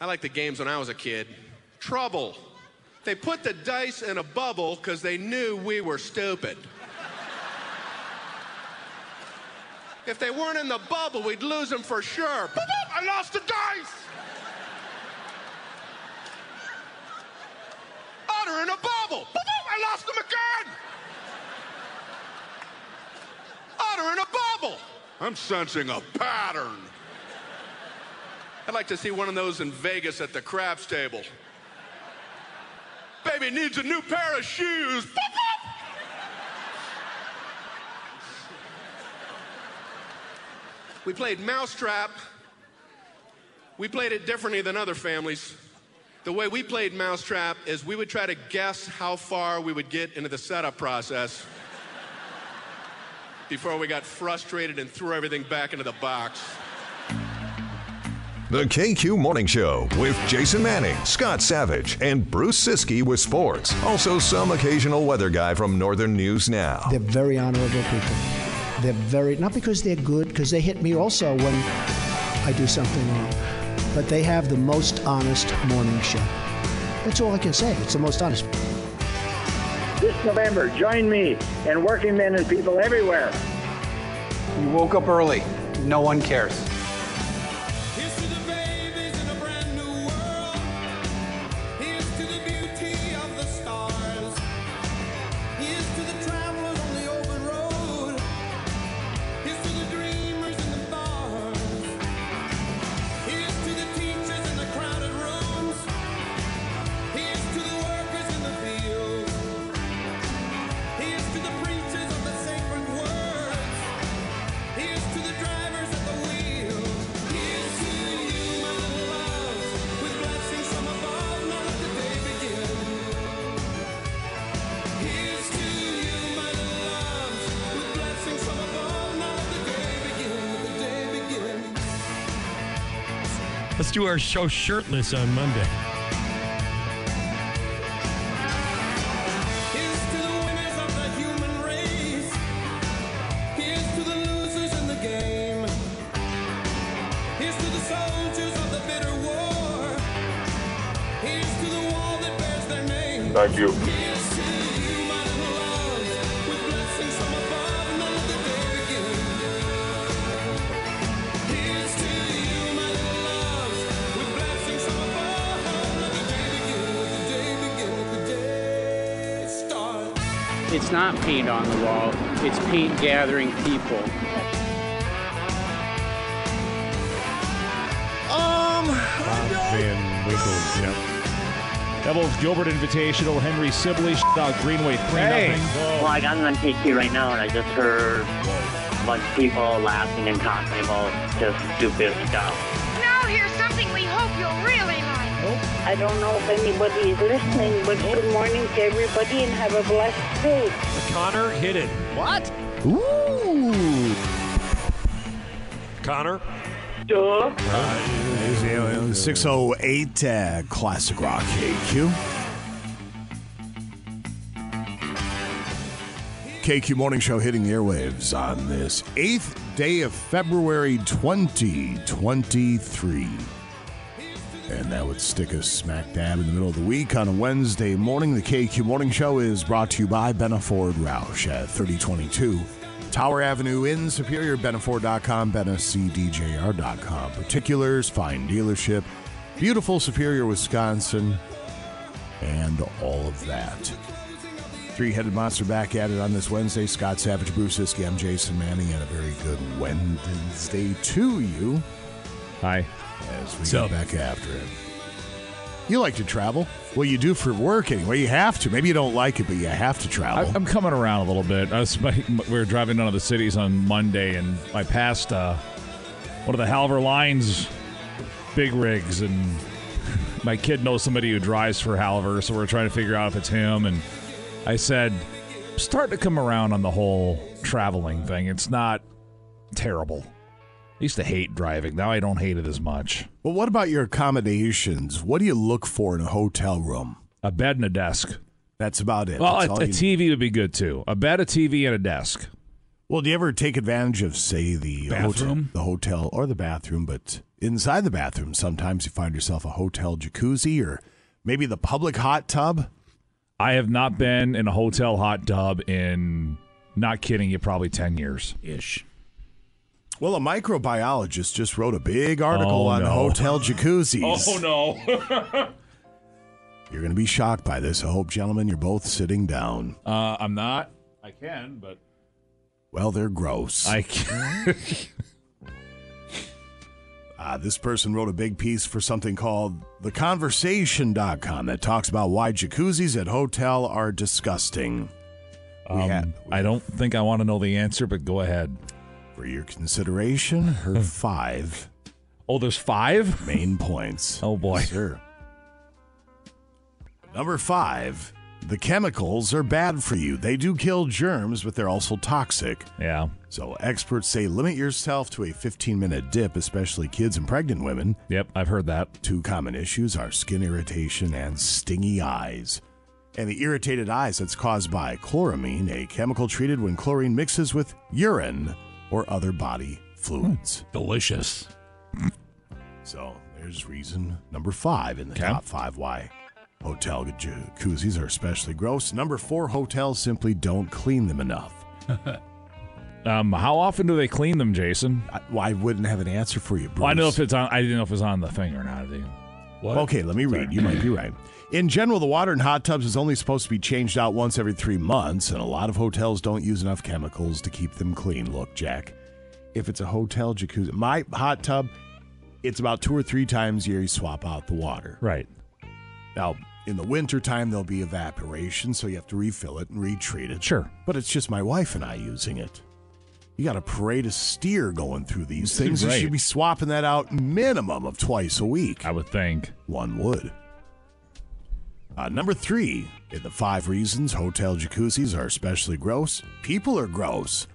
I like the games when I was a kid. Trouble. They put the dice in a bubble because they knew we were stupid. If they weren't in the bubble, we'd lose them for sure. Boop, boop, I lost the dice! Otter in a bubble! Boop, I lost them again! Otter in a bubble! I'm sensing a pattern. I'd like to see one of those in Vegas at the craps table. Baby needs a new pair of shoes. We played Mousetrap. We played it differently than other families. The way we played Mousetrap is we would try to guess how far we would get into the setup process before we got frustrated and threw everything back into the box. The KQ Morning Show with Jason Manning, Scott Savage, and Bruce Siski with sports. Also, some occasional weather guy from Northern News Now. They're very honorable people. They're very, not because they're good, because they hit me also when I do something wrong, but they have the most honest morning show. That's all I can say. It's the most honest. This November, join me and working men and people everywhere. You woke up early. No one cares. Let's so shirtless on Monday. Gathering people. Um, Van Winkle, yep. Devils Gilbert Invitational, Henry Sibley, out Greenway 3 nothing. Well, like I'm on KQ right now, and I just heard a bunch of people laughing and talking about just stupid stuff. Now here's something we hope you'll really like. I don't know if anybody is listening, but good morning to everybody and have a blessed day. Connor hit it. What? Ooh. Connor? Duh. Uh, 608 uh, Classic Rock KQ. KQ Morning Show hitting the airwaves on this 8th day of February 2023. And that would stick us smack dab in the middle of the week on a Wednesday morning. The KQ Morning Show is brought to you by Benaford Roush at 3022 Tower Avenue in Superior, Benaford.com, BenafCDJR.com. Particulars, fine dealership, beautiful Superior, Wisconsin, and all of that. Three headed monster back at it on this Wednesday. Scott Savage, Bruce Iskey, I'm Jason Manning, and a very good Wednesday to you. Hi. As we What's get back after it. You like to travel? Well, you do for work anyway. You have to. Maybe you don't like it, but you have to travel. I, I'm coming around a little bit. I was, my, we were driving down to the cities on Monday, and I passed uh, one of the Halvor Lines big rigs, and my kid knows somebody who drives for Halvor, so we're trying to figure out if it's him. And I said, start to come around on the whole traveling thing. It's not terrible. I used to hate driving. Now I don't hate it as much. Well, what about your accommodations? What do you look for in a hotel room? A bed and a desk. That's about it. Well, That's a, a you- TV would be good too. A bed, a TV, and a desk. Well, do you ever take advantage of, say, the Bathroom? hotel, the hotel or the bathroom? But inside the bathroom, sometimes you find yourself a hotel jacuzzi or maybe the public hot tub. I have not been in a hotel hot tub in, not kidding you, probably 10 years. Ish. Well, a microbiologist just wrote a big article Oh, on no. hotel jacuzzis. Oh, no. You're going to be shocked by this. I hope, gentlemen, you're both sitting down. uh, I'm not. I can, but. Well, they're gross. I can. Uh, this person wrote a big piece for something called theconversation.com that talks about why jacuzzis at hotel are disgusting. We Um, had- I don't think I want to know the answer, but go ahead. For your consideration, her hmm. five Oh, there's five? main points. Oh, boy. Sure. Number five, the chemicals are bad for you. They do kill germs, but they're also toxic. Yeah. So experts say limit yourself to a 15 minute dip, especially kids and pregnant women. Yep, I've heard that. Two common issues are skin irritation and stingy eyes. And the irritated eyes that's caused by chloramine, a chemical treated when chlorine mixes with urine or other body fluids. Delicious. So there's reason number five in the top five why hotel jacuzzis are especially gross. Number four, hotels simply don't clean them enough. Um, how often do they clean them, Jason? I, well, I wouldn't have an answer for you, Bruce. Well, I know if it's on. I didn't know if it's on the thing or not. What? Okay, let me read. You might be right. In general, the water in hot tubs is only supposed to be changed out once every three months, and a lot of hotels don't use enough chemicals to keep them clean. Look, Jack, if it's a hotel jacuzzi, my hot tub, it's about two or three times a year you swap out the water. Right. Now, in the wintertime, there'll be evaporation, so you have to refill it and retreat it. Sure. But it's just my wife and I using it. You got a parade of steer going through these things. You Right. should be swapping that out minimum of twice a week. I would think. One would. Uh, number three, in the five reasons hotel jacuzzis are especially gross, people are gross.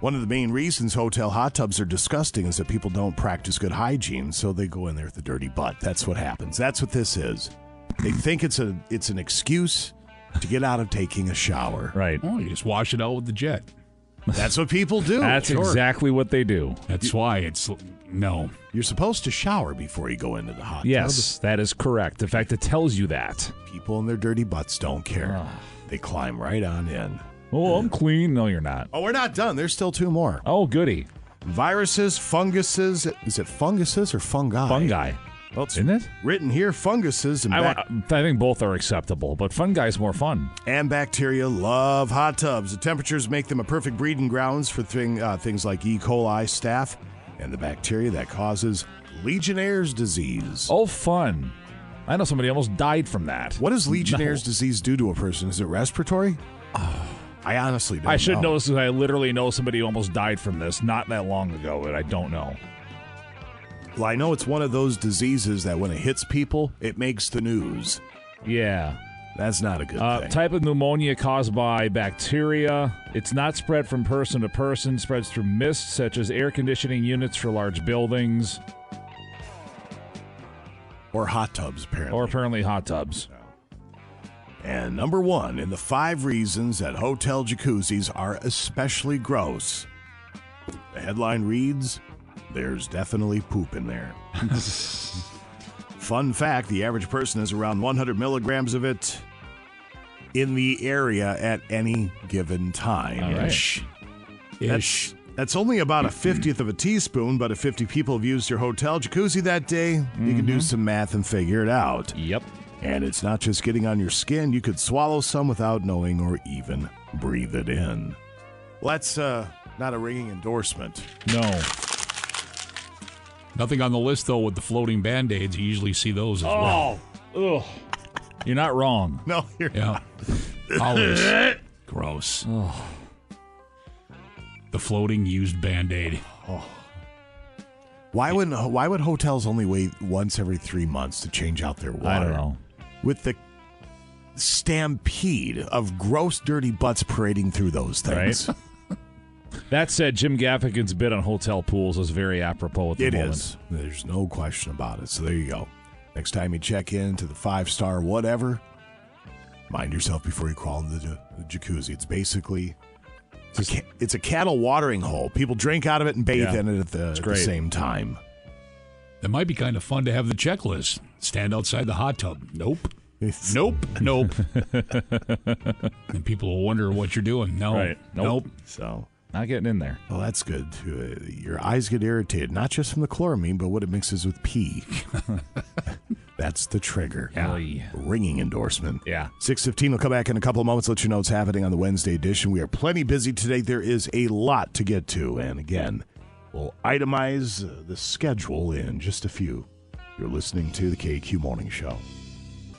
One of the main reasons hotel hot tubs are disgusting is that people don't practice good hygiene, so they go in there with a dirty butt. That's what happens. That's what this is. They think it's a it's an excuse to get out of taking a shower. Right. Oh, you just wash it out with the jet. That's what people do. That's Sure. exactly what they do. That's why it's no. You're supposed to shower before you go into the hot Yes, that is correct. In fact, it tells you that. People in their dirty butts don't care. Ah. They climb right on in. Oh, I'm clean. No, you're not. Oh, we're not done. There's still two more. Oh, goody. Viruses, funguses. Is it funguses or fungi? Fungi. Well, it's Isn't it? written here funguses and, I, bac- I think both are acceptable, but fungi's more fun. and bacteria love hot tubs. The temperatures make them a perfect breeding grounds for thing, uh, things like E. coli, staph, and the bacteria that causes Legionnaire's disease. Oh, fun. I know somebody almost died from that. What does Legionnaire's disease do to a person? Is it respiratory? I honestly don't I should know. know I literally know somebody who almost died from this not that long ago, and I don't know. Well, I know it's one of those diseases that when it hits people, it makes the news. Yeah. That's not a good Uh, thing. type of pneumonia caused by bacteria. It's not spread from person to person, spreads through mist, such as air conditioning units for large buildings, or hot tubs, apparently. or apparently hot tubs. And number one in the five reasons that hotel jacuzzis are especially gross. The headline reads There's definitely poop in there. Fun fact the average person has around 100 milligrams of it in the area at any given time. Right. Ish. That's, that's only about a 50th of a teaspoon, but if 50 people have used your hotel jacuzzi that day, you can Mm-hmm. do some math and figure it out. Yep. And it's not just getting on your skin, you could swallow some without knowing or even breathe it in. Well, that's uh, not a ringing endorsement. No. Nothing on the list though with the floating band aids. You usually see those as well. Oh, ugh. You're not wrong. No, you're Yeah. Always. Eh? Gross. The floating used band aid. Oh. Why would why would hotels only wait once every three months to change out their water? I don't know. With the stampede of gross, dirty butts parading through those things. Right. That said, Jim Gaffigan's bid on hotel pools is very apropos at the It moment. is. There's no question about it. So there you go. Next time you check in to the five star whatever, mind yourself before you crawl into the, the jacuzzi. It's basically it's a, ca- it's a cattle watering hole. People drink out of it and bathe Yeah. in it at the, at the same time. That might be kind of fun to have the checklist. Stand outside the hot tub. Nope. nope. Nope. and people will wonder what you're doing. No. Right. Nope. Nope. So Not getting in there. Well, that's good. too. Uh, Your eyes get irritated, not just from the chloramine, but what it mixes with pee. that's the trigger. Yeah. Ringing endorsement. Yeah. 615 will come back in a couple of moments, let you know what's happening on the Wednesday edition. We are plenty busy today. There is a lot to get to. And again, we'll itemize uh, the schedule in just a few. You're listening to the KQ Morning Show.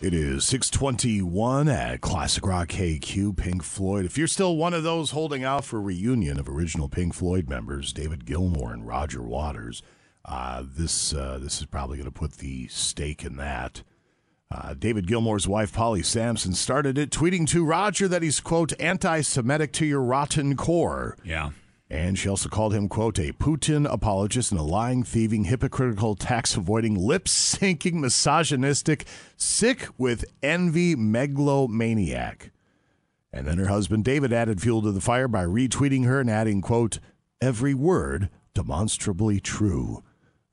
It is 621 at Classic Rock KQ, Pink Floyd. If you're still one of those holding out for reunion of original Pink Floyd members, David Gilmour and Roger Waters, uh, this, uh, this is probably going to put the stake in that. Uh, David Gilmour's wife, Polly Samson, started it, tweeting to Roger that he's, quote, anti Semitic to your rotten core. Yeah. And she also called him, quote, a Putin apologist and a lying, thieving, hypocritical, tax avoiding, lip syncing, misogynistic, sick with envy megalomaniac. And then her husband David added fuel to the fire by retweeting her and adding, quote, every word demonstrably true.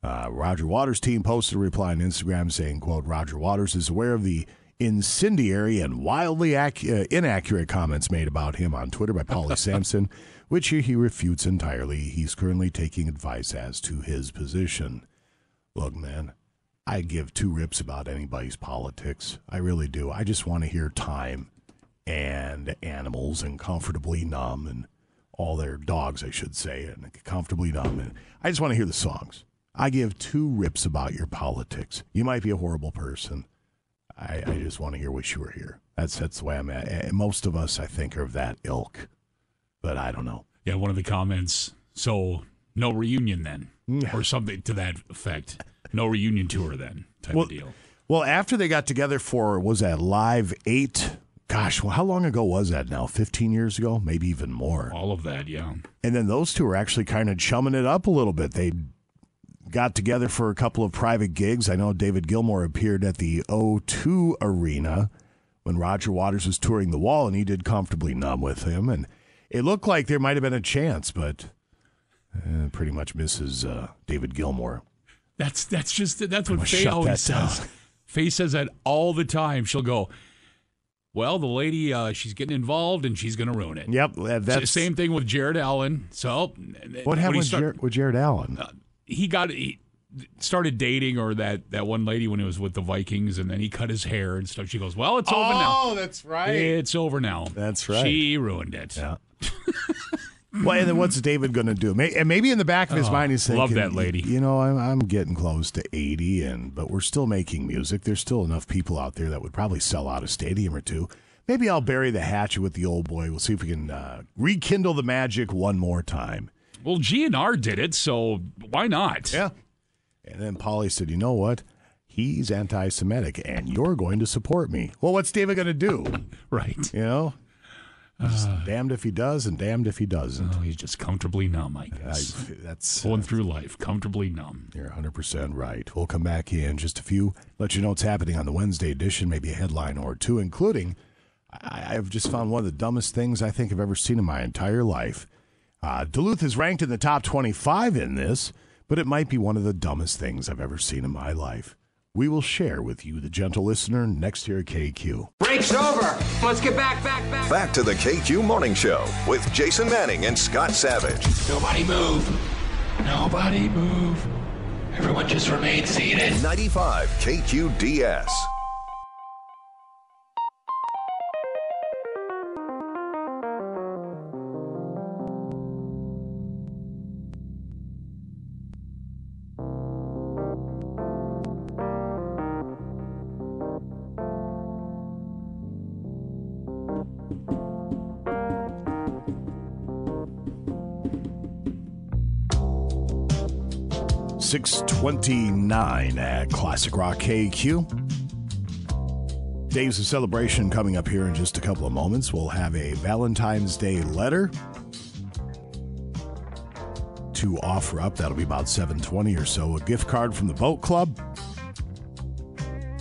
Uh, Roger Waters' team posted a reply on Instagram saying, quote, Roger Waters is aware of the incendiary and wildly ac- uh, inaccurate comments made about him on Twitter by Polly Samson, which he refutes entirely. He's currently taking advice as to his position. Look, man, I give two rips about anybody's politics. I really do. I just want to hear time and animals and comfortably numb and all their dogs, I should say, and comfortably numb. And I just want to hear the songs. I give two rips about your politics. You might be a horrible person. I, I just want to hear what you were here. That's that's the way I'm at. And most of us, I think, are of that ilk. But I don't know. Yeah, one of the comments. So no reunion then, mm. or something to that effect. No reunion tour then, type Well, of deal. Well, after they got together for was that Live Eight? Gosh, well, how long ago was that now? Fifteen years ago, maybe even more. All of that, yeah. And then those two are actually kind of chumming it up a little bit. They got together for a couple of private gigs. I know David Gilmour appeared at the O2 Arena when Roger Waters was touring the wall, and he did comfortably numb with him. And it looked like there might have been a chance, but uh, pretty much misses uh, David Gilmour. That's that's just that's what much Faye always that down. says. Faye says that all the time. She'll go, "Well, the lady, uh, she's getting involved and she's going to ruin it." Yep, uh, that's same thing with Jared Allen. So what happened with, start- Jared, with Jared Allen. he got he started dating or that that one lady when he was with the Vikings, and then he cut his hair and stuff. She goes, "Well, it's over now. Oh, that's right. It's over now. That's right. She ruined it." Yeah. Well, and then what's David going to do? May- And maybe in the back of his Oh, mind, he's thinking, love that lady. You know, I'm, I'm getting close to 80, and but we're still making music. There's still enough people out there that would probably sell out a stadium or two. Maybe I'll bury the hatchet with the old boy. We'll see if we can uh, rekindle the magic one more time. Well, GNR did it, so why not? Yeah. And then Polly said, "You know what? He's anti-Semitic, and you're going to support me." Well, what's David going to do? Right. You know, Just damned if he does, and damned if he doesn't. Oh, he's just comfortably numb, I guess. I- that's Going through life comfortably numb. You're 100% right. We'll come back in just a few, let you know what's happening on the Wednesday edition, maybe a headline or two, including I, I've just found one of the dumbest things I think I've ever seen in my entire life. Uh, Duluth is ranked in the top 25 in this, but it might be one of the dumbest things I've ever seen in my life. We will share with you, the gentle listener, next here at KQ. Break's over. Let's get back, back, back. Back to the KQ Morning Show with Jason Manning and Scott Savage. Nobody move. Nobody move. Everyone just remain seated. 95 KQDS. Six twenty-nine at Classic Rock KQ. Days of celebration coming up here in just a couple of moments. We'll have a Valentine's Day letter to offer up. That'll be about seven twenty or so. A gift card from the Boat Club,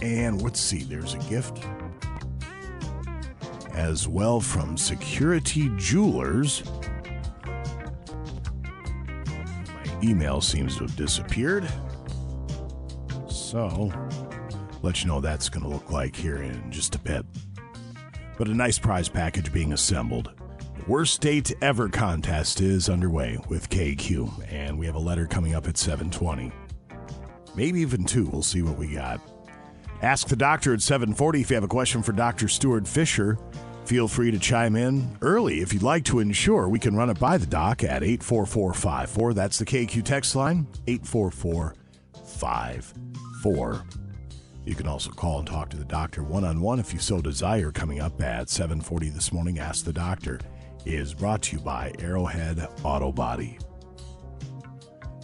and let's see. There's a gift as well from Security Jewelers. Email seems to have disappeared. So, let you know that's going to look like here in just a bit. But a nice prize package being assembled. The Worst Date Ever contest is underway with KQ, and we have a letter coming up at 720. Maybe even two. We'll see what we got. Ask the doctor at 740 if you have a question for Dr. Stuart Fisher. Feel free to chime in early if you'd like to ensure we can run it by the doc at 84454. That's the KQ text line, 84454. You can also call and talk to the doctor one on one if you so desire. Coming up at 740 this morning, Ask the Doctor is brought to you by Arrowhead Auto Body.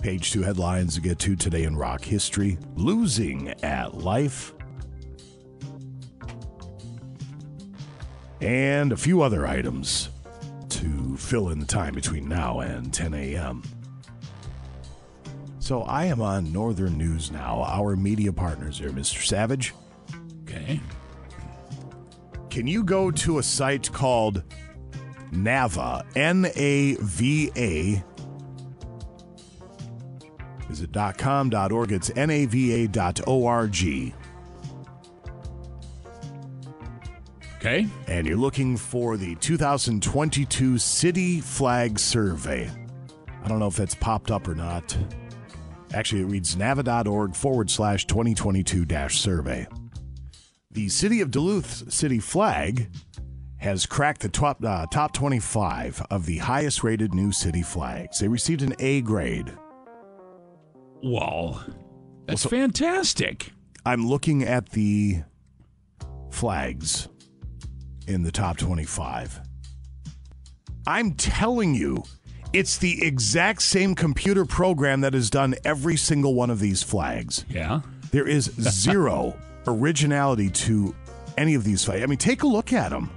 Page two headlines to get to today in rock history losing at life. And a few other items to fill in the time between now and 10 a.m. So I am on Northern News Now, our media partners here, Mr. Savage. Okay. Can you go to a site called NAVA, N A V A? Is it .com, .org? It's nava.org. Okay. And you're looking for the 2022 City Flag Survey. I don't know if that's popped up or not. Actually, it reads nava.org forward slash 2022 dash survey. The City of Duluth City Flag has cracked the top, uh, top 25 of the highest rated new city flags. They received an A grade. Wow. That's fantastic. I'm looking at the flags in the top 25. I'm telling you, it's the exact same computer program that has done every single one of these flags. Yeah. There is zero originality to any of these flags. I mean, take a look at them.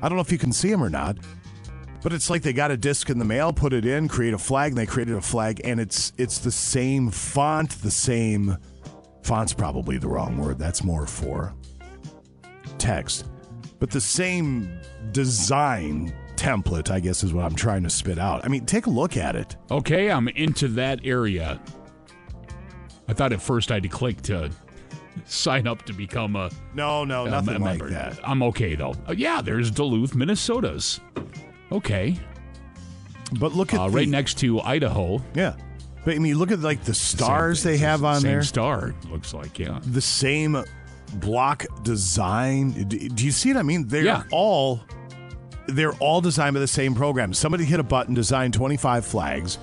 I don't know if you can see them or not, but it's like they got a disc in the mail, put it in, create a flag, and they created a flag, and it's it's the same font, the same font's probably the wrong word. That's more for text, but the same design template, I guess, is what I'm trying to spit out. I mean, take a look at it. Okay, I'm into that area. I thought at first I'd click to sign up to become a no, no, a nothing like member. that. I'm okay though. Uh, yeah, there's Duluth, Minnesota's. Okay, but look at uh, the- right next to Idaho. Yeah, but I mean, look at like the stars Same- they have on there. same there. Star looks like yeah. the same block design. Do you see what I mean? They're Yeah. all they're all designed by the same program. Somebody hit a button, designed 25 flags.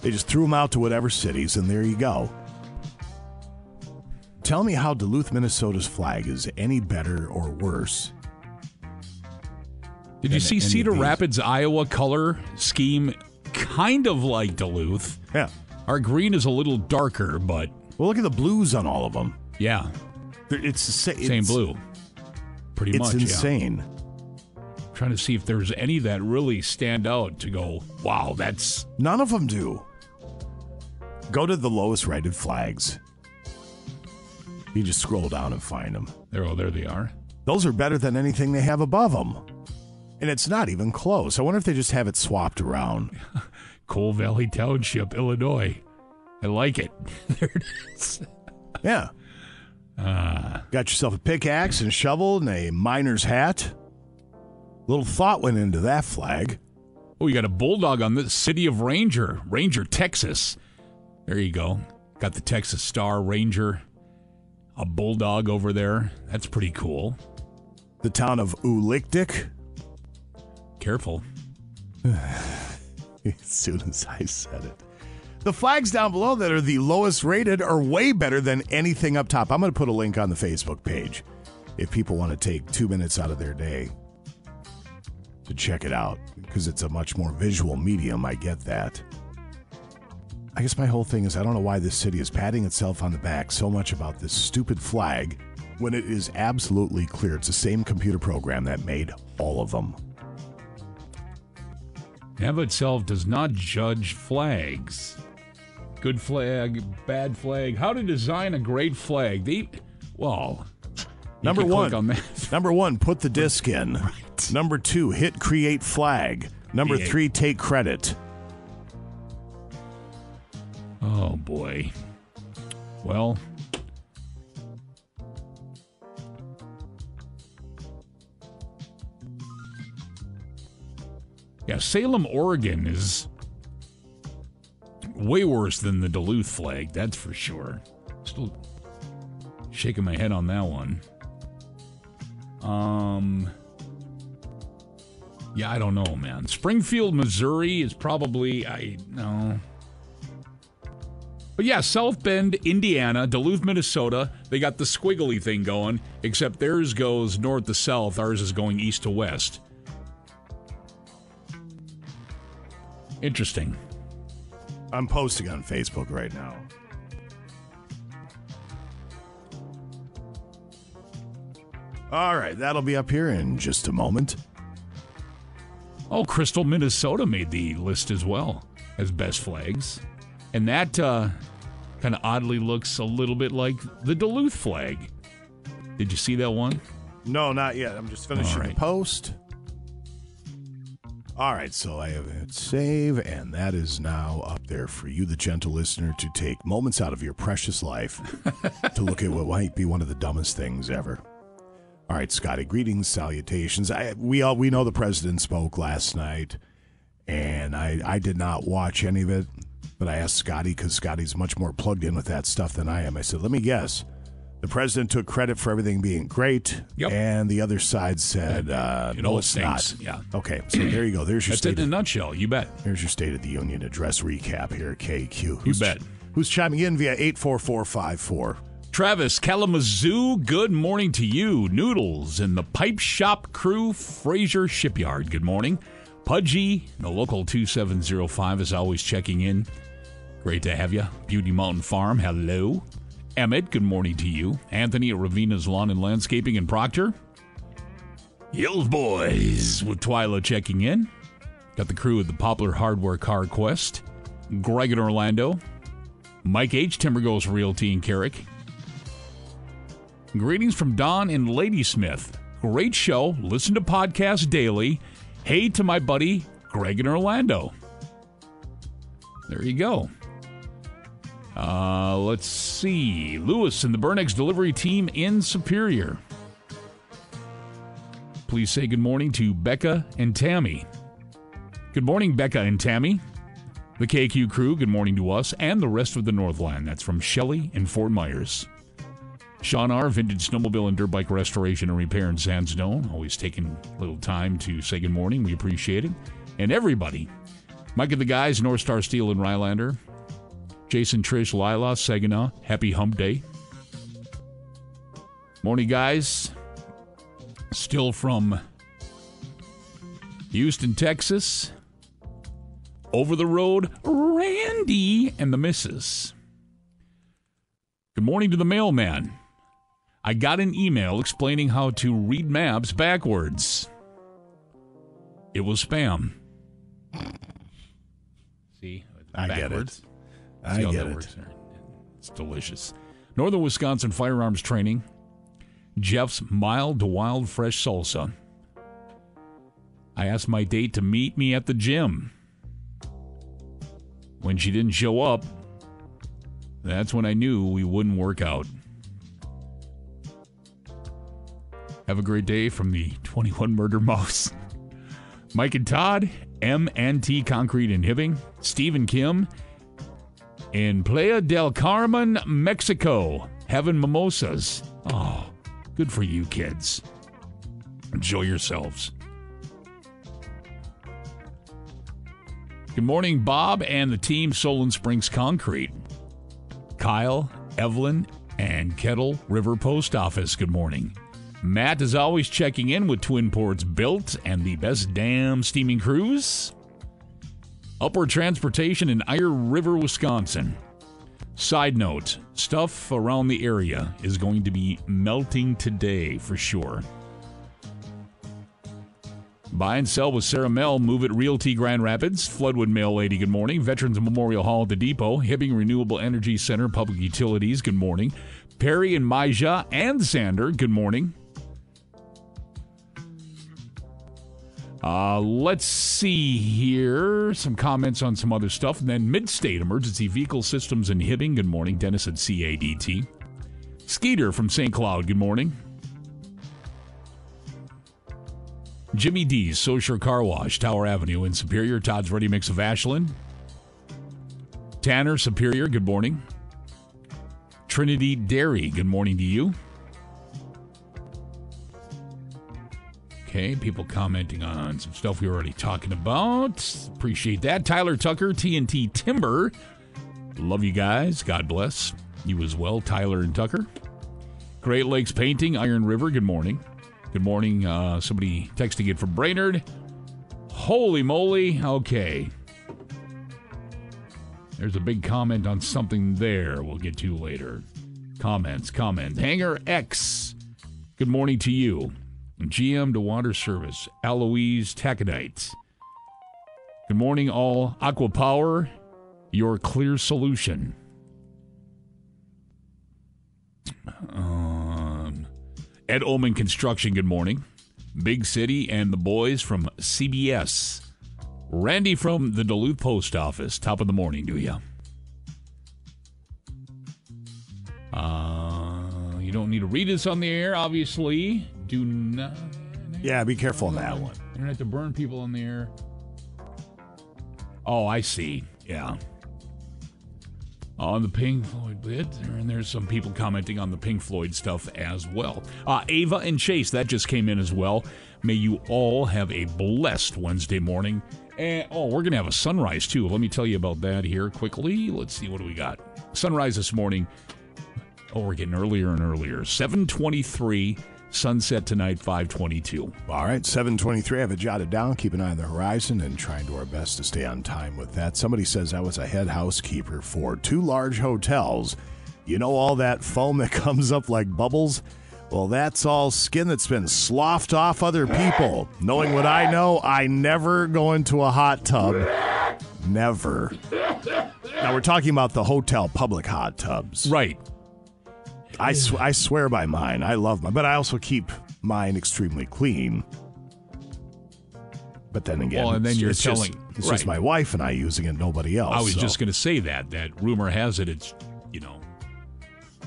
They just threw them out to whatever cities, and there you go. Tell me how Duluth, Minnesota's flag is any better or worse. Did you see Cedar. Rapids, Iowa color scheme? Kind of like Duluth. Yeah. Our green is a little darker, but Well, look at the blues on all of them. yeah, It's the sa- same blue. Pretty It's much. yeah. insane. Trying to see if there's any that really stand out to go, wow, that's None of them do. Go to the lowest rated flags. You just scroll down and find them. there. Oh, there they are. Those are better than anything they have above them. And it's not even close. I wonder if they just have it swapped around. Coal Valley Township, Illinois. I like it. there it is. Yeah. Uh, Got yourself a pickaxe and a shovel and a miner's hat. Little thought went into that flag. oh, you got a bulldog on the city of Ranger, Ranger, Texas. There you go. Got the Texas Star Ranger, a bulldog over there. That's pretty cool. The town of Ulikdik. Careful. as soon as I said it. The flags down below that are the lowest rated are way better than anything up top. I'm going to put a link on the Facebook page if people want to take two minutes out of their day to check it out because it's a much more visual medium. I get that. I guess my whole thing is I don't know why this city is patting itself on the back so much about this stupid flag when it is absolutely clear it's the same computer program that made all of them. NAVA itself does not judge flags good flag, bad flag, how to design a great flag. The well, number one, on number one, put the disc in. Right. Number two, hit create flag. Number three, take credit. Oh boy. Well. Yeah, Salem, Oregon is way worse than the Duluth flag, that's for sure. Still shaking my head on that one. Um Yeah, I don't know, man. Springfield, Missouri is probably I no. But yeah, South Bend, Indiana, Duluth, Minnesota, they got the squiggly thing going, except theirs goes north to south, ours is going east to west. Interesting. I'm posting on Facebook right now. All right, that'll be up here in just a moment. Oh, Crystal, Minnesota made the list as well as best flags. And that uh, kind of oddly looks a little bit like the Duluth flag. Did you see that one? No, not yet. I'm just finishing All the post. All right, so I have hit save, and that is now up there for you, the gentle listener, to take moments out of your precious life to look at what might be one of the dumbest things ever. All right, Scotty, greetings, salutations. I, we all we know the president spoke last night, and I I did not watch any of it, but I asked Scotty because Scotty's much more plugged in with that stuff than I am. I said, let me guess. The president took credit for everything being great, and the other side said, uh, It "No, all it's stinks. not." Yeah. Okay, so there you go. There's your That's state. it in a of, nutshell. You bet. There's your State of the Union address recap here at KQ. You bet. Who's chiming in via eight four four five four? Travis Kalamazoo, good morning to you. Noodles and the Pipe Shop crew, Fraser Shipyard, good morning. Pudgy, the local 2705 is always checking in. Great to have you. Beauty Mountain Farm, hello. Emmett, good morning to you. Anthony at Ravina's Lawn and Landscaping in Proctor. Hills Boys with Twyla checking in. Got the crew at the Poplar Hardware Car Quest. Greg in Orlando. Mike H. Timber Goes Realty in Carrick. Greetings from Don in Ladysmith. Great show. Listen to podcasts daily. Hey to my buddy Greg in Orlando. There you go. Uh, let's see. Lewis and the Bernex delivery team in Superior. Please say good morning to Becca and Tammy. Good morning, Becca and Tammy. The KQ crew, good morning to us and the rest of the Northland. That's from Shelley and Fort Myers. Sean R., Vintage Snowmobile and Dirt Bike Restoration and Repair in Sandstone. Always taking a little time to say good morning. We appreciate it. And everybody. Mike and the guys, North Star Steel and Rylander. Jason, Trish, Lila, Saginaw. Happy Hump Day. Morning, guys. Still from Houston, Texas. Over the road, Randy and the missus. Good morning to the mailman. I got an email explaining how to read maps backwards. It was spam. See? I get it. I See how get that it. works. It's delicious. Northern Wisconsin Firearms Training. Jeff's mild to wild fresh salsa. I asked my date to meet me at the gym. When she didn't show up, that's when I knew we wouldn't work out. Have a great day from the 21 Murder Mouse. Mike and Todd, M and T Concrete and Hibbing, Steve and Kim in Playa del Carmen, Mexico, having mimosas. Oh, good for you kids. Enjoy yourselves. Good morning, Bob and the team Solon Springs Concrete. Kyle, Evelyn, and Kettle River Post Office. Good morning. Matt is always checking in with Twin Ports Built and the best damn steaming cruise. Upward Transportation in Iron River, Wisconsin. Side note stuff around the area is going to be melting today for sure. Buy and sell with Sarah Mel. Move it Realty Grand Rapids. Floodwood Mail Lady, good morning. Veterans Memorial Hall at the Depot. Hibbing Renewable Energy Center, Public Utilities, good morning. Perry and Maja and Sander, good morning. Uh, let's see here. Some comments on some other stuff. And then Midstate Emergency Vehicle Systems in Hibbing. Good morning. Dennis at CADT. Skeeter from St. Cloud. Good morning. Jimmy D's Social Car Wash, Tower Avenue in Superior. Todd's Ready Mix of Ashland. Tanner, Superior, good morning. Trinity Dairy, good morning to you. Okay, people commenting on some stuff we were already talking about. Appreciate that. Tyler Tucker, TNT Timber. Love you guys. God bless you as well, Tyler and Tucker. Great Lakes Painting, Iron River, good morning. Good morning. Uh, somebody texting it from Brainerd. Holy moly. Okay. There's a big comment on something there we'll get to later. Comments, comments. Hanger X. Good morning to you. GM to Water Service, Eloise Taconite. Good morning, all. Aqua Power, your clear solution. Um, Ed Oman Construction, good morning. Big City and the boys from CBS. Randy from the Duluth Post Office. Top of the morning to you. Uh, you don't need to read this on the air, obviously. Do not. Yeah, be careful on that one. Have to burn people in the air. Oh, I see. Yeah. On the Pink Floyd bit, and there's some people commenting on the Pink Floyd stuff as well. Uh, Ava and Chase, that just came in as well. May you all have a blessed Wednesday morning. And oh, we're gonna have a sunrise too. Let me tell you about that here quickly. Let's see what do we got. Sunrise this morning. Oh, we're getting earlier and earlier. 723. Sunset tonight, 522. All right, 723. I have it jotted down. Keep an eye on the horizon and trying to our best to stay on time with that. Somebody says I was a head housekeeper for two large hotels. You know all that foam that comes up like bubbles? Well, that's all skin that's been sloughed off other people. Knowing what I know, I never go into a hot tub. Never. Now, we're talking about the hotel public hot tubs. Right. I, sw- I swear by mine. I love mine, but I also keep mine extremely clean. But then again, Well, and then it's- you're it's just- telling- it's just right. my wife and I using it, nobody else. I was so- just going to say that. That rumor has it, it's, you know,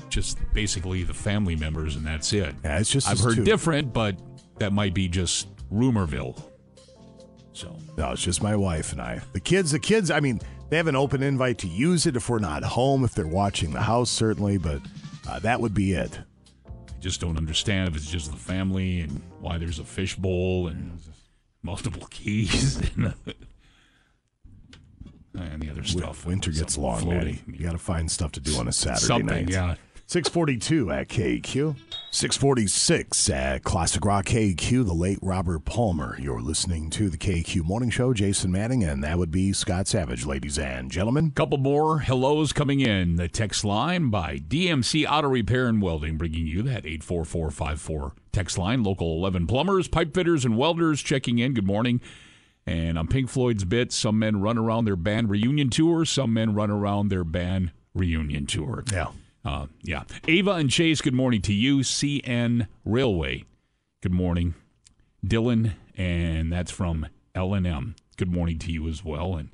just basically the family members, and that's it. Yeah, it's just I've heard two. different, but that might be just rumorville. So No, it's just my wife and I. The kids, the kids. I mean, they have an open invite to use it if we're not home. If they're watching the house, certainly, but uh, that would be it. I just don't understand if it's just the family and why there's a fishbowl and multiple keys and, and the other stuff. Winter gets long, floating. Maddie. You got to find stuff to do on a Saturday Something, night. yeah. 642 at KQ. 646 at Classic Rock KQ, the late Robert Palmer. You're listening to the KQ Morning Show, Jason Manning, and that would be Scott Savage, ladies and gentlemen. Couple more hellos coming in. The text line by DMC Auto Repair and Welding, bringing you that 84454 text line. Local 11 plumbers, pipe fitters, and welders checking in. Good morning. And on Pink Floyd's bit, some men run around their band reunion tour, some men run around their band reunion tour. Yeah. Uh, yeah. Ava and Chase, good morning to you. CN Railway, good morning. Dylan, and that's from L&M. Good morning to you as well. And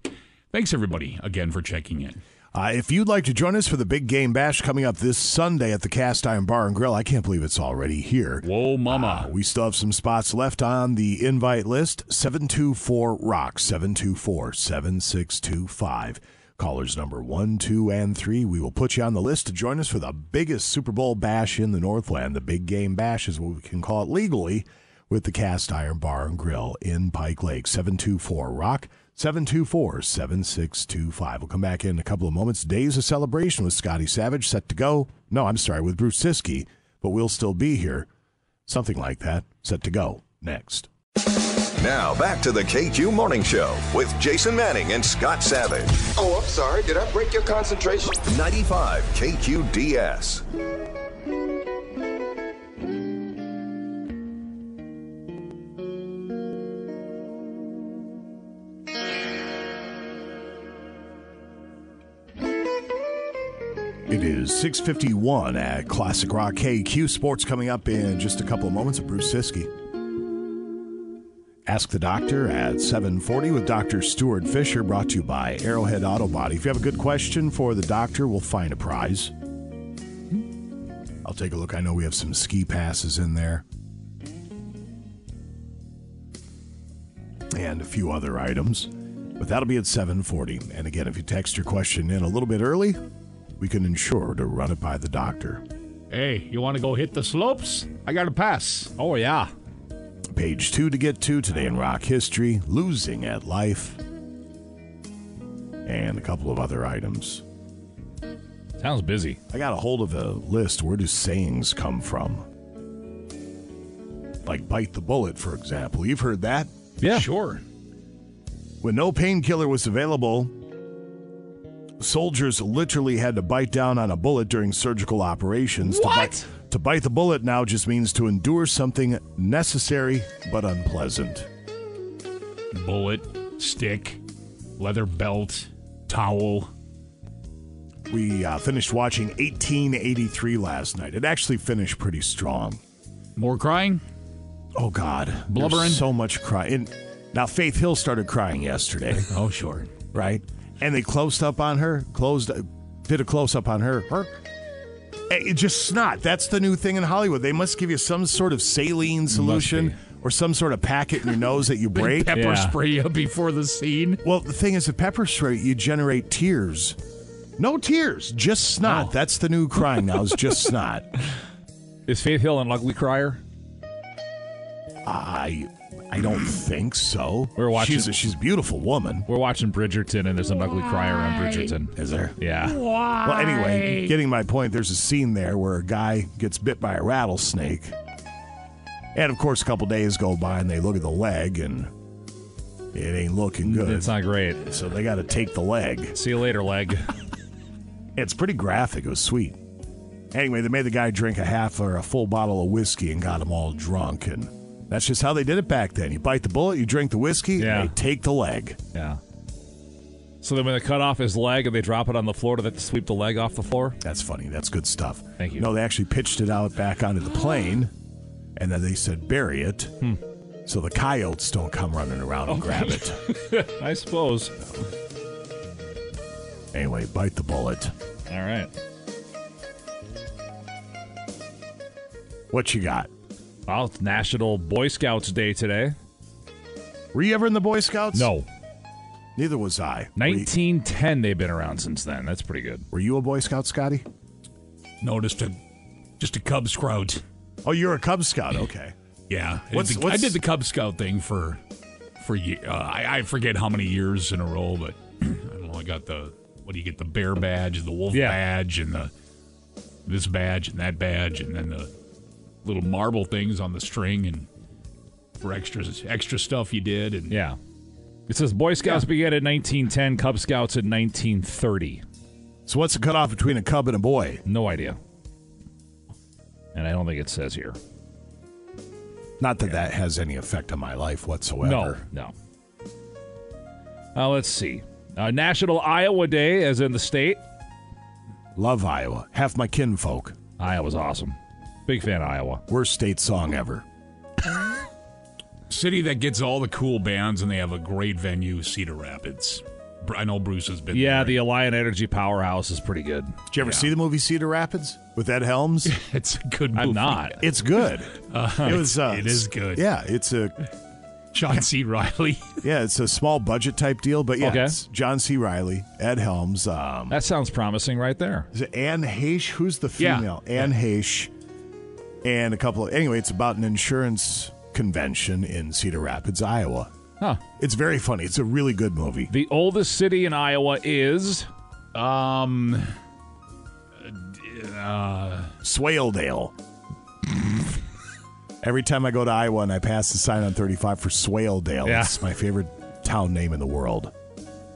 thanks, everybody, again, for checking in. Uh, if you'd like to join us for the Big Game Bash coming up this Sunday at the Cast Iron Bar and Grill, I can't believe it's already here. Whoa, mama. Uh, we still have some spots left on the invite list. 724 Rock, 724 7625. Callers number one, two, and three. We will put you on the list to join us for the biggest Super Bowl bash in the Northland. The Big Game Bash is what we can call it legally with the Cast Iron Bar and Grill in Pike Lake. 724 Rock, 724 7625. We'll come back in a couple of moments. Days of celebration with Scotty Savage set to go. No, I'm sorry, with Bruce Siski, but we'll still be here. Something like that set to go next. Now back to the KQ Morning Show with Jason Manning and Scott Savage. Oh, I'm sorry. Did I break your concentration? 95 KQDS. It is 651 at Classic Rock KQ Sports coming up in just a couple of moments with Bruce Siskey. Ask the Doctor at 740 with Dr. Stuart Fisher, brought to you by Arrowhead Auto Body. If you have a good question for the doctor, we'll find a prize. I'll take a look. I know we have some ski passes in there. and a few other items. But that'll be at 7:40. And again, if you text your question in a little bit early, we can ensure to run it by the doctor. Hey, you want to go hit the slopes? I got a pass. Oh, yeah. Page two to get to today in rock history, losing at life, and a couple of other items. Sounds busy. I got a hold of a list. Where do sayings come from? Like bite the bullet, for example. You've heard that? Yeah. Sure. When no painkiller was available, soldiers literally had to bite down on a bullet during surgical operations. To What? bite, to bite the bullet now just means to endure something necessary but unpleasant. Bullet, stick, leather belt, towel. We uh, finished watching 1883 last night. It actually finished pretty strong. More crying? Oh God, Blubbering? There's so much crying. Now Faith Hill started crying yesterday. Oh, sure. right? And they closed up on her, closed, did a close up on her. Her, Eh, it just snot. That's the new thing in Hollywood. They must give you some sort of saline solution or some sort of packet in your nose that you break. Pepper Yeah. spray you before the scene. Well, the thing is, the pepper spray you generate tears. No tears, just snot. Oh. That's the new crying now. Is just snot. Is Faith Hill an ugly crier? I, I don't think so. We're watching- She's a, she's a beautiful woman. We're watching Bridgerton, and there's an ugly crier on Bridgerton. Is there? Yeah. Why? Well, anyway, getting my point, there's a scene there where a guy gets bit by a rattlesnake. And of course, a couple days go by and they look at the leg and it ain't looking good. It's not great. so they got to take the leg. See you later, leg. It's pretty graphic. It was sweet. Anyway, they made the guy drink a half or a full bottle of whiskey and got him all drunk. And that's just how they did it back then. You bite the bullet, you drink the whiskey, Yeah. and they take the leg. Yeah. So then when they cut off his leg and they drop it on the floor, do they have to sweep the leg off the floor? That's funny. That's good stuff. Thank you. No, they actually pitched it out back onto the plane, and then they said bury it, Hmm. so the coyotes don't come running around and grab it. I suppose. Anyway, bite the bullet. All right. What you got? Well, it's National Boy Scouts Day today. Were you ever in the Boy Scouts? No. Neither was I. Were you, 1910, they've been around since then. That's pretty good. were you a Boy Scout, Scotty? No, just a, just a Cub Scout. Oh, you're a Cub Scout. Okay. Yeah. I What's- did the, what's- I did the Cub Scout thing for, for uh, I, I forget how many years in a row, but I don't know. I got the, what do you get? The bear badge, the wolf Yeah. badge, and the, this badge and that badge, and then the little marble things on the string and for extra, extra stuff you did. And Yeah. It says Boy Scouts began in 1910, Cub Scouts in 1930. So what's the cutoff between a cub and a boy? No idea. And I don't think it says here. Not that that has any effect on my life whatsoever. No, no. Uh, let's see. Uh, National Iowa Day, as in the state. Love Iowa. Half my kinfolk. Iowa's awesome. Big fan of Iowa. Worst state song ever. city that gets all the cool bands and they have a great venue, Cedar Rapids. I know Bruce has been Yeah, there. the Alliant Energy Powerhouse is pretty good. Did you ever see the movie Cedar Rapids with Ed Helms? it's a good movie. I'm not. It's good. Uh, it was. Uh, it is good. Yeah, it's a John C. Reilly. yeah, it's a small budget type deal, but yeah, Okay. it's John C. Reilly, Ed Helms. Um, That sounds promising right there. is it Anne Heche? Who's the Yeah. female? Anne Heche, and a couple of. Anyway, it's about an insurance convention in Cedar Rapids, Iowa. Huh. It's very funny. It's a really good movie. The oldest city in Iowa is Um. Uh, Swaledale. Every time I go to Iowa and I pass the sign on 35 for Swaledale, Yeah. it's my favorite town name in the world.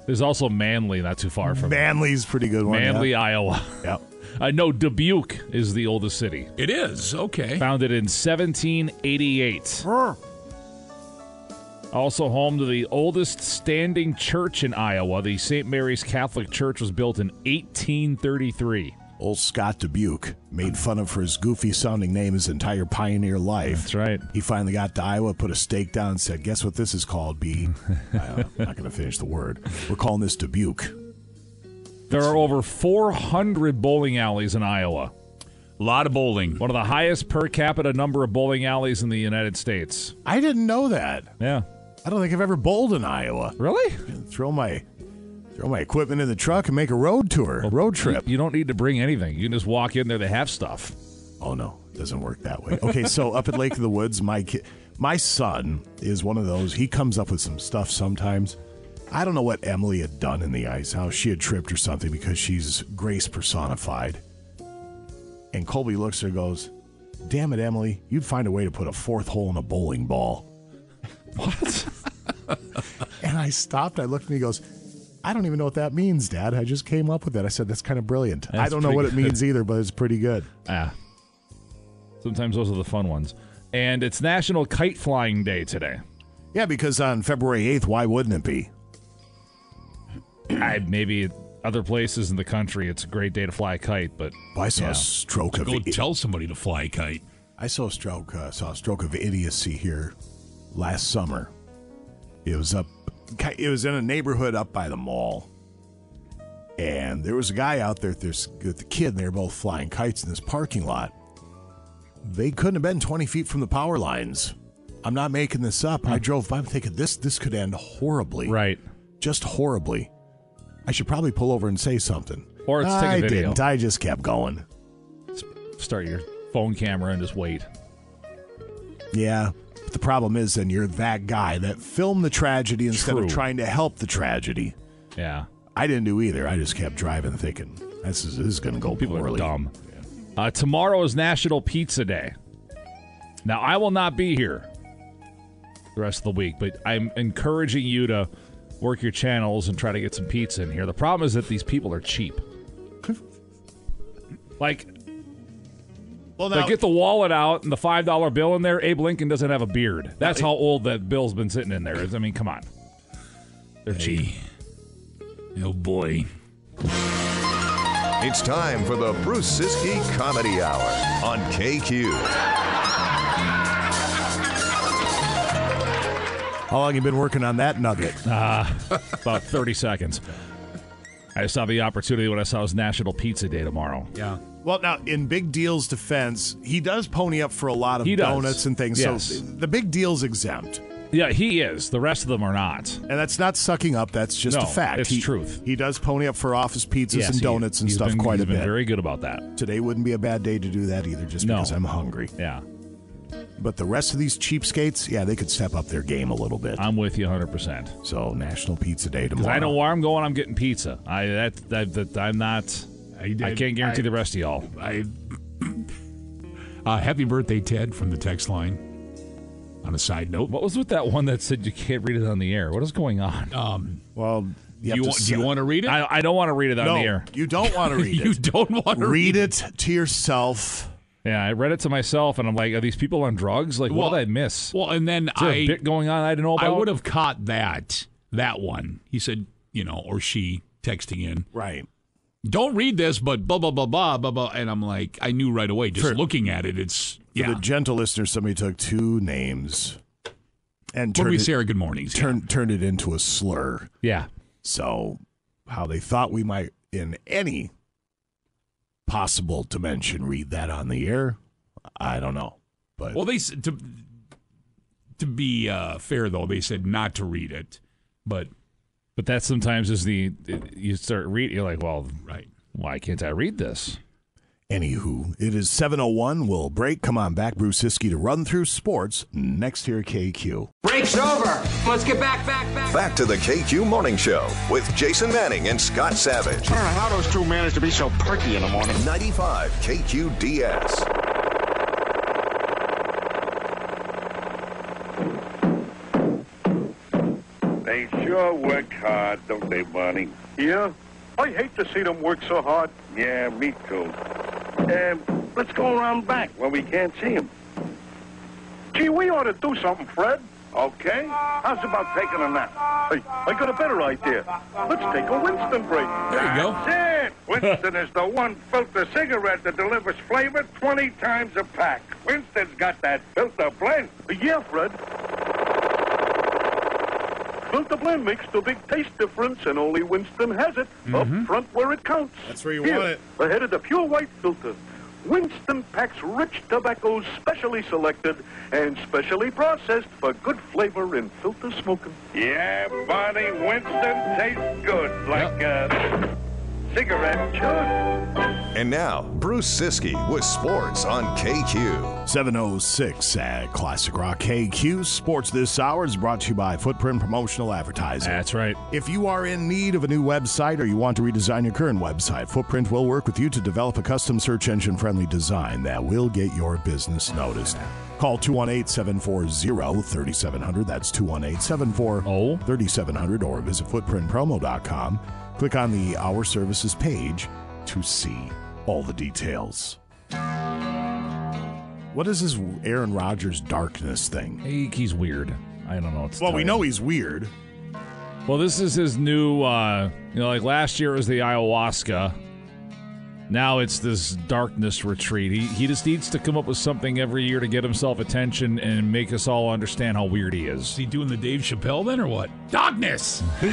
there's also Manly, not too far from Manly's a pretty good one. Manly, yeah. Iowa. Yep. I know Dubuque is the oldest city. it is okay. Founded in 1788. Also home to the oldest standing church in Iowa. The St. Mary's Catholic Church was built in 1833. Old Scott Dubuque, made fun of for his goofy sounding name his entire pioneer life. That's right. He finally got to Iowa, put a stake down, and said, Guess what this is called, B? Uh, I'm not going to finish the word. We're calling this Dubuque. There are over 400 bowling alleys in Iowa. A lot of bowling. One of the highest per capita number of bowling alleys in the United States. I didn't know that. Yeah. I don't think I've ever bowled in Iowa. Really? Throw my throw my equipment in the truck and make a road tour, A road trip. You, you don't need to bring anything. You can just walk in there. They have stuff. Oh no, it doesn't work that way. Okay, so up at Lake of the Woods, my ki- my son is one of those. He comes up with some stuff sometimes. I don't know what Emily had done in the ice, how she had tripped or something because she's grace personified. And Colby looks at her and goes, Damn it, Emily, you'd find a way to put a fourth hole in a bowling ball. What? and I stopped. I looked at him and he goes, I don't even know what that means, Dad. I just came up with that. I said, That's kind of brilliant. I don't know what it means either, but it's pretty good. Ah. Sometimes those are the fun ones. And it's National Kite Flying Day today. Yeah, because on February 8th, why wouldn't it be? I maybe other places in the country it's a great day to fly a kite, but I saw yeah. a stroke of go i- tell somebody to fly a kite. I saw a stroke. Uh, saw a stroke of idiocy here last summer. It was up. It was in a neighborhood up by the mall, and there was a guy out there with, this, with the kid. And they were both flying kites in this parking lot. They couldn't have been twenty feet from the power lines. I'm not making this up. I drove by. I'm thinking this this could end horribly. Right. Just horribly. I should probably pull over and say something. Or let's take a I video. didn't. I just kept going. Start your phone camera and just wait. Yeah. But the problem is then you're that guy that filmed the tragedy instead True. of trying to help the tragedy. Yeah. I didn't do either. I just kept driving thinking this is, this is going to go People poorly. are dumb. Uh, tomorrow is National Pizza Day. Now, I will not be here the rest of the week, but I'm encouraging you to work your channels and try to get some pizza in here. The problem is that these people are cheap. like, well, they get the wallet out and the five dollar bill in there. Abe Lincoln doesn't have a beard. That's how old that bill's been sitting in there. I mean, come on, they're cheap. Oh boy. It's time for the Bruce Siski Comedy Hour on KQ. How long have you been working on that nugget? Uh, about 30 seconds. I saw the opportunity when I saw it was National Pizza Day tomorrow. Yeah. Well, now in Big Deal's defense, he does pony up for a lot of He does. donuts and things. Yes. So the Big Deal's exempt. Yeah, he is. The rest of them are not. And that's not sucking up. That's just No, a fact. it's he, truth. He does pony up for office pizzas Yes, and he- donuts and he's stuff been- quite he's a been bit. very good about that. Today wouldn't be a bad day to do that either, just No. because I'm hungry. Yeah, But the rest of these cheapskates, yeah, they could step up their game a little bit. I'm with you 100%. So National Pizza Day tomorrow. I know where I'm going, I'm getting pizza. I that, that, that I'm not. I, can't guarantee I- the rest of y'all. I, uh, happy birthday, Ted, from the text line. On a side note, What was with that one that said you can't read it on the air? What is going on? um, Well, do you, want, do you want to read it? I, I don't want to read it on no, the air. you don't want to read it. you don't want to read it to yourself. Yeah, I read it to myself, and I'm like, are these people on drugs? Like, Well, what did I miss? Well, and then Is there I a bit going on I didn't know about? I would have caught that that one. He said, you know, or she texting in, Right. don't read this, but blah blah blah blah blah blah. And I'm like, I knew right away, just For- looking at it, it's For yeah. the gentle listener, somebody took two names and When turned we it, say our good mornings, yeah. turned, turned it into a slur. Yeah. So, how they thought we might, in any possible dimension, read that on the air, I don't know. But Well, they s- to to be uh, fair though, they said not to read it, but But that sometimes is the you start reading. You're like, well, right. why can't I read this? Anywho, it is 7.01. We'll break. Come on back, Bruce Siskey, to run through sports next here at KQ. Break's over. Let's get back, back, back. Back to the KQ Morning Show with Jason Manning and Scott Savage. I don't know how those two manage to be so perky in the morning. 95 KQDS. They sure work hard, don't they, Barney? Yeah? I hate to see them work so hard. Yeah, me too. Uh, let's go around back where we can't see them. Gee, we ought to do something, Fred. Okay? How's about taking a nap? Hey, I got a better idea. Let's take a Winston break. There you go. That's it! Winston is the one filter cigarette that delivers flavor 20 times a pack. Winston's got that filter blend. Yeah, Fred. Filter blend makes the big taste difference, and only Winston has it. Up mm-hmm. front where it counts. That's where you Here, want it. Ahead of the pure white filter. Winston packs rich tobaccos specially selected and specially processed for good flavor in filter smoking. Yeah, Barney, Winston tastes good like a uh, cigarette should. And now, Bruce Siski with sports on KQ. 706 at Classic Rock KQ. Sports this hour is brought to you by Footprint Promotional Advertising. That's right. If you are in need of a new website or you want to redesign your current website, Footprint will work with you to develop a custom search engine friendly design that will get your business noticed. Call 218 740 3700. That's 218 740 3700 or visit footprintpromo.com. Click on the Our Services page to see all the details. What is this Aaron Rodgers darkness thing? He, he's weird. I don't know. What to Well, tell we you. know he's weird. Well, this is his new. uh You know, like last year was the ayahuasca. Now it's this darkness retreat. He he just needs to come up with something every year to get himself attention and make us all understand how weird he is. Is he doing the Dave Chappelle then, or what? Darkness.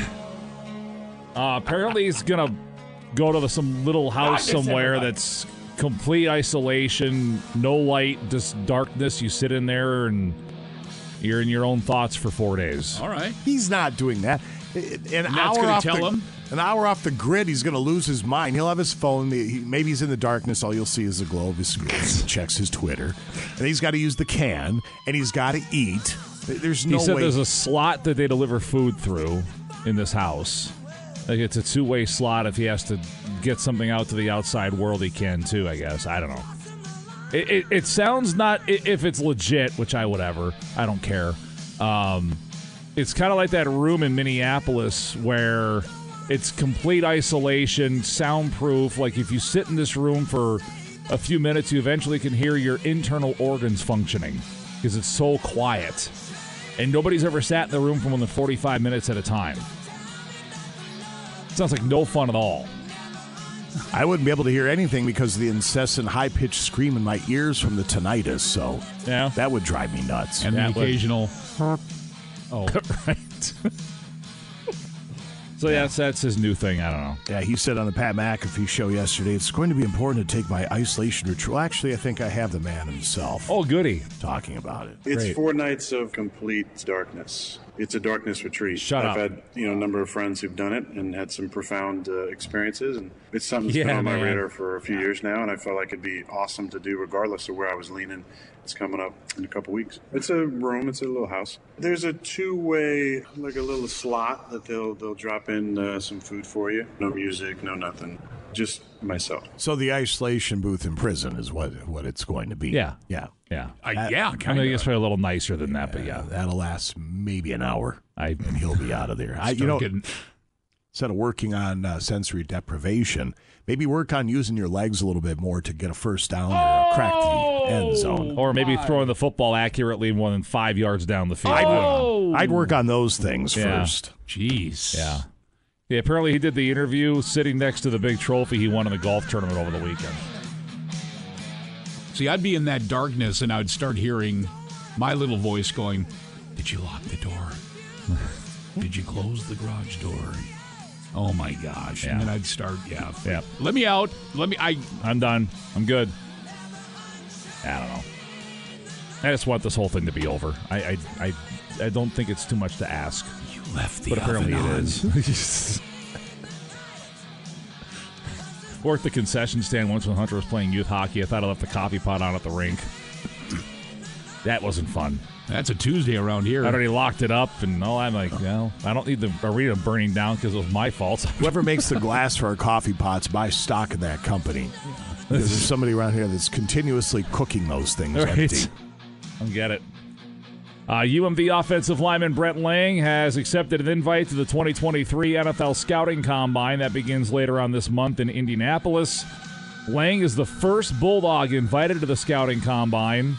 Uh, apparently, he's gonna go to the, some little house somewhere that's complete isolation, no light, just darkness. You sit in there and you're in your own thoughts for four days. All right. He's not doing that. An that's hour gonna off tell the, him? An hour off the grid, he's going to lose his mind. He'll have his phone. He, maybe he's in the darkness. All you'll see is the glow of his screen. He checks his Twitter, and he's got to use the can, and he's got to eat. There's no he said way. there's a slot that they deliver food through in this house. It's a two way slot. If he has to get something out to the outside world, he can too. I guess I don't know. It, it, it sounds not if it's legit, which I whatever. I don't care. Um, it's kind of like that room in Minneapolis where it's complete isolation, soundproof. Like if you sit in this room for a few minutes, you eventually can hear your internal organs functioning because it's so quiet. And nobody's ever sat in the room for more than 45 minutes at a time. Sounds like no fun at all. I wouldn't be able to hear anything because of the incessant high pitched scream in my ears from the tinnitus. So yeah, that would drive me nuts. And the That would- occasional. Oh, right. So yeah, that's, that's his new thing. I don't know. Yeah, he said on the Pat McAfee show yesterday, it's going to be important to take my isolation retreat. Well, actually, I think I have the man himself. Oh, goody. Talking about it. It's Great. four nights of complete darkness. It's a darkness retreat. Shut I've up. had you know a number of friends who've done it and had some profound uh, experiences, and it's something that's Yeah, been on my radar for a few years now, and I felt like it'd be awesome to do regardless of where I was leaning. It's coming up in a couple weeks. It's a room. It's a little house. There's a two-way, like a little slot that they'll they'll drop in uh, some food for you. No music, no nothing. Just myself. So the isolation booth in prison is what what it's going to be. Yeah. yeah, Yeah. Uh, That- yeah, I kind mean, of. it's probably a little nicer than that, but yeah. That'll last maybe an hour, I and he'll be out of there. I, you know, getting, instead of working on uh, sensory deprivation, maybe work on using your legs a little bit more to get a first down or a crack the end zone. Oh, or maybe throwing the football accurately more than five yards down the field. I'd, I don't know. work, I'd work on those things Yeah. first. jeez. Yeah. Yeah, apparently he did the interview sitting next to the big trophy he won in the golf tournament over the weekend. See, I'd be in that darkness and I'd start hearing my little voice going, Did you lock the door? Did you close the garage door? Oh my gosh. Yeah. And then I'd start, yeah. Yeah. Let me out. Let me, I, I'm done. I'm good. I don't know. I just want this whole thing to be over. I I, I, I don't think it's too much to ask. you left the but apparently oven it on. is. or at the concession stand once when Hunter was playing youth hockey. I thought I left the coffee pot on at the rink. That wasn't fun. That's a Tuesday around here. I already locked it up, and all I'm like, no, I don't need the arena burning down because it was my fault. Whoever makes the glass for our coffee pots, buy stock in that company. Because there's somebody around here that's continuously cooking those things Right. empty. I get it. Uh, UMD offensive lineman Brett Lang has accepted an invite to the 2023 NFL Scouting Combine that begins later on this month in Indianapolis. Lang is the first Bulldog invited to the Scouting Combine,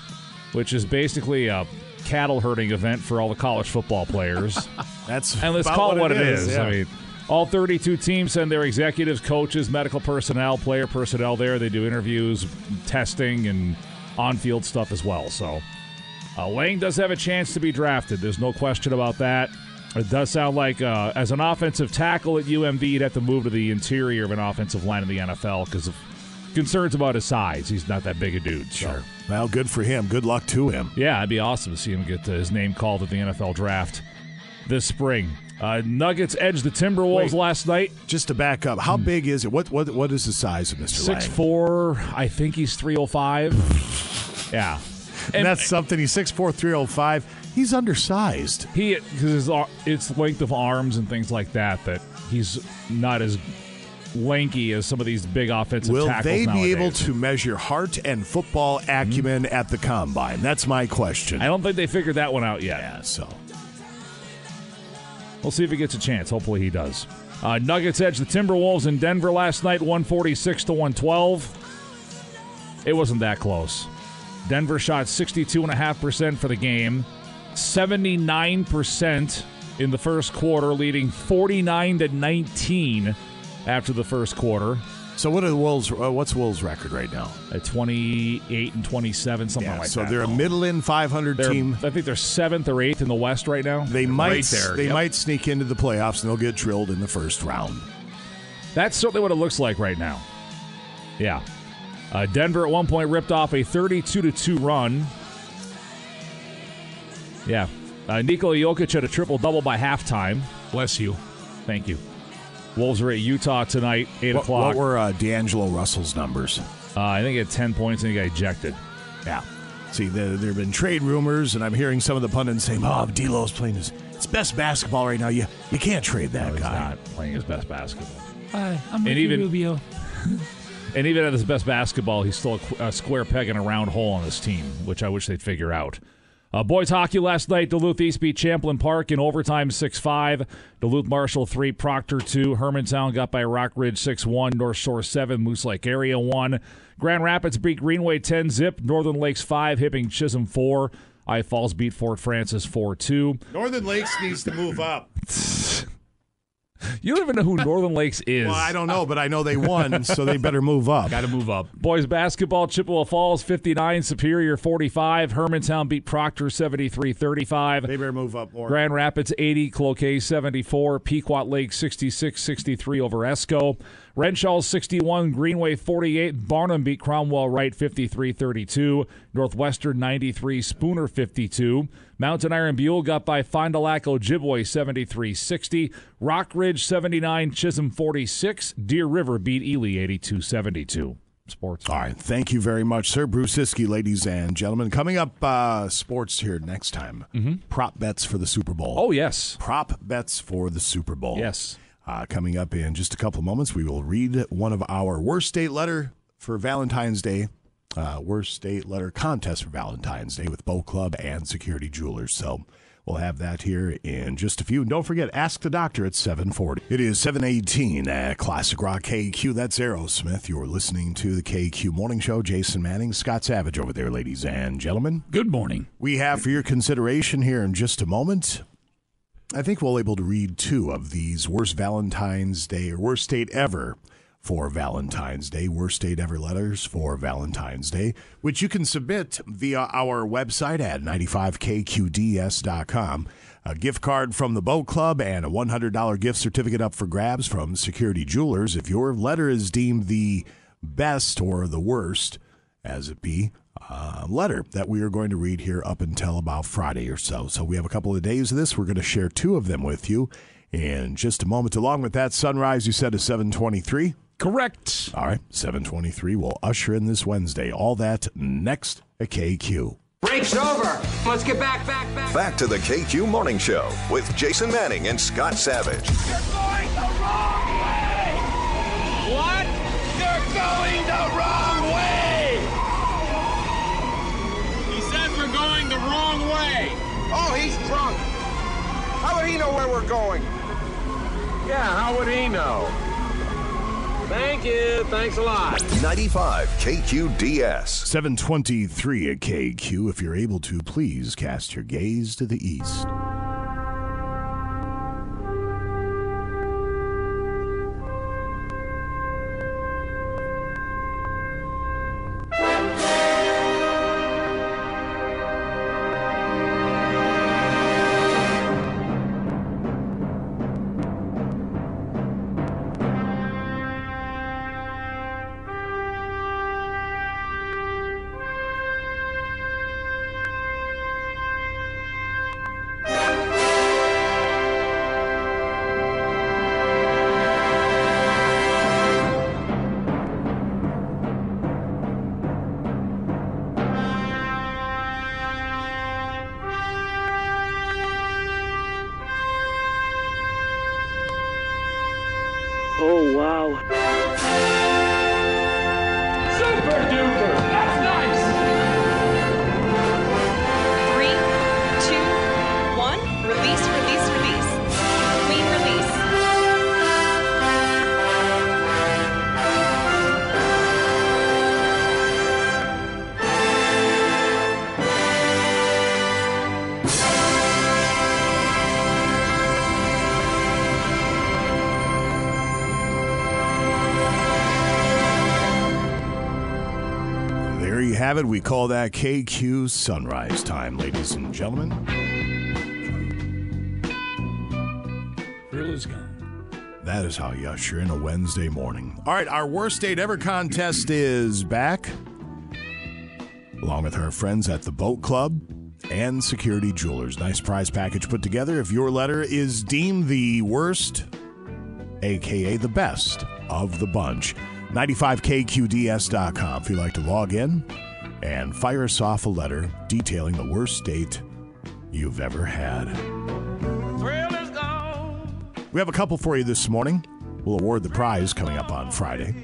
which is basically a cattle herding event for all the college football players. That's and let's call it what it is, is. yeah. I mean, all 32 teams send their executives, coaches, medical personnel, player personnel there. They do interviews, testing, and on-field stuff as well. So, uh, Lang does have a chance to be drafted. There's no question about that. It does sound like uh, as an offensive tackle at UMD, you'd have to move to the interior of an offensive line in the NFL because of concerns about his size. He's not that big a dude. So. Well, good for him. Good luck to him. Yeah, it'd be awesome to see him get uh, his name called at the NFL draft this spring. Uh, Nuggets edged the Timberwolves Wait. last night. Just to back up, how big is it? What what what is the size of Mr. Six Lang? four. I think he's three oh five. Yeah, And that's something. He's 6'4", 305. He's undersized. he because his it's length of arms and things like that. That he's not as lanky as some of these big offensive Will tackles they be able to measure heart and football acumen at the combine? That's my question. I don't think they figured that one out yet. Yeah, so We'll see if he gets a chance. Hopefully he does. Uh, Nuggets edge the Timberwolves in Denver last night, 146 to 112. It wasn't that close. Denver shot 62.5% for the game, 79% in the first quarter, leading 49 to 19 after the first quarter. So what are the Wolves? Uh, what's Wolves' record right now? At 28 and 27, something Yeah, like so that. So they're a middle-in 500 team. I think they're seventh or eighth in the West right now. They might right there. they Yep. might sneak into the playoffs and they'll get drilled in the first round. That's certainly what it looks like right now. Yeah. Uh, Denver at one point ripped off a 32 to 2 run. Yeah. Uh, Nikola Jokic had a triple double by halftime. Bless you. Thank you. Wolves are at Utah tonight, 8 What, o'clock. what were uh, D'Angelo Russell's numbers? uh, I think he had 10 points and he got ejected. Yeah. See, there, there have been trade rumors, and I'm hearing some of the pundits saying, "Oh, D'Lo's playing his, his best basketball right now. You you can't trade that No, he's guy." not playing his best basketball. Hi, I'm And Ricky even- Rubio. And even at his best basketball, he's still a, a square peg in a round hole on this team, which I wish they'd figure out. Uh, boys hockey last night, Duluth East beat Champlin Park in overtime 6 5. Duluth Marshall 3, Proctor 2. Hermantown got by Rock Ridge 6 1. North Shore 7, Moose Lake Area 1. Grand Rapids beat Greenway 10 zip. Northern Lakes 5, Hibbing Chisholm 4. I Falls beat Fort Frances 4 2. Northern Lakes needs to move up. You don't even know who Northern Lakes is. Well, I don't know, but I know they won, so they better move up. Got to move up. Boys basketball, Chippewa Falls 59, Superior 45. Hermantown beat Proctor 73 35. They better move up more. Grand Rapids 80, Cloquet 74, Pequot Lake 66 63 over Esko. Wrenshall 61, Greenway 48, Barnum beat Cromwell Wright 53 32, Northwestern 93, Spooner 52. Mountain Iron Buhl got by Fond du Lac Ojibwe 73 60, Rock Ridge 79, Chisholm 46, Deer River beat Ely 82 72. Sports. All right. Thank you very much, sir. Bruce Siskey, ladies and gentlemen. Coming up, uh, sports here next time. Mm-hmm. Prop bets for the Super Bowl. Oh, yes. Prop bets for the Super Bowl. Yes. Uh, coming up in just a couple of moments, we will read one of our worst state letter for Valentine's Day. Uh, worst state letter contest for Valentine's Day with Boat Club and Security Jewelers. So we'll have that here in just a few. And don't forget, ask the doctor at 740. It is 718 at Classic Rock KQ. That's Aerosmith. You're listening to the KQ Morning Show. Jason Manning, Scott Savage over there, ladies and gentlemen. Good morning. We have for your consideration here in just a moment. I think we'll be able to read two of these worst Valentine's Day or worst date ever for Valentine's Day, worst date ever letters for Valentine's Day, which you can submit via our website at 95kqds.com. A gift card from the Boat Club and a $100 gift certificate up for grabs from Security Jewelers. If your letter is deemed the best or the worst, as it be, uh, letter that we are going to read here up until about Friday or so. So we have a couple of days of this. We're going to share two of them with you in just a moment. Along with that, sunrise you said is 723. Correct. All right, 723 will usher in this Wednesday. All that next at KQ. Break's over. Let's get back, back, back. Back to the KQ Morning Show with Jason Manning and Scott Savage. You're going the wrong way. What? You're going the wrong way! He says we're going the wrong way. Oh, he's drunk. How would he know where we're going? Yeah, how would he know? Thank you. Thanks a lot. 95 KQDS. 723 at KQ. If you're able to, please cast your gaze to the east. Have it. We call that KQ sunrise time, ladies and gentlemen. Thrill is gone. That is how you usher in a Wednesday morning. All right, our worst date ever contest is back, along with our friends at the Boat Club and Security Jewelers. Nice prize package put together. If your letter is deemed the worst, aka the best of the bunch, 95kqds.com if you'd like to log in and fire us off a letter detailing the worst date you've ever had. We have a couple for you this morning. We'll award the prize coming up on Friday.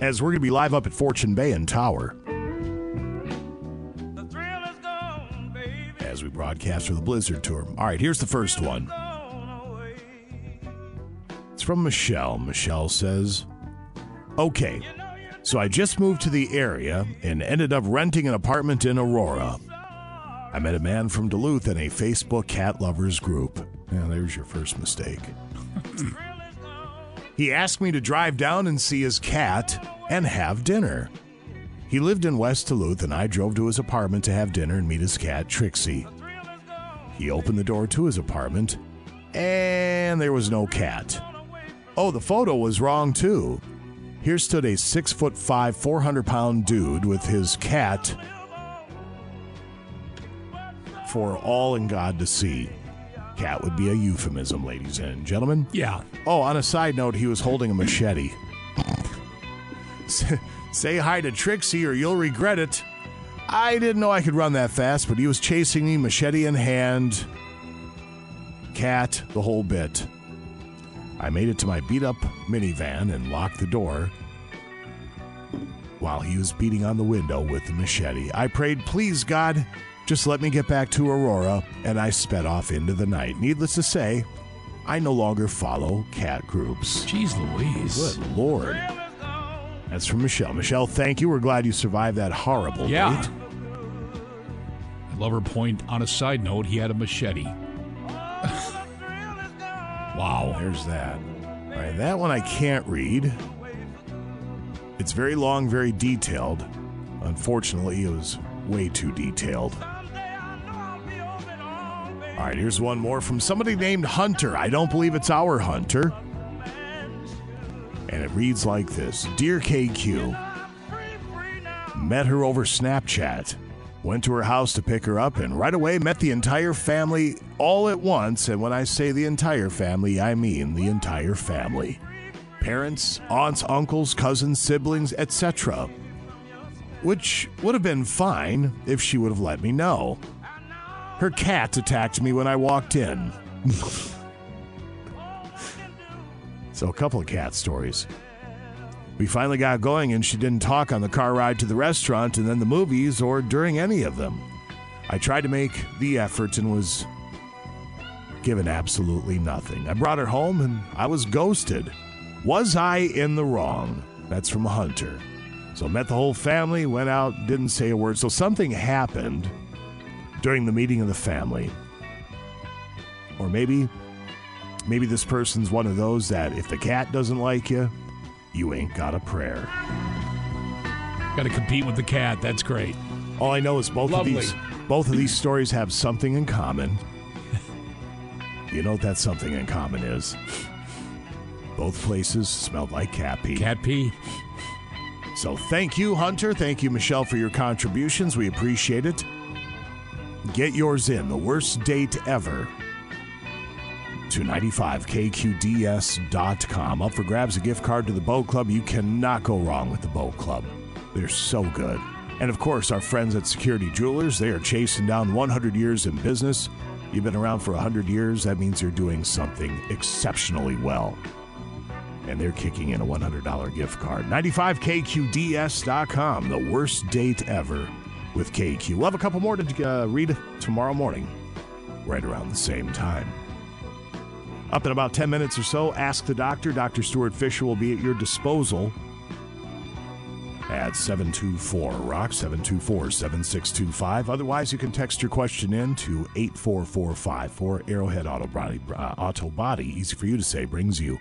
As we're going to be live up at Fortune Bay and Tower. As we broadcast for the Blizzard Tour. All right, here's the first one. It's from Michelle. Michelle says, Okay, so I just moved to the area and ended up renting an apartment in Aurora. I met a man from Duluth in a Facebook cat lovers group. Yeah, there's your first mistake. he asked me to drive down and see his cat and have dinner. He lived in West Duluth, and I drove to his apartment to have dinner and meet his cat, Trixie. He opened the door to his apartment, and there was no cat. Oh, the photo was wrong, too. Here stood a six foot five, 400 pound dude with his cat for all in God to see. Cat would be a euphemism, ladies and gentlemen. Yeah. Oh, on a side note, he was holding a machete. Say hi to Trixie or you'll regret it. I didn't know I could run that fast, but he was chasing me, machete in hand, cat, the whole bit. I made it to my beat up minivan and locked the door while he was beating on the window with the machete. I prayed, please, God, just let me get back to Aurora, and I sped off into the night. Needless to say, I no longer follow cat groups. Jeez Louise. Good Lord. That's from Michelle. Michelle, thank you. We're glad you survived that horrible Yeah. date. I love her point. On a side note, he had a machete. wow. There's that. All right, that one I can't read. It's very long, very detailed. Unfortunately, it was way too detailed. All right, here's one more from somebody named Hunter. I don't believe it's our Hunter. And it reads like this Dear KQ, met her over Snapchat. Went to her house to pick her up and right away met the entire family all at once. And when I say the entire family, I mean the entire family parents, aunts, uncles, cousins, siblings, etc. Which would have been fine if she would have let me know. Her cat attacked me when I walked in. so, a couple of cat stories. We finally got going, and she didn't talk on the car ride to the restaurant and then the movies or during any of them. I tried to make the effort and was given absolutely nothing. I brought her home and I was ghosted. Was I in the wrong? That's from Hunter. So met the whole family, went out, didn't say a word. So something happened during the meeting of the family. Or maybe maybe this person's one of those that if the cat doesn't like you, you ain't got a prayer. Got to compete with the cat. That's great. All I know is both Lovely. of these both of these stories have something in common. You know what that something in common is? Both places smelled like cat pee. Cat pee. So thank you, Hunter. Thank you, Michelle, for your contributions. We appreciate it. Get yours in. The worst date ever. To 95kqds.com. Up for grabs a gift card to the Boat Club. You cannot go wrong with the Boat Club. They're so good. And of course, our friends at Security Jewelers, they are chasing down 100 years in business. You've been around for 100 years, that means you're doing something exceptionally well. and they're kicking in a $100 gift card. 95KQDS.com, the worst date ever with KQ. We'll have a couple more to uh, read tomorrow morning, right around the same time. Up in about 10 minutes or so, Ask the Doctor. Dr. Stuart Fisher will be at your disposal at 724 Rock, 724 7625. Otherwise, you can text your question in to 84454. Arrowhead Auto Body, uh, Auto Body, easy for you to say, brings you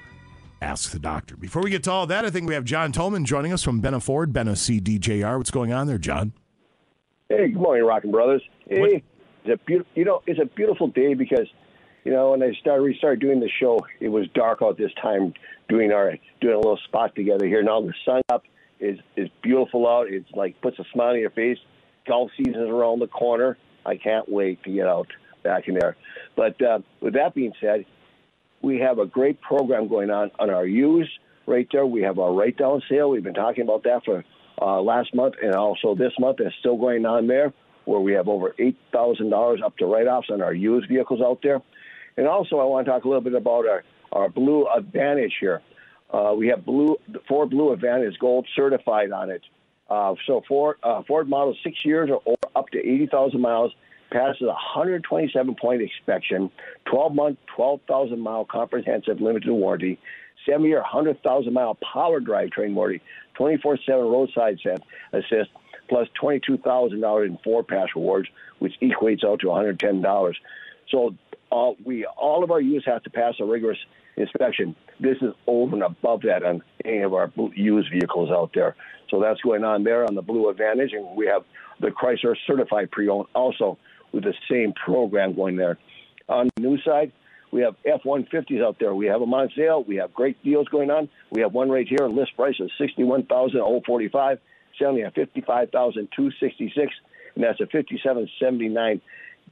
Ask the Doctor. Before we get to all that, I think we have John Tolman joining us from Benna Ford, Benna CDJR. What's going on there, John? Hey, good morning, Rockin' Brothers. Hey, it's a beautiful, you know, it's a beautiful day because, you know, when I started, we started doing the show, it was dark out this time doing our, doing a little spot together here. Now the sun up is, is beautiful out. It's like puts a smile on your face. Golf season is around the corner. I can't wait to get out back in there. But uh, with that being said, we have a great program going on on our used right there. We have our write down sale. We've been talking about that for uh, last month and also this month. It's still going on there where we have over $8,000 up to write offs on our used vehicles out there. And also, I want to talk a little bit about our, our Blue Advantage here. Uh, we have blue Ford Blue Advantage Gold certified on it. Uh, so Ford, uh, Ford model six years or up to 80,000 miles passes a 127 point inspection, 12 month, 12,000 mile comprehensive limited warranty, seven year, 100,000 mile power drivetrain warranty, 24 7 roadside assist, plus $22,000 in FordPass rewards, which equates out to $110. So all, we all of our used have to pass a rigorous inspection. This is over and above that on any of our used vehicles out there. So that's going on there on the Blue Advantage, and we have the Chrysler Certified Pre-Owned also with the same program going there. On the new side, we have F-150s out there. We have them on sale. We have great deals going on. We have one right here. List price is sixty-one thousand oh forty-five, selling at fifty-five thousand two sixty-six, and that's a fifty-seven seventy-nine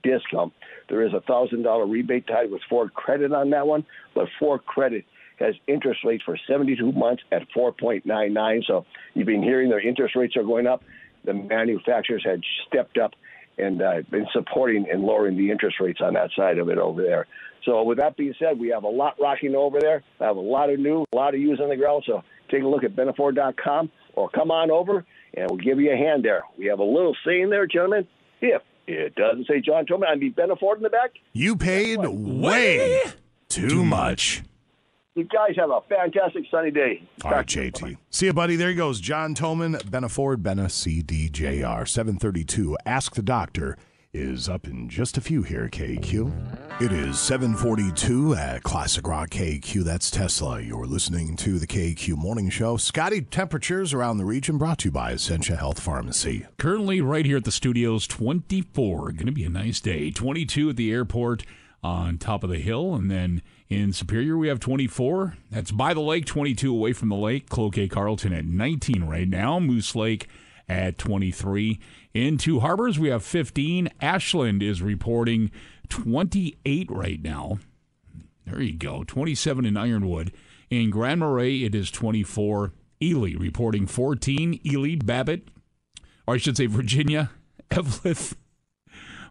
discount. There is a thousand dollar rebate tied with Ford Credit on that one, but Ford Credit has interest rates for 72 months at 4.99. So you've been hearing their interest rates are going up. The manufacturers had stepped up and uh, been supporting and lowering the interest rates on that side of it over there. So with that being said, we have a lot rocking over there. I have a lot of new, a lot of used on the ground. So take a look at Bennaford.com or come on over and we'll give you a hand there. We have a little saying there, gentlemen. If it doesn't say John Tolman, I mean Benna Ford in the back. You paid way too much. You guys have a fantastic sunny day. All right, JT. See you, buddy. There he goes. John Tolman, Benna Ford, Benna CDJR. 732. Ask the Doctor is up in just a few here, KQ. It is 742 at Classic Rock KQ. That's Tesla. You're listening to the KQ Morning Show. Scotty, temperatures around the region brought to you by Essentia Health Pharmacy. Currently, right here at the studios, 24. Going to be a nice day. 22 at the airport on top of the hill. And then in Superior, we have 24. That's by the lake, 22 away from the lake. Cloquet Carlton at 19 right now. Moose Lake at 23. In Two Harbors, we have 15. Ashland is reporting 28 right now. There you go. 27 in Ironwood. In Grand Marais, it is 24. Ely reporting 14. Ely, Babbitt, or I should say Virginia, Eveleth,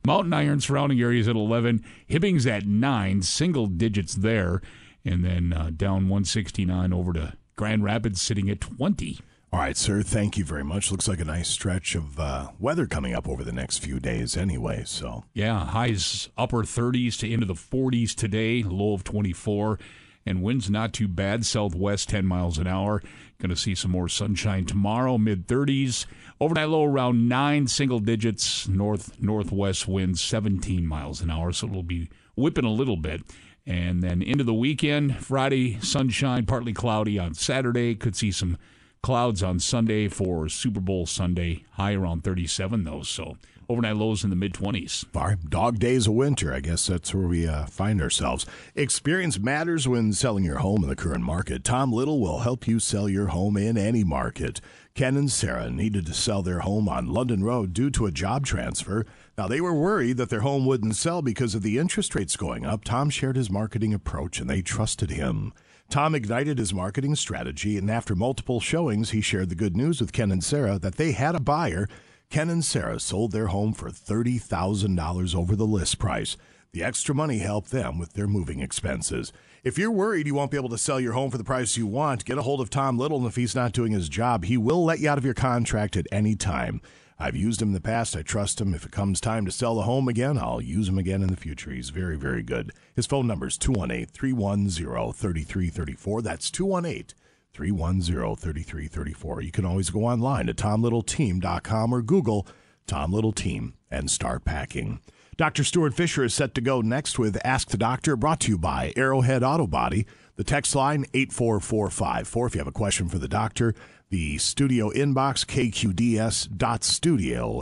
Mountain Iron surrounding areas at 11. Hibbing's at 9, single digits there. And then uh, down 169 over to Grand Rapids sitting at 20. All right, sir. Thank you very much. Looks like a nice stretch of uh, weather coming up over the next few days, anyway. So Yeah, highs upper 30s to into the 40s today, low of 24. And winds not too bad, southwest 10 miles an hour. Going to see some more sunshine tomorrow, mid 30s. Overnight low around 9 single digits, north northwest winds 17 miles an hour, so it'll be whipping a little bit. And then into the weekend, Friday, sunshine, partly cloudy on Saturday. Could see some clouds on Sunday for Super Bowl Sunday, high around 37 though. So overnight lows in the mid 20s. All right, dog days of winter. I guess that's where we uh, find ourselves. Experience matters when selling your home in the current market. Tom Little will help you sell your home in any market. Ken and Sarah needed to sell their home on London Road due to a job transfer. Now, they were worried that their home wouldn't sell because of the interest rates going up. Tom shared his marketing approach and they trusted him. Tom ignited his marketing strategy, and after multiple showings, he shared the good news with Ken and Sarah that they had a buyer. Ken and Sarah sold their home for $30,000 over the list price. The extra money helped them with their moving expenses. If you're worried you won't be able to sell your home for the price you want, get a hold of Tom Little, and if he's not doing his job, he will let you out of your contract at any time. I've used him in the past. I trust him. If it comes time to sell the home again, I'll use him again in the future. He's very, very good. His phone number is 218 310 3334. That's 218 310 3334. You can always go online to tomlittleteam.com or Google Tom Little Team and start packing. Dr. Stuart Fisher is set to go next with Ask the Doctor, brought to you by Arrowhead Auto Body. The text line 84454 if you have a question for the doctor. The studio inbox kqds.studio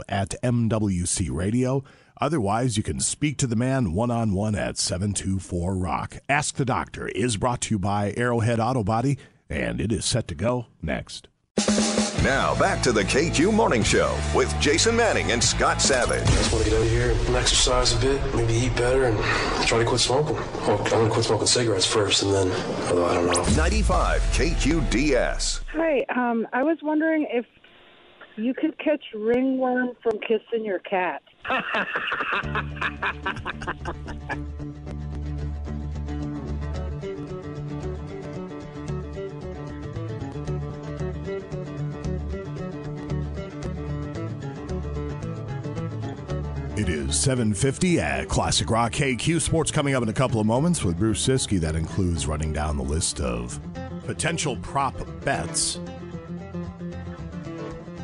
at MWC Radio. Otherwise, you can speak to the man one on one at 724 Rock. Ask the Doctor is brought to you by Arrowhead Auto Body, and it is set to go next. Now back to the KQ Morning Show with Jason Manning and Scott Savage. I just want to get out of here and exercise a bit, maybe eat better, and try to quit smoking. Well, I'm going to quit smoking cigarettes first, and then, although I don't know. 95 KQDS. Hi, um, I was wondering if you could catch ringworm from kissing your cat. It is 750 at Classic Rock KQ Sports coming up in a couple of moments with Bruce Siski. That includes running down the list of potential prop bets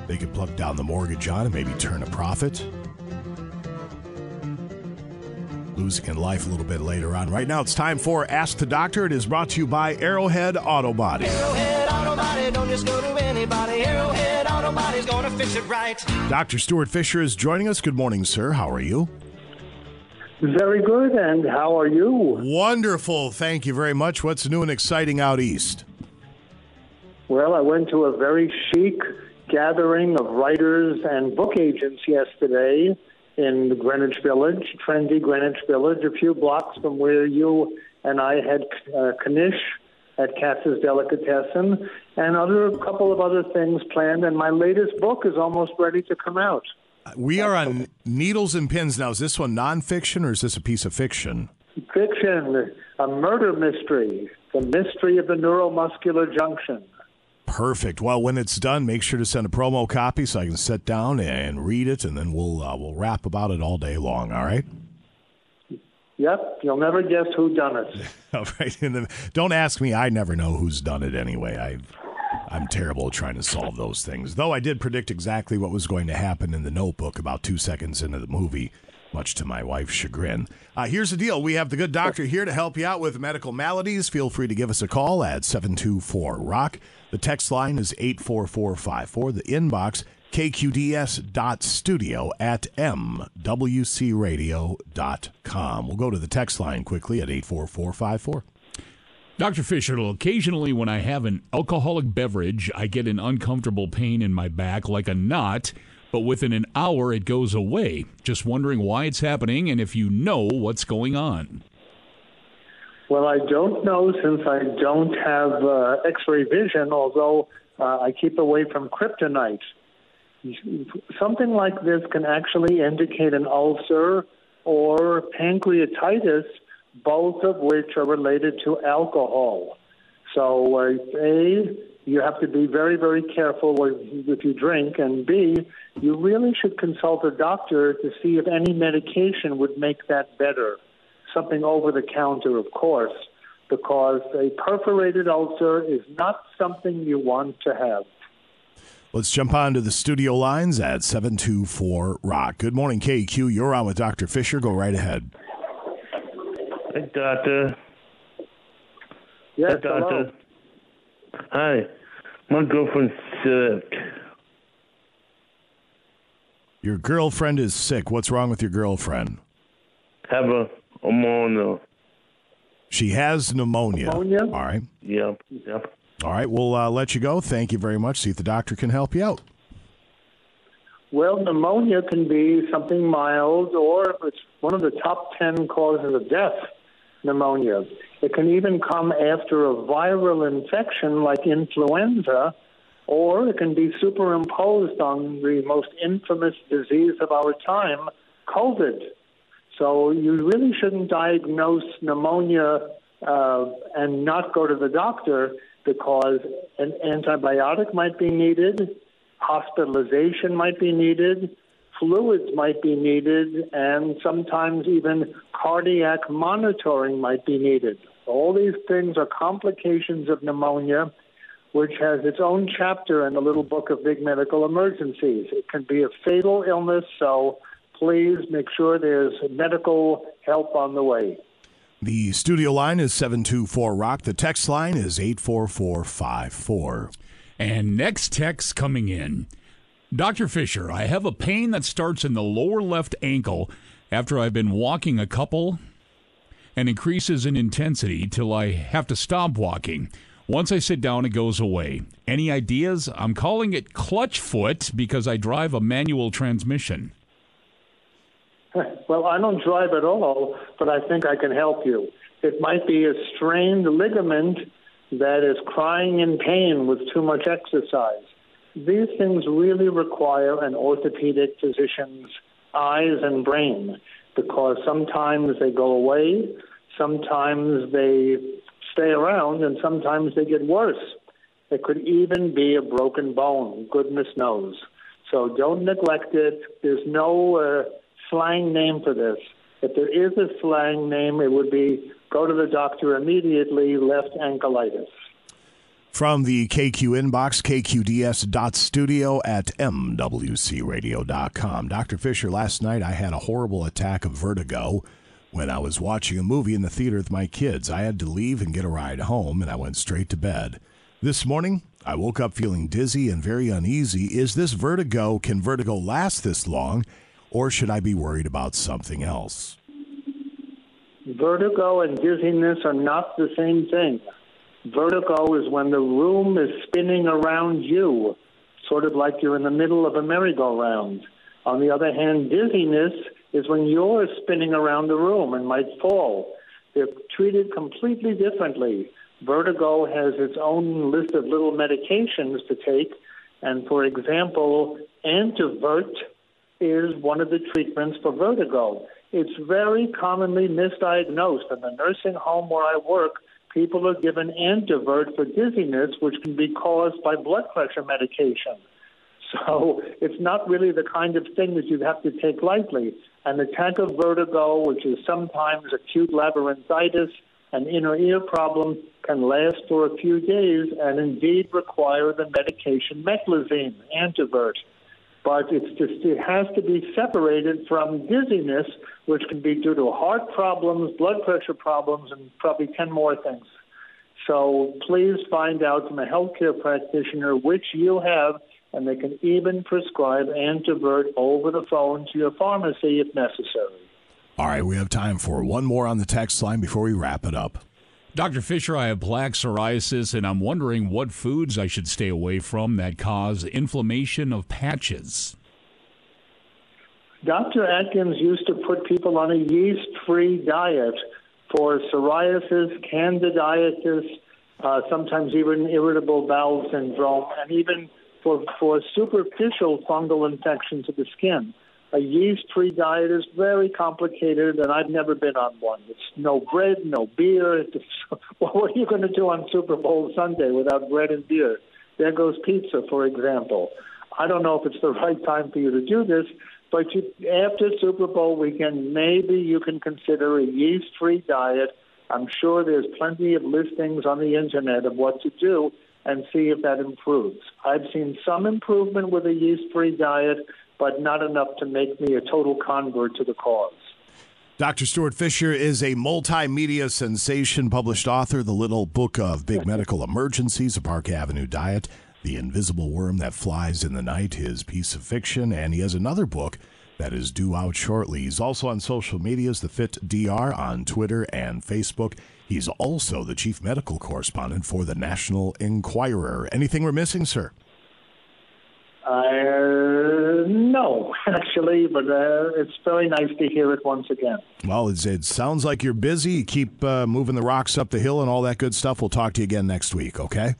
they could plug down the mortgage on and maybe turn a profit. Losing in life a little bit later on. Right now, it's time for Ask the Doctor. It is brought to you by Arrowhead Auto Body. Arrowhead Auto Body, don't just go to anybody. Arrowhead Auto Body's gonna fix it right. Dr. Stuart Fisher is joining us. Good morning, sir. How are you? Very good, and how are you? Wonderful. Thank you very much. What's new and exciting out east? Well, I went to a very chic gathering of writers and book agents yesterday in Greenwich Village, trendy Greenwich Village, a few blocks from where you and I had uh, Knish at Katz's Delicatessen, and other a couple of other things planned. And my latest book is almost ready to come out. We are on Needles and Pins now. Is this one nonfiction or is this a piece of fiction? Fiction, a murder mystery, the mystery of the neuromuscular junction. Perfect. Well, when it's done, make sure to send a promo copy so I can sit down and read it, and then we'll uh, we'll rap about it all day long. All right. Yep, you'll never guess who done it. All right. Then, don't ask me. I never know who's done it anyway. I I'm terrible at trying to solve those things. Though I did predict exactly what was going to happen in the Notebook about two seconds into the movie. Much to my wife's chagrin. Uh, here's the deal. We have the good doctor here to help you out with medical maladies. Feel free to give us a call at 724 Rock. The text line is 84454. The inbox, kqds.studio at mwcradio.com. We'll go to the text line quickly at 84454. Dr. Fisher, occasionally when I have an alcoholic beverage, I get an uncomfortable pain in my back like a knot, but within an hour it goes away. Just wondering why it's happening and if you know what's going on. Well, I don't know since I don't have uh, X-ray vision, although uh, I keep away from kryptonite. Something like this can actually indicate an ulcer or pancreatitis, both of which are related to alcohol. So, uh, A, you have to be very, very careful with, if you drink, and B, you really should consult a doctor to see if any medication would make that better. Something over the counter, of course, because a perforated ulcer is not something you want to have. Let's jump on to the studio lines at 724 Rock. Good morning, KQ. You're on with Dr. Fisher. Go right ahead. Hey, doctor. Yes, Hey, doctor. hello. Hi. My girlfriend's sick. Your girlfriend is sick. What's wrong with your girlfriend? Have a pneumonia. She has pneumonia. Pneumonia? All right. Yep. Yep. All right. We'll uh, let you go. Thank you very much. See if the doctor can help you out. Well, pneumonia can be something mild, or it's one of the top 10 causes of death, pneumonia. It can even come after a viral infection like influenza, or it can be superimposed on the most infamous disease of our time, COVID. So you really shouldn't diagnose pneumonia uh, and not go to the doctor because an antibiotic might be needed, hospitalization might be needed, fluids might be needed, and sometimes even cardiac monitoring might be needed. All these things are complications of pneumonia, which has its own chapter in the little book of big medical emergencies. It can be a fatal illness, so please make sure there's medical help on the way. The studio line is 724 Rock. The text line is 84454. And next text coming in Dr. Fisher, I have a pain that starts in the lower left ankle after I've been walking a couple and increases in intensity till I have to stop walking. Once I sit down, it goes away. Any ideas? I'm calling it clutch foot because I drive a manual transmission. Well, I don't drive at all, but I think I can help you. It might be a strained ligament that is crying in pain with too much exercise. These things really require an orthopedic physician's eyes and brain because sometimes they go away, sometimes they stay around, and sometimes they get worse. It could even be a broken bone, goodness knows. So don't neglect it. There's no uh, slang name for this. If there is a slang name, it would be go to the doctor immediately, left ankleitis. From the KQ inbox, kqds.studio at mwcradio.com. Dr. Fisher, last night I had a horrible attack of vertigo when I was watching a movie in the theater with my kids. I had to leave and get a ride home, and I went straight to bed. This morning, I woke up feeling dizzy and very uneasy. Is this vertigo? Can vertigo last this long, or should I be worried about something else? Vertigo and dizziness are not the same thing. Vertigo is when the room is spinning around you, sort of like you're in the middle of a merry-go-round. On the other hand, dizziness is when you're spinning around the room and might fall. They're treated completely differently. Vertigo has its own list of little medications to take, and for example, Antivert is one of the treatments for vertigo. It's very commonly misdiagnosed. In the nursing home where I work, people are given Antivert for dizziness, which can be caused by blood pressure medication. So it's not really the kind of thing that you have to take lightly. An attack of vertigo, which is sometimes acute labyrinthitis, an inner ear problem, can last for a few days and indeed require the medication meclizine, Antivert. But it's just it has to be separated from dizziness, which can be due to heart problems, blood pressure problems, and probably 10 more things. So please find out from a healthcare practitioner which you have, and they can even prescribe Antivert over the phone to your pharmacy if necessary. All right, we have time for one more on the text line before we wrap it up. Dr. Fisher, I have plaque psoriasis, and I'm wondering what foods I should stay away from that cause inflammation of patches. Dr. Atkins used to put people on a yeast free diet for psoriasis, candidiasis, uh, sometimes even irritable bowel syndrome, and even for, for superficial fungal infections of the skin. A yeast free diet is very complicated, and I've never been on one. It's no bread, no beer. It's, what are you going to do on Super Bowl Sunday without bread and beer? There goes pizza, for example. I don't know if it's the right time for you to do this, but you, after Super Bowl weekend, maybe you can consider a yeast free diet. I'm sure there's plenty of listings on the internet of what to do and see if that improves. I've seen some improvement with a yeast free diet, but not enough to make me a total convert to the cause. Dr. Stuart Fisher is a multimedia sensation, published author, The Little Book of Big Medical Emergencies, A Park Avenue Diet, The Invisible Worm That Flies in the Night, his piece of fiction, and he has another book that is due out shortly. He's also on social medias, The Fit DR on Twitter and Facebook. He's also the chief medical correspondent for the National Enquirer. Anything we're missing, sir? Uh, no, actually, but uh, it's very nice to hear it once again. Well, it's, it sounds like you're busy. Keep uh, moving the rocks up the hill and all that good stuff. We'll talk to you again next week, okay?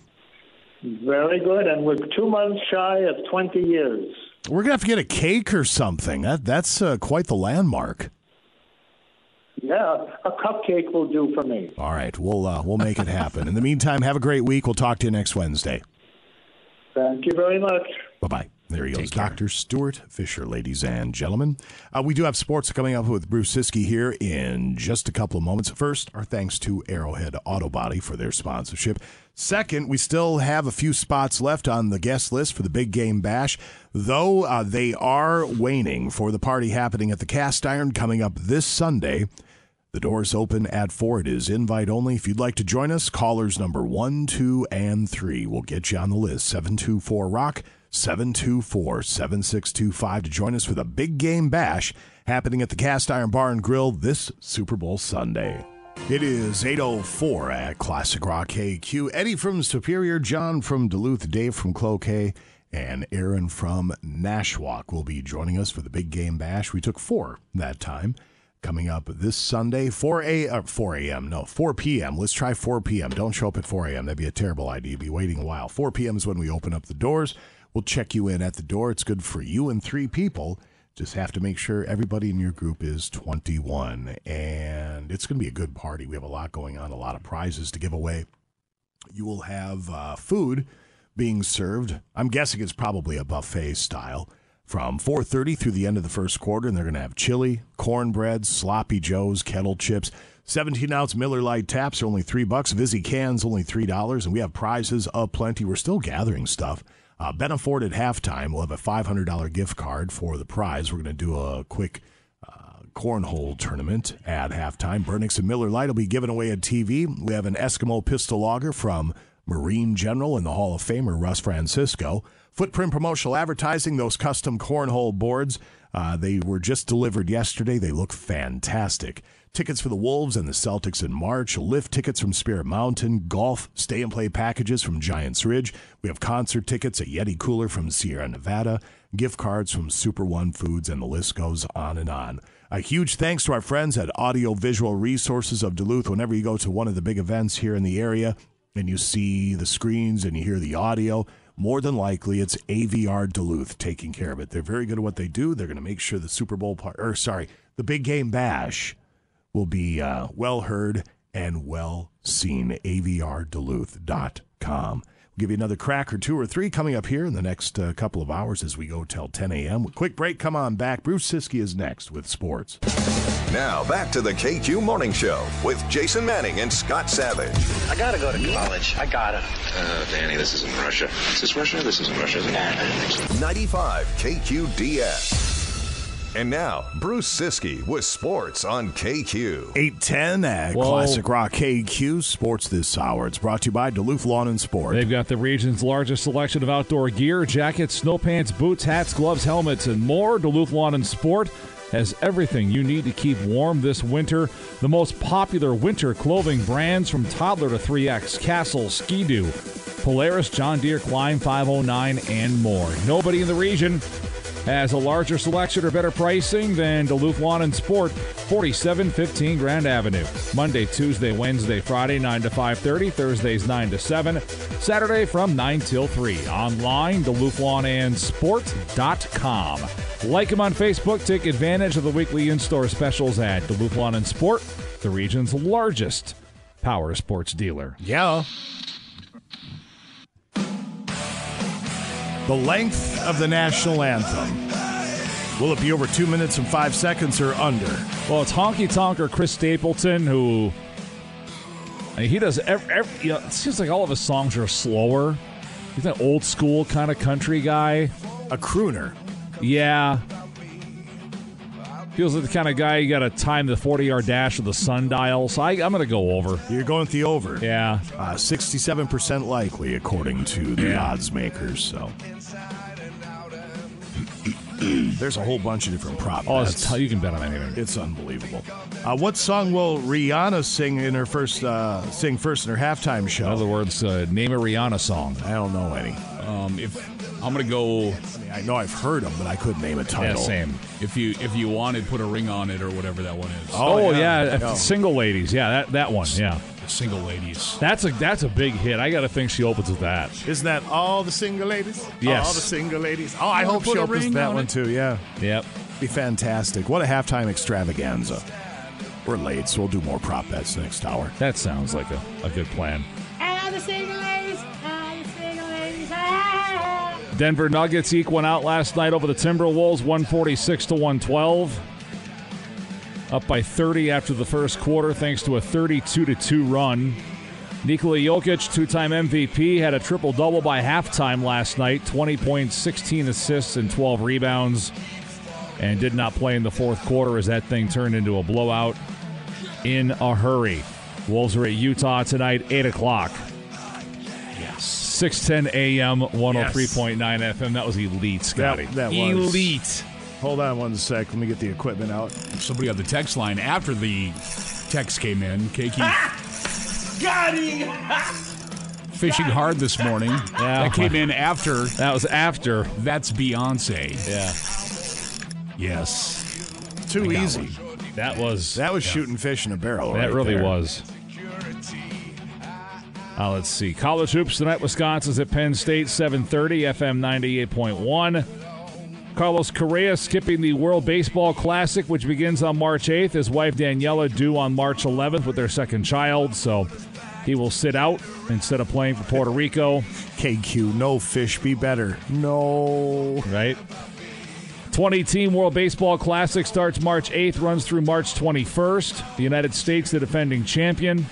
Very good, and we're two months shy of 20 years. We're gonna have to get a cake or something. That that's uh, quite the landmark. Yeah, a cupcake will do for me. All right, we'll uh, we'll make it happen. In the meantime, have a great week. We'll talk to you next Wednesday. Thank you very much. Bye bye. There he goes, Dr. Stuart Fisher, ladies and gentlemen. Uh, we do have sports coming up with Bruce Siski here in just a couple of moments. First, our thanks to Arrowhead Auto Body for their sponsorship. Second, we still have a few spots left on the guest list for the Big Game Bash, though uh, they are waning for the party happening at the Cast Iron coming up this Sunday. The doors open at 4. It is invite only. If you'd like to join us, callers number 1, 2, and 3 will get you on the list. 724 Rock, 724 7625 to join us for the big game bash happening at the Cast Iron Bar and Grill this Super Bowl Sunday. It is 8.04 at Classic Rock KQ. Eddie from Superior, John from Duluth, Dave from Cloquet, and Aaron from Nashwauk will be joining us for the big game bash. We took four that time. Coming up this Sunday, 4 a uh, 4 a.m. No, 4 p.m. Let's try 4 p.m. Don't show up at 4 a.m. That'd be a terrible idea. You'd Be waiting a while. 4 p.m. is when we open up the doors. We'll check you in at the door. It's good for you and three people. Just have to make sure everybody in your group is 21. And it's going to be a good party. We have a lot going on, a lot of prizes to give away. You will have uh, food being served. I'm guessing it's probably a buffet style from 4:30 through the end of the first quarter, and they're going to have chili, cornbread, sloppy joes, kettle chips. 17 ounce Miller Lite taps are only three bucks. Vizzy cans only three dollars, and we have prizes of plenty. We're still gathering stuff. Uh, Benna Ford at halftime will have a $500 gift card for the prize. We're going to do a quick uh, cornhole tournament at halftime. Burnix and Miller Lite will be given away at TV. We have an Eskimo pistol logger from Marine General and the Hall of Famer Russ Francisco. Footprint promotional advertising, those custom cornhole boards, uh, they were just delivered yesterday. They look fantastic. Tickets for the Wolves and the Celtics in March, lift tickets from Spirit Mountain, golf, stay and play packages from Giants Ridge. We have concert tickets, a Yeti cooler from Sierra Nevada, gift cards from Super One Foods, and the list goes on and on. A huge thanks to our friends at Audio Visual Resources of Duluth. Whenever you go to one of the big events here in the area and you see the screens and you hear the audio, more than likely it's AVR Duluth taking care of it. They're very good at what they do. They're going to make sure the Super Bowl part, or sorry, the big game bash will be uh, well heard and well seen. AVRDuluth.com. We'll give you another crack or two or three coming up here in the next uh, couple of hours as we go till 10 a.m. Quick break. Come on back. Bruce Siski is next with sports. Now back to the KQ Morning Show with Jason Manning and Scott Savage. I gotta go to college. I gotta. Uh, Danny, this isn't Russia. Is this Russia? This isn't Russia, is it? 95 KQDS. And now, Bruce Siski with sports on KQ. 810 at uh, Whoa. Classic Rock KQ Sports this hour. It's brought to you by Duluth Lawn and Sport. They've got the region's largest selection of outdoor gear, jackets, snow pants, boots, hats, gloves, helmets, and more. Duluth Lawn and Sport has everything you need to keep warm this winter. The most popular winter clothing brands from toddler to 3X, Castle, Ski-Doo, Polaris, John Deere, Klim 509, and more. Nobody in the region has a larger selection or better pricing than Duluth Lawn and Sport, 4715 Grand Avenue. Monday, Tuesday, Wednesday, Friday, 9 to 5.30. Thursdays, 9 to 7. Saturday from 9 till 3. Online, DuluthLawnandSport.com. Like them on Facebook. Take advantage of the weekly in-store specials at Duluth Lawn and Sport, the region's largest power sports dealer. Yeah. The length of the national anthem. Will it be over two minutes and five seconds or under? Well, it's honky tonker Chris Stapleton who. I mean, he does. Every, every, you know, it seems like all of his songs are slower. He's an old school kind of country guy. A crooner. Yeah. Feels like the kind of guy you got to time the 40 yard dash with the sundial. So I, I'm going to go over. You're going with the over. Yeah. Uh, 67% likely, according to the Yeah. odds makers. So. There's a whole bunch of different prop Oh, bets. it's you can bet on anything. It's unbelievable. Uh, what song will Rihanna sing in her first uh, sing first in her halftime show? In other words, uh, name a Rihanna song. I don't know any. Um, if I'm gonna go, I mean, I know I've heard them, but I couldn't name a title. Yeah, same. if you if you wanted, put a ring on it or whatever that one is. Oh, Oh, yeah. yeah. Yeah. Single ladies. Yeah, that, that one. Yeah. Single ladies. That's a that's a big hit. I got to think she opens with that. Isn't that all the single ladies? Yes. All the single ladies. Oh, I Wanna hope she a opens ring that on one it? too. Yeah. Yep. Be fantastic. What a halftime extravaganza. We're late, so we'll do more prop bets next hour. That sounds like a, a good plan. All the single ladies, all the single ladies. Ah. Denver Nuggets eke one out last night over the Timberwolves, 146 to 112. Up by 30 after the first quarter, thanks to a 32 to 2 run. Nikola Jokic, two time MVP, had a triple double by halftime last night 20 points, 16 assists, and 12 rebounds. And did not play in the fourth quarter as that thing turned into a blowout in a hurry. Wolves are at Utah tonight, 8 o'clock. Yes. 610 AM, 103.9 FM. That was elite, Scotty. That, that was. elite. Hold on one sec. Let me get the equipment out. Somebody on the text line after the text came in. KQ Got him. fishing hard this morning. Yeah. that came in after. That was after. That's Beyonce. Yeah. Yes. Too I got easy. That was That was shooting fish in a barrel. that right really there. was. Uh, let's see. College hoops tonight. Wisconsin's at Penn State, 7:30, FM 98.1. Carlos Correa skipping the World Baseball Classic, which begins on March 8th. His wife Daniela due on March 11th with their second child, so he will sit out instead of playing for Puerto Rico. KQ, no fish be better. No. Right. 20 Team World Baseball Classic starts March 8th, runs through March 21st. The United States, the defending champion.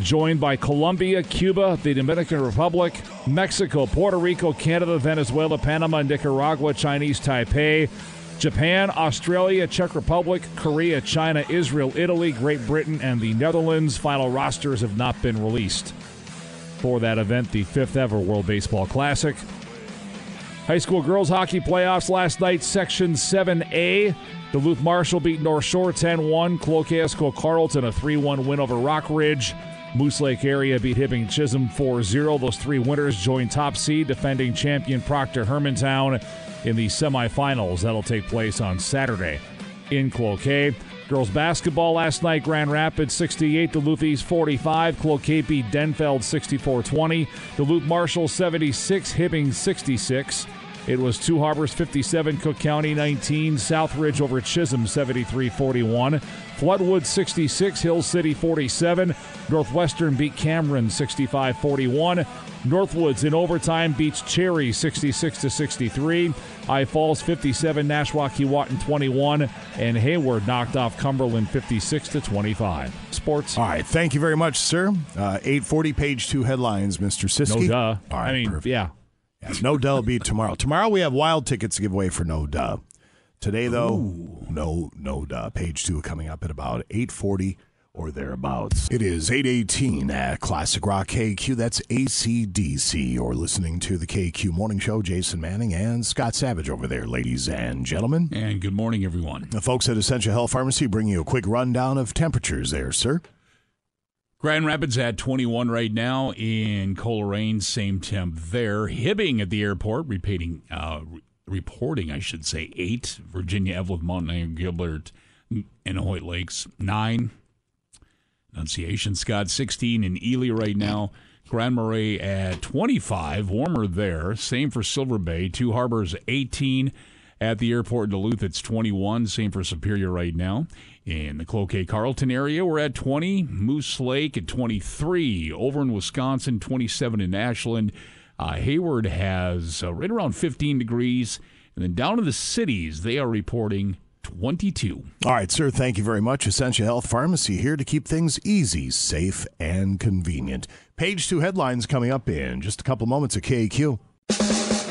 Joined by Colombia, Cuba, the Dominican Republic, Mexico, Puerto Rico, Canada, Venezuela, Panama, Nicaragua, Chinese Taipei, Japan, Australia, Czech Republic, Korea, China, Israel, Italy, Great Britain, and the Netherlands. Final rosters have not been released for that event, the fifth ever World Baseball Classic. High school girls hockey playoffs last night, Section 7A. Duluth Marshall beat North Shore 10 1. Cloquet Carlton a 3 1 win over Rock Ridge. Moose Lake area beat Hibbing Chisholm 4 0. Those three winners join top seed defending champion Proctor Hermantown in the semifinals. That'll take place on Saturday in Cloquet. Girls basketball last night, Grand Rapids 68, Duluth East 45, Cloquet beat Denfeld 64 20, Duluth Marshall 76, Hibbing 66. It was Two Harbors 57, Cook County 19, Southridge over Chisholm 73 41, Floodwood 66, Hill City 47, Northwestern beat Cameron 65 41, Northwoods in overtime beats Cherry 66 to 63, I Falls 57, Nashwauk Keewatin 21, and Hayward knocked off Cumberland 56 to 25. Sports. All right. Thank you very much, sir. Uh, 840, page two headlines, Mr. Siski. No duh. All right, I mean, perfect. yeah. Yes, no duh will be tomorrow. Tomorrow we have wild tickets to give away for no duh. Today though, no no duh. Page two coming up at about eight forty or thereabouts. It is eight eighteen at Classic Rock KQ. That's ACDC. You're listening to the KQ Morning Show. Jason Manning and Scott Savage over there, ladies and gentlemen. And good morning, everyone. The folks at Essentia Health Pharmacy bring you a quick rundown of temperatures there, sir. Grand Rapids at 21 right now. In Coleraine, same temp there. Hibbing at the airport, repeating, uh, re- reporting, I should say, eight. Virginia, Eveleth, Montana, Gilbert, and Hoyt Lakes, nine. Annunciation, Scott, 16 in Ely right now. Grand Marais at 25, warmer there. Same for Silver Bay. Two Harbors, 18. At the airport in Duluth, it's 21. Same for Superior right now. In the Cloquet Carlton area, we're at 20. Moose Lake at 23. Over in Wisconsin, 27 in Ashland. Uh, Hayward has uh, right around 15 degrees. And then down in the cities, they are reporting 22. All right, sir. Thank you very much. Essentia Health Pharmacy here to keep things easy, safe, and convenient. Page two headlines coming up in just a couple moments at KQ.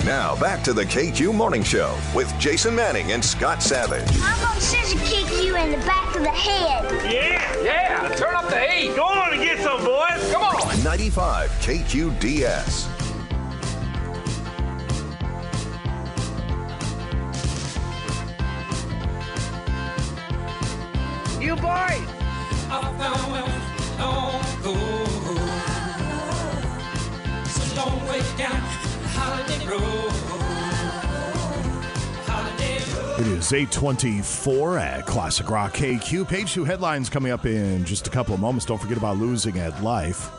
Now back to the KQ Morning Show with Jason Manning and Scott Savage. I'm gonna scissor kick you in the back of the head. Yeah, yeah. Turn up the heat. Go on and get some, boys. Come on. 95 KQDS. Is 824 at Classic Rock KQ. Page two headlines coming up in just a couple of moments. Don't forget about losing at life.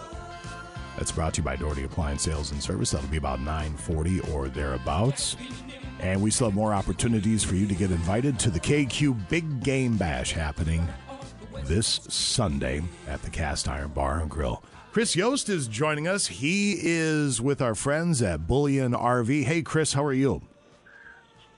That's brought to you by Doherty Appliance Sales and Service. That'll be about 940 or thereabouts. And we still have more opportunities for you to get invited to the KQ Big Game Bash happening this Sunday at the Cast Iron Bar and Grill. Chris Yost is joining us. He is with our friends at Bullyan RV. Hey, Chris, how are you?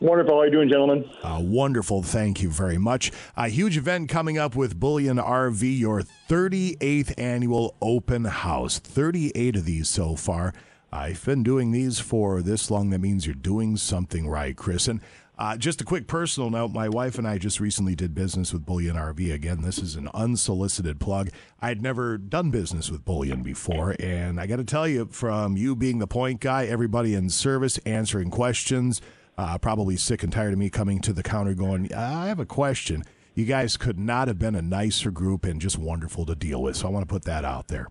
Wonderful. How are you doing, gentlemen? Uh, wonderful. Thank you very much. A huge event coming up with Bullyan RV, your 38th annual open house. 38 of these so far. I've been doing these for this long. That means you're doing something right, Chris. And uh, just a quick personal note my wife and I just recently did business with Bullyan RV. Again, this is an unsolicited plug. I'd never done business with Bullyan before. And I got to tell you, from you being the point guy, everybody in service, answering questions, uh, probably sick and tired of me coming to the counter going, I have a question. You guys could not have been a nicer group and just wonderful to deal with. So I want to put that out there.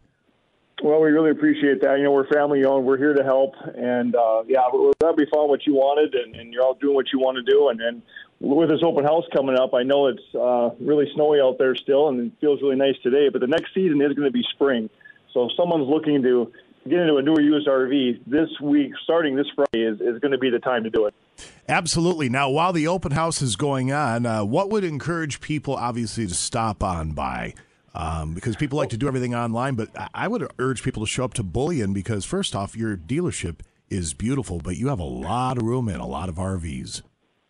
Well, we really appreciate that. You know, we're family owned. We're here to help, and uh, yeah, we're glad we what you wanted, and, and you're all doing what you want to do. And, and with this open house coming up, I know it's uh, really snowy out there still, and it feels really nice today. But the next season is going to be spring, so if someone's looking to get into a newer used RV this week, starting this Friday, is, is going to be the time to do it. Absolutely. Now, while the open house is going on, uh, what would encourage people, obviously, to stop on by? Um, because people like to do everything online, but I- I would urge people to show up to Bullyan because, first off, your dealership is beautiful, but you have a lot of room and a lot of RVs.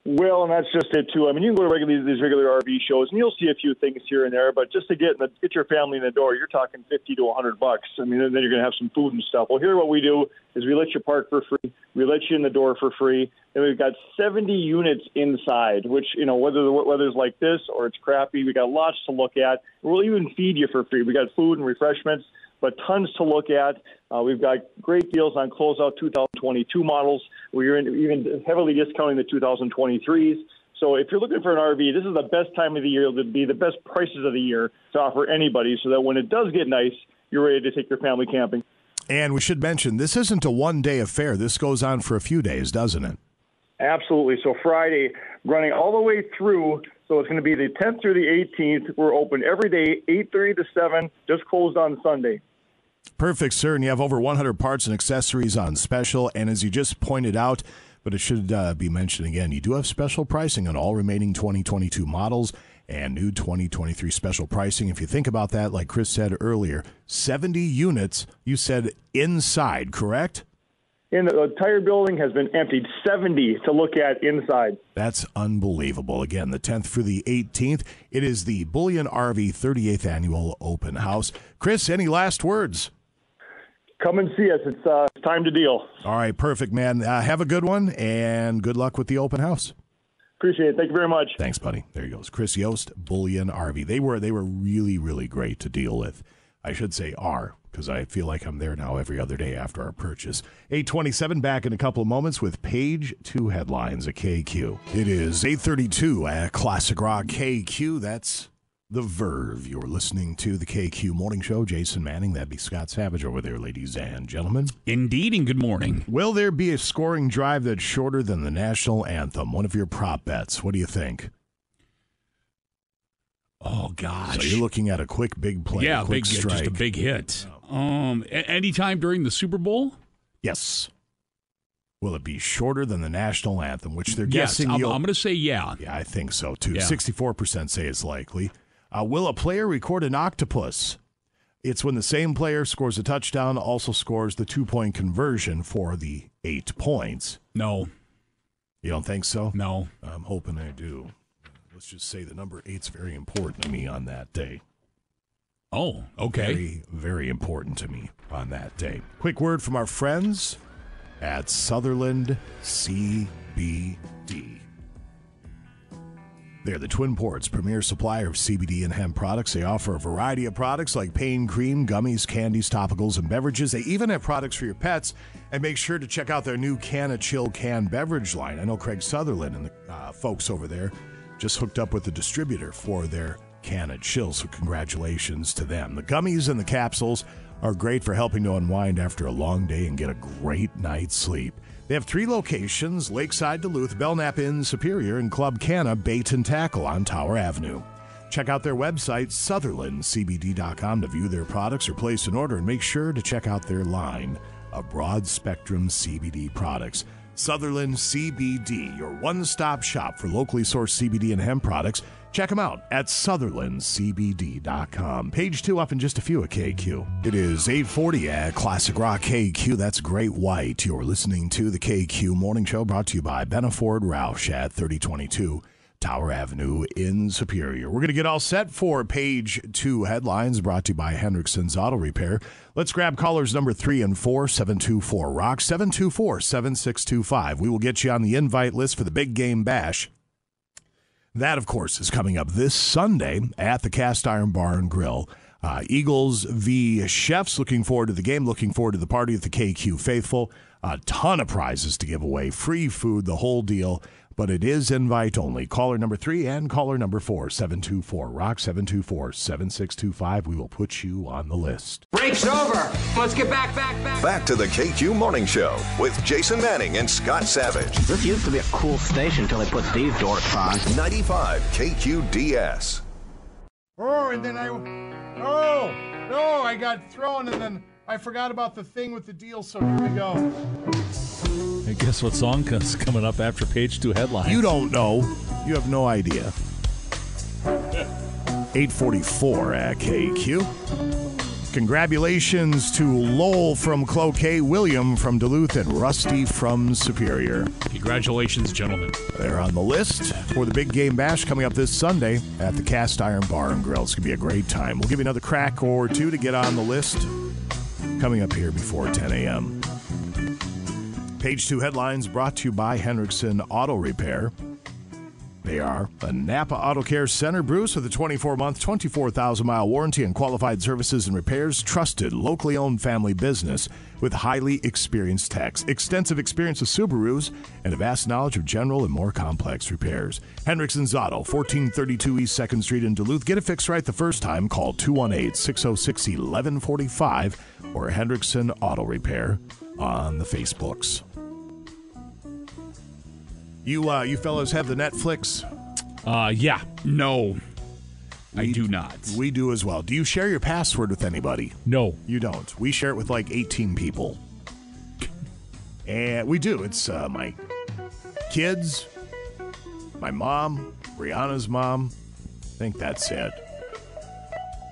Well, and that's just it too. I mean, you can go to regular, these regular RV shows, and you'll see a few things here and there. But just to get the, get your family in the door, you're talking fifty to a hundred bucks. I mean, then you're going to have some food and stuff. Well, here what we do is we let you park for free. We let you in the door for free, and we've got 70 units inside. Which you know, whether the weather's like this or it's crappy, we got lots to look at. We'll even feed you for free. We got food and refreshments but tons to look at. Uh, we've got great deals on closeout 2022 models. We're in, even heavily discounting the 2023s. So if you're looking for an RV, this is the best time of the year to be the best prices of the year to offer anybody, so that when it does get nice, you're ready to take your family camping. And we should mention this isn't a one day affair. This goes on for a few days, doesn't it? Absolutely. So Friday, running all the way through. So it's going to be the 10th through the 18th. We're open every day, 8:30 to 7. Just closed on Sunday. Perfect, sir. And you have over 100 parts and accessories on special. And as you just pointed out, but it should uh, be mentioned again, you do have special pricing on all remaining 2022 models and new 2023 special pricing. If you think about that, like Chris said earlier, 70 units, you said inside, correct? And the entire building has been emptied. 70 to look at inside. That's unbelievable. Again, the 10th through the 18th. It is the Bullyan RV 38th Annual Open House. Chris, any last words? Come and see us. It's uh, time to deal. All right, perfect, man. Uh, have a good one, and good luck with the open house. Appreciate it. Thank you very much. Thanks, buddy. There he goes. Chris Yost, Bullyan RV. They were they were really really great to deal with. I should say are because I feel like I'm there now every other day after our purchase. 827 back in a couple of moments with page two headlines at KQ. It is 832 at Classic Rock KQ. That's the Verve. You're listening to the KQ Morning Show. Jason Manning, that'd be Scott Savage over there, ladies and gentlemen. Indeed, and good morning. Will there be a scoring drive that's shorter than the national anthem? One of your prop bets. What do you think? Oh gosh. So you're looking at a quick big play, yeah, a quick big strike. just a big hit. Um, a- anytime during the Super Bowl. Yes. Will it be shorter than the national anthem, which they're Yes, guessing? I'm, I'm going to say yeah. Yeah, I think so too. Yeah. Sixty-four percent say it's likely. Uh, will a player record an octopus? It's when the same player scores a touchdown, also scores the two-point conversion for the eight points. No, you don't think so? No, I'm hoping I do. Let's just say the number eight's very important to me on that day. Oh, okay. Very, very important to me on that day. Quick word from our friends at Sutherland CBD. They're the Twin Ports' premier supplier of CBD and hemp products. They offer a variety of products like pain cream, gummies, candies, topicals, and beverages. They even have products for your pets. And make sure to check out their new Canna Chill can beverage line. I know Craig Sutherland and the uh, folks over there just hooked up with the distributor for their Canna Chill, so congratulations to them. The gummies and the capsules are great for helping to unwind after a long day and get a great night's sleep. They have three locations Lakeside Duluth, Belknap Inn Superior, and Club Canna Bait and Tackle on Tower Avenue. Check out their website, sutherlandcbd.com, to view their products or place an order, and make sure to check out their line of broad spectrum CBD products. Sutherland CBD, your one stop shop for locally sourced CBD and hemp products. Check them out at sutherlandcbd.com. Page two up in just a few at KQ. It is 840 at Classic Rock KQ. That's Great White. You're listening to the KQ Morning Show brought to you by Benna Ford Roush at 3022 Tower Avenue in Superior. We're going to get all set for page two headlines brought to you by Hendrickson's Auto Repair. Let's grab callers number three and four, 724 Rock, 724 7625. We will get you on the invite list for the big game bash. That, of course, is coming up this Sunday at the Cast Iron Bar and Grill. Uh, Eagles v. Chiefs. Looking forward to the game. Looking forward to the party at the KQ faithful. A ton of prizes to give away. Free food, the whole deal. But it is invite only. Caller number three and caller number four, 724 Rock 724 7625. We will put you on the list. Break's over. Let's get back, back, back. Back to the KQ Morning Show with Jason Manning and Scott Savage. This used to be a cool station until they put these dorks on. 95 KQDS. Oh, and then I. Oh, no, I got thrown and then I forgot about the thing with the deal, so here we go. Hey, guess what song is coming up after page two headlines? You don't know. You have no idea. 844 at KQ. Congratulations to Lowell from Cloquet, William from Duluth, and Rusty from Superior. Congratulations, gentlemen. They're on the list for the big game bash coming up this Sunday at the Cast Iron Bar and Grill. It's going to be a great time. We'll give you another crack or two to get on the list coming up here before 10 a.m. Page two headlines brought to you by Hendrickson Auto Repair. They are a Napa Auto Care Center, Bruce, with a 24 month, 24,000 mile warranty and qualified services and repairs. Trusted, locally owned family business with highly experienced techs, extensive experience with Subarus, and a vast knowledge of general and more complex repairs. Hendrickson's Auto, 1432 East 2nd Street in Duluth. Get it fixed right the first time. Call 218 606 1145 or Hendrickson Auto Repair on the Facebooks. You uh, you fellas have the Netflix? Uh, yeah. No, I do not. We do as well. Do you share your password with anybody? No. You don't. We share it with like 18 people. And we do. It's uh, my kids, my mom, Brianna's mom. I think that's it.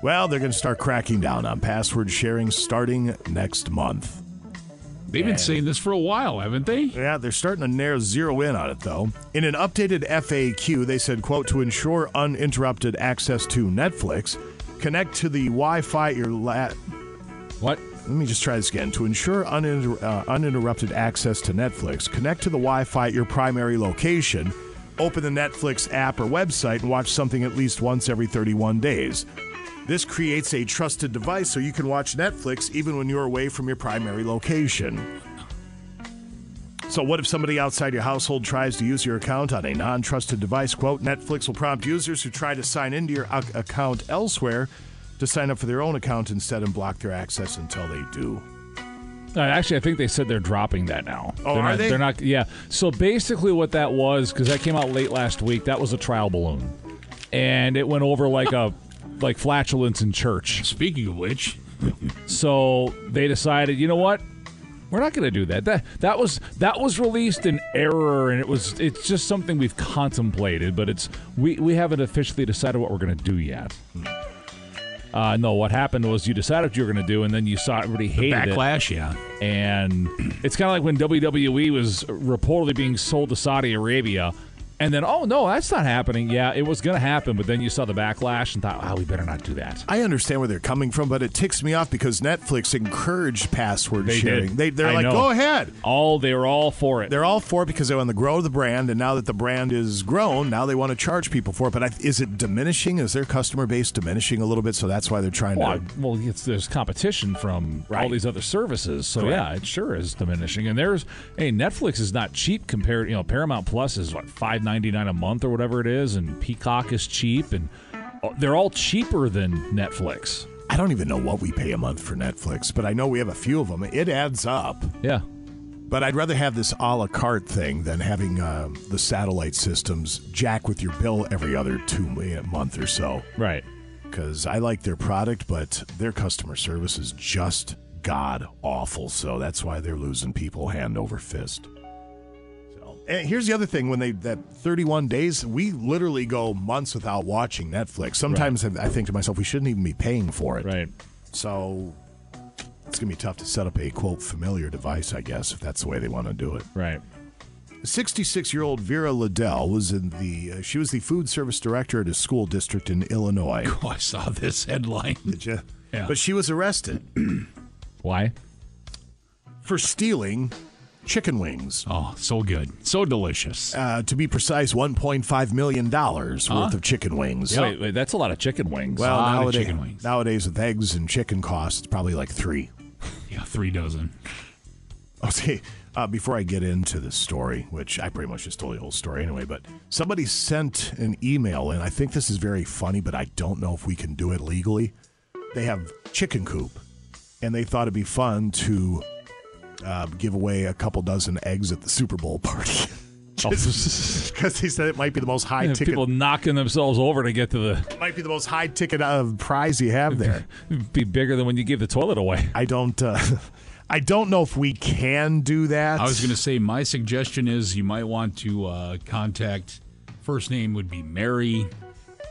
Well, they're going to start cracking down on password sharing starting next month. They've been saying this for a while, haven't they? Yeah, they're starting to narrow zero in on it though. In an updated FAQ, they said, "quote To ensure uninterrupted access to Netflix, connect to the Wi-Fi at your la- What? Let me just try this again. To ensure uninter- uh, uninterrupted access to Netflix, connect to the Wi-Fi at your primary location. Open the Netflix app or website and watch something at least once every 31 days." This creates a trusted device so you can watch Netflix even when you're away from your primary location. So, what if somebody outside your household tries to use your account on a non trusted device? Quote Netflix will prompt users who try to sign into your ac- account elsewhere to sign up for their own account instead and block their access until they do. Uh, actually, I think they said they're dropping that now. Oh, they're are not, they? They're not. Yeah. So basically, what that was, because that came out late last week, that was a trial balloon, and it went over like a like flatulence in church. Speaking of which, so they decided, you know what? We're not going to do that. That that was that was released in error, and it was it's just something we've contemplated, but it's we we haven't officially decided what we're going to do yet. Uh, no, what happened was you decided what you were going to do, and then you saw everybody hated it. backlash, yeah. And it's kind of like when WWE was reportedly being sold to Saudi Arabia, and then oh no, that's not happening. Yeah, it was going to happen, but then you saw the backlash and thought, oh, we better not do that. I understand where they're coming from, but it ticks me off because Netflix encouraged password They sharing. did. They, they're I like, know. go ahead. All they were all for it. They're all for it because they want to grow the brand, and now that the brand is grown, now they want to charge people for it. But I, is it diminishing? Is their customer base diminishing a little bit? So that's why they're trying Well, to. well it's, there's competition from all these other services, so Correct. yeah, it sure is diminishing. And there's, hey, Netflix is not cheap compared. You know, Paramount Plus is what five ninety nine a month or whatever it is, and Peacock is cheap, and uh, they're all cheaper than Netflix. I don't even know what we pay a month for Netflix, but I know we have a few of them. It adds up. Yeah. But I'd rather have this a la carte thing than having uh, the satellite systems jack with your bill every other two a month or so. Right. Because I like their product, but their customer service is just god awful. So that's why they're losing people hand over fist. And here's the other thing: when they that 31 days, we literally go months without watching Netflix. Sometimes I think to myself, we shouldn't even be paying for it. Right. So it's gonna be tough to set up a quote familiar device, I guess, if that's the way they want to do it. Right. 66 year old Vera Liddell was in the uh, she was the food service director at a school district in Illinois. Oh, I saw this headline. Did you? Yeah. But she was arrested Why? for stealing chicken wings. Oh, so good. So delicious. Uh, to be precise, $1.5 million worth of chicken wings. Wait, wait, that's a lot of chicken wings. Well, Lot of nowadays, chicken wings. nowadays with eggs and chicken costs, it's probably like three. Yeah, three dozen. Okay, uh, before I get into the story, which I pretty much just told the whole story anyway, but somebody sent an email, and I think this is very funny, but I don't know if we can do it legally. They have chicken coop, and they thought it'd be fun to uh, give away a couple dozen eggs at the Super Bowl party. Because he said it might be the most high Yeah, ticket, people knocking themselves over to get to the might be the most high ticket of prize you have there. be bigger than when you give the toilet away. I don't. Uh, I don't know if we can do that. I was going to say my suggestion is you might want to uh, contact. First name would be Mary,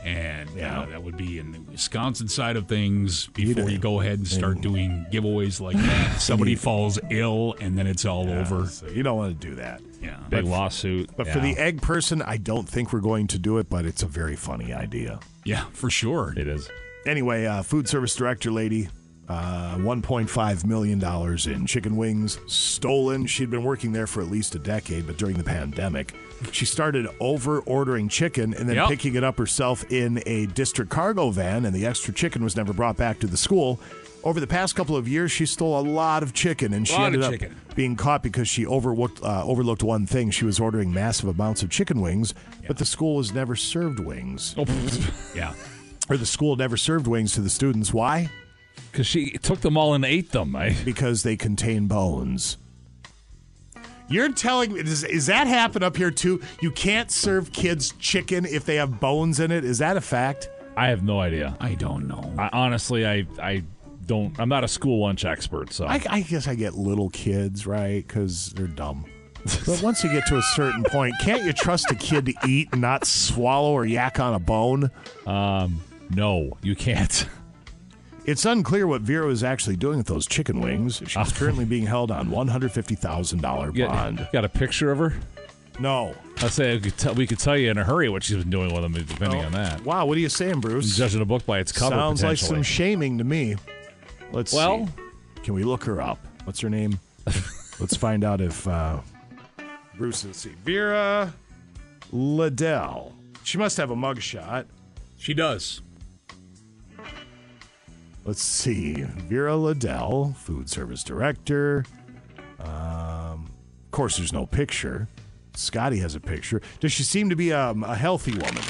and uh, that would be in the Wisconsin side of things. Before you go ahead and start doing giveaways like that, somebody falls ill, and then it's all over. So you don't want to do that. Yeah, Big But- lawsuit. But for the egg person, I don't think we're going to do it, but it's a very funny idea. Yeah, for sure. It is. Anyway, uh, food service director lady, uh, $1.5 million in chicken wings stolen. She'd been working there for at least a decade, but during the pandemic, she started over ordering chicken and then Yep. picking it up herself in a district cargo van, and the extra chicken was never brought back to the school. Over the past couple of years, she stole a lot of chicken, and she ended up chicken. being caught because she overlooked uh, overlooked one thing. She was ordering massive amounts of chicken wings, but the school was never served wings. yeah. Or the school never served wings to the students. Why? Because she took them all and ate them. I, Because they contain bones. You're telling me, does, is that happen up here too? You can't serve kids chicken if they have bones in it? Is that a fact? I have no idea. I don't know. I, honestly, I I don't. I'm not a school lunch expert, so I, I guess I get little kids, right? Because they're dumb. But once you get to a certain point, can't you trust a kid to eat and not swallow or yak on a bone? um, no, you can't. It's unclear what Vera is actually doing with those chicken wings. She's currently being held on $150,000 bond. got, got a picture of her? No. I say I could tell, we could tell you in a hurry what she's been doing with them, depending Oh, on that. Wow, what are you saying, Bruce? Judging a book by its cover, Sounds like some shaming to me. Let's Well- see. Can we look her up? What's her name? Let's find out if uh, Bruce. Let's see. Vera Liddell. She must have a mugshot. She does. Let's see. Vera Liddell, food service director. Um, of course, there's no picture. Scotty has a picture. Does she seem to be um, a healthy woman?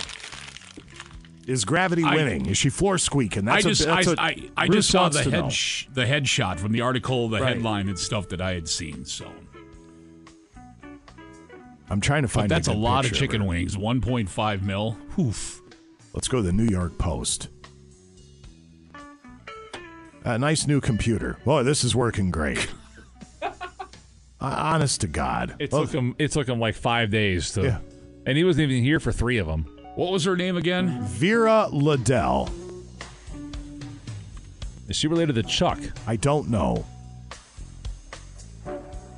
Is gravity I- winning? Is she floor squeaking? I That's just, a, that's I, I, I just saw the head, sh- the headshot from the article, the Right. headline and stuff that I had seen. So, I'm trying to but find. that's a good lot of chicken wings. 1.5 mil. Oof. Let's go to the New York Post. A nice new computer. Boy, this is working great. Uh, Honest to God. It Well, took him. It took him like five days to, Yeah. and he wasn't even here for three of them. What was her name again? Vera Liddell. Is she related to Chuck? I don't know.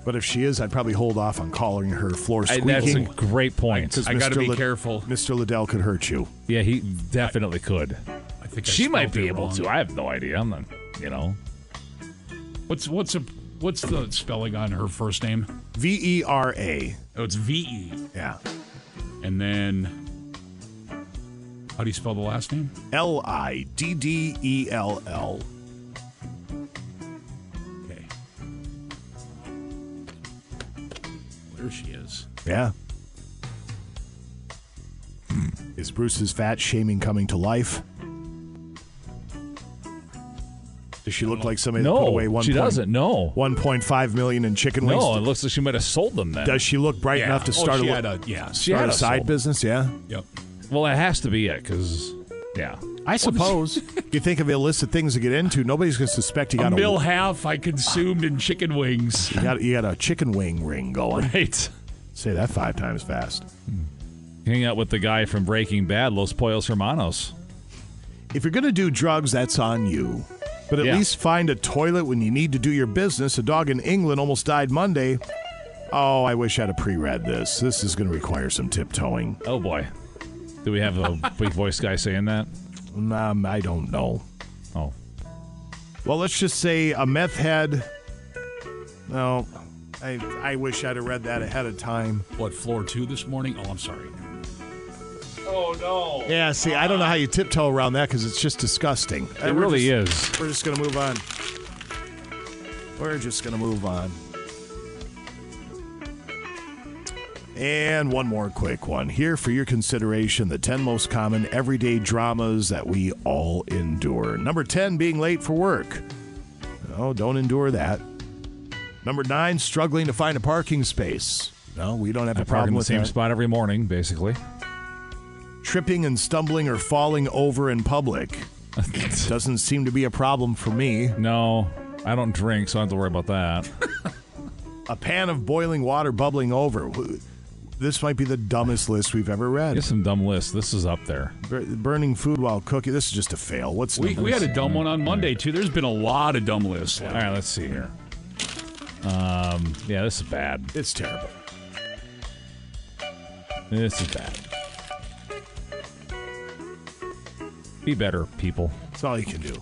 But if she is, I'd probably hold off on calling her floor I, squeaking. that's a great point. 'cause I gotta Mr. be Lid- careful. Mr. Liddell could hurt you. Yeah, he definitely could. Think I She might be able wrong. to. I have no idea. I'm not. You know. What's what's a what's the spelling on her first name? V E R A. Oh, it's V E. Yeah. And then how do you spell the last name? L I D D E L L. Okay. There she is. Yeah. Is Bruce's fat shaming coming to life? Does she look like somebody No, that put away one? she doesn't, No, 1.5 million in chicken wings. no. It looks like she might have sold them then. Does she look bright Yeah. enough to Oh, start she a, had a- yeah, she had a a side business? Yeah, Yep. Well, that has to be it because, yeah. I suppose. you think of illicit things to get into, nobody's going to suspect you got A mill half I consumed in chicken wings. You got you got a chicken wing ring going. Right. Say that five times fast. Hmm. Hang out with the guy from Breaking Bad, Los Pollos Hermanos. If you're going to do drugs, that's on you. But at Yeah. least find a toilet when you need to do your business. A dog in England almost died Monday. Oh, I wish I'd have pre-read this. This is going to require some tiptoeing. Oh boy, do we have a big voice guy saying that? Um, I don't know. Oh, Well, let's just say a meth head. No, I I wish I'd have read that ahead of time. What, floor two this morning? Oh, I'm sorry. Oh no. Yeah, see, I don't know how you tiptoe around that because it's just disgusting. It really is. We're just going to move on. We're just going to move on. And one more quick one. Here for your consideration the 10 most common everyday dramas that we all endure. Number 10, being late for work. No, don't endure that. Number 9, struggling to find a parking space. No, we don't have I a park problem in the with same that. spot every morning, basically. Tripping and stumbling or falling over in public. Doesn't seem to be a problem for me. No, I don't drink, so I don't have to worry about that. A pan of boiling water bubbling over. This might be the dumbest list we've ever read. It's some dumb lists. This is up there. Bur- Burning food while cooking. This is just a fail. What's We, we had a dumb one on Monday, too. There's been a lot of dumb lists. All right, let's see here. Um, yeah, this is bad. It's terrible. This is bad. Be better, people. That's all you can do.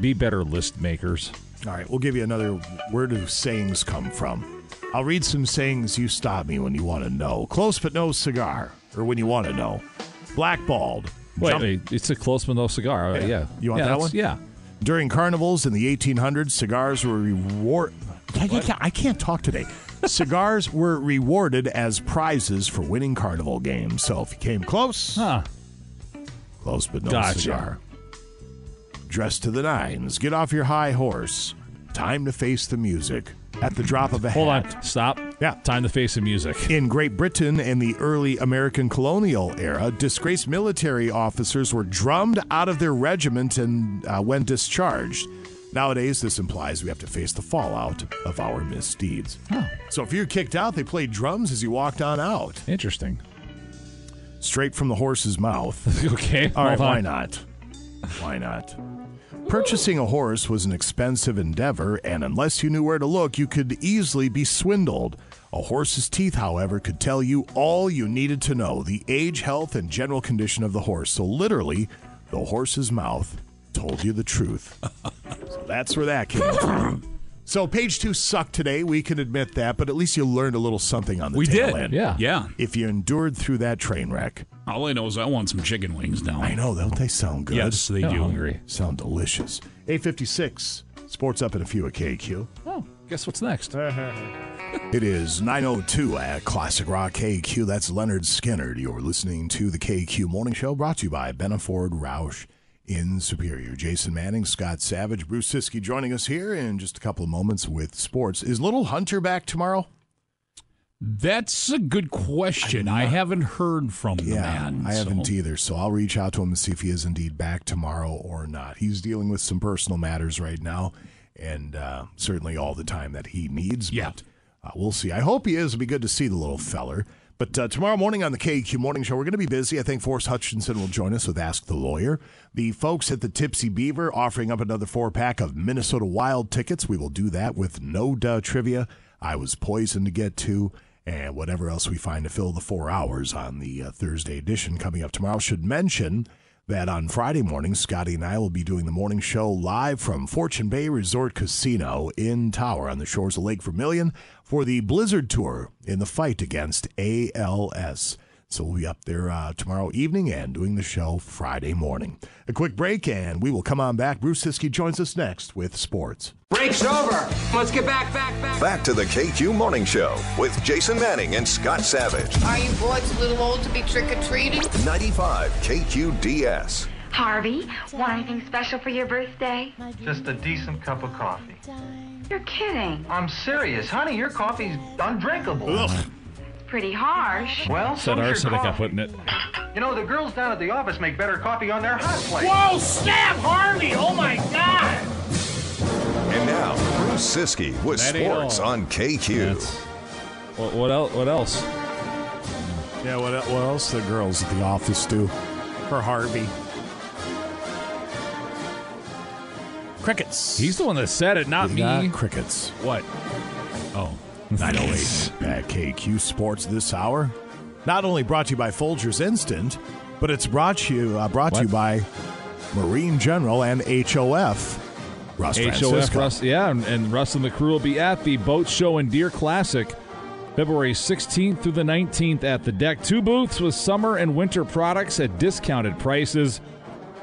Be better list makers. All right, we'll give you another. Where do sayings come from? I'll read some sayings. You stop me when you want to know. Close but no cigar, or when you want to know. Blackballed. Wait, wait, it's a close but no cigar. Yeah. yeah. You want Yeah, that one? Yeah. During carnivals in the 1800s, cigars were reward. I can't, I can't talk today. cigars were rewarded as prizes for winning carnival games. So if you came close, Huh. Close but no Gotcha. cigar. Dressed to the nines. Get off your high horse. Time to face the music. At the drop of a Hold hat. on. Stop. Yeah. Time to face the music. In Great Britain in the early American colonial era, disgraced military officers were drummed out of their regiment and uh, when discharged. Nowadays, this implies we have to face the fallout of our misdeeds. So if you're kicked out, they played drums as you walked on out. Interesting. Straight from the horse's mouth. okay. All right, why not? Why not? Purchasing a horse was an expensive endeavor, and unless you knew where to look, you could easily be swindled. A horse's teeth, however, could tell you all you needed to know the age, health, and general condition of the horse. So, literally, the horse's mouth told you the truth. so, that's where that came from. So, page two sucked today. We can admit that, but at least you learned a little something on the We tail did. end. Yeah. Yeah. If you endured through that train wreck. All I know is I want some chicken wings now. I know, don't they sound good? Yes, they I'm do. hungry. Sound delicious. 856. Sports up in a few at KQ. Oh, guess what's next? It is 902 at Classic Rock KQ. That's Lynyrd Skynyrd. You're listening to the KQ Morning Show brought to you by Benna Ford Roush in Superior. Jason Manning, Scott Savage, Bruce Siski joining us here in just a couple of moments with sports. Is Little Hunter back tomorrow? That's a good question. I haven't heard from the Yeah, man. I haven't either. So I'll reach out to him and see if he is indeed back tomorrow or not. He's dealing with some personal matters right now, and uh, certainly all the time that he needs. Yeah. But uh, we'll see. I hope he is. It'll be good to see the little feller. But uh, tomorrow morning on the KQ Morning Show, we're going to be busy. I think Forrest Hutchinson will join us with Ask the Lawyer. The folks at the Tipsy Beaver offering up another four pack of Minnesota Wild tickets. We will do that with no duh trivia. I was poisoned to get to and whatever else we find to fill the four hours on the uh, Thursday edition coming up tomorrow. Should mention that on Friday morning, Scotty and I will be doing the morning show live from Fortune Bay Resort Casino in Tower on the shores of Lake Vermilion for the Blizzard Tour in the fight against ALS. So we'll be up there uh, tomorrow evening and doing the show Friday morning. A quick break, and we will come on back. Bruce Siski joins us next with sports. Break's over. Let's get back, back, back. Back to the KQ Morning Show with Jason Manning and Scott Savage. Are you boys a little old to be trick or treating? 95 KQDS. Harvey, want anything special for your birthday? Just a decent cup of coffee. You're kidding. I'm serious. Honey, your coffee's undrinkable. Pretty harsh. Well, Said so's your arsenic, I coffee. put in it. You know, the girls down at the office make better coffee on their hot plate. Whoa, snap, Harvey! Oh my God! And now, Bruce Siski with That sports on KQ. What, what else? What else? Yeah, what, what else the girls at the office do for Harvey? Crickets. He's the one that said it, not You me. got crickets. What? Oh, 908 at KQ Sports this hour. Not only brought to you by Folgers Instant, but it's brought to you uh, brought to you by Marine General and HOF. Russ HOF Russ, yeah, and, and Russ and the crew will be at the Boat Show and Deer Classic, February 16th through the 19th at the deck. Two booths with summer and winter products at discounted prices.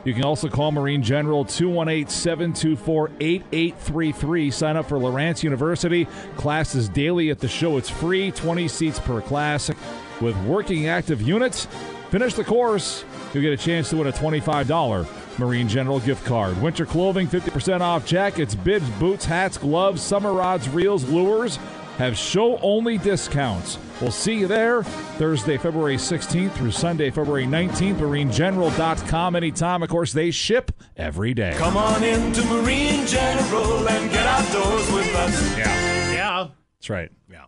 You can also call Marine General 218 724 8833. Sign up for Lowrance University. Classes daily at the show. It's free, 20 seats per class with working active units. Finish the course, you'll get a chance to win a $25 Marine General gift card. Winter clothing, 50% off jackets, bibs, boots, hats, gloves, summer rods, reels, lures have show only discounts. We'll see you there Thursday, February 16th through Sunday, February 19th. MarineGeneral.com anytime. Of course, they ship every day. Come on into Marine General and get outdoors with us. Yeah. Yeah. That's right. Yeah.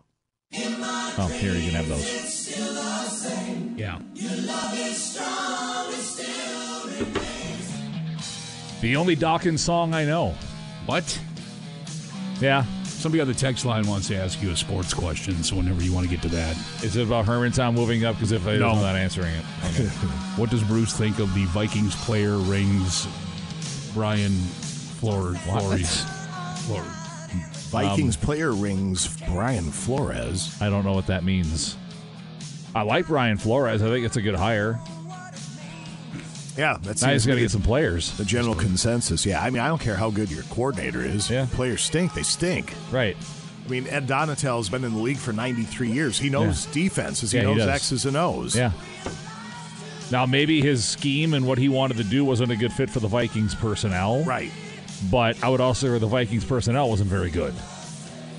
Oh, here you can have those. Yeah. The only Dawkins song I know. What? Yeah. Somebody on the text line wants to ask you a sports question, so whenever you want to get to that. Is it about Hermantown moving up? Because if I No. am not answering it. Okay. What does Bruce think of the Vikings player rings Brian Flor- Flores? Flor- Vikings Um, player rings Brian Flores. I don't know what that means. I like Brian Flores. I think it's a good hire. Yeah, that's Now he's got to get some players. The general consensus. Yeah, I mean, I don't care how good your coordinator is. Yeah. Players stink. They stink. Right. I mean, Ed Donatell's been in the league for 93 years. He knows defenses. He Yeah, he knows does. X's and O's. Yeah. Now maybe his scheme and what he wanted to do wasn't a good fit for the Vikings personnel. Right. But I would also say the Vikings personnel wasn't very good.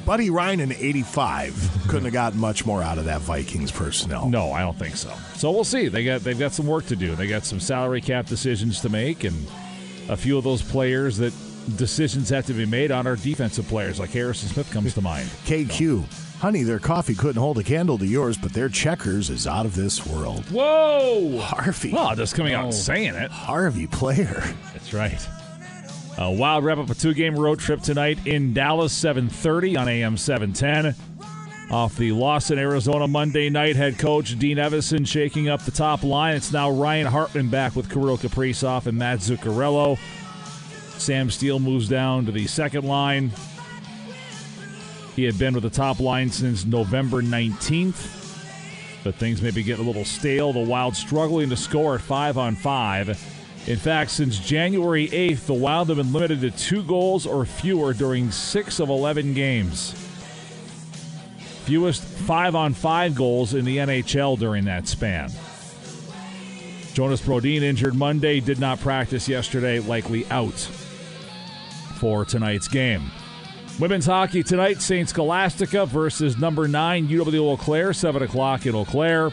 Buddy Ryan in 85 couldn't have gotten much more out of that Vikings personnel. No, I don't think so. So we'll see. They got they've got some work to do. They got some salary cap decisions to make, and a few of those players that decisions have to be made on are defensive players, like Harrison Smith comes to mind. KQ. Honey, their coffee couldn't hold a candle to yours, but their checkers is out of this world. Whoa! Harvey. Well, just coming out Oh. and saying it. Harvey player. That's right. A wild wrap up a two game road trip tonight in Dallas, 7:30 on AM 710. Off the loss in Arizona Monday night, head coach Dean Evason shaking up the top line. It's now Ryan Hartman back with Kirill Kaprizov and Matt Zuccarello. Sam Steel moves down to the second line. He had been with the top line since November 19th, but things may be getting a little stale. The Wild struggling to score at five on five. In fact, since January 8th, the Wild have been limited to two goals or fewer during six of 11 games. Fewest five on five goals in the NHL during that span. Jonas Brodin injured Monday, did not practice yesterday, likely out for tonight's game. Women's hockey tonight, St. Scholastica versus number 9 UW Eau Claire, 7 o'clock in Eau Claire.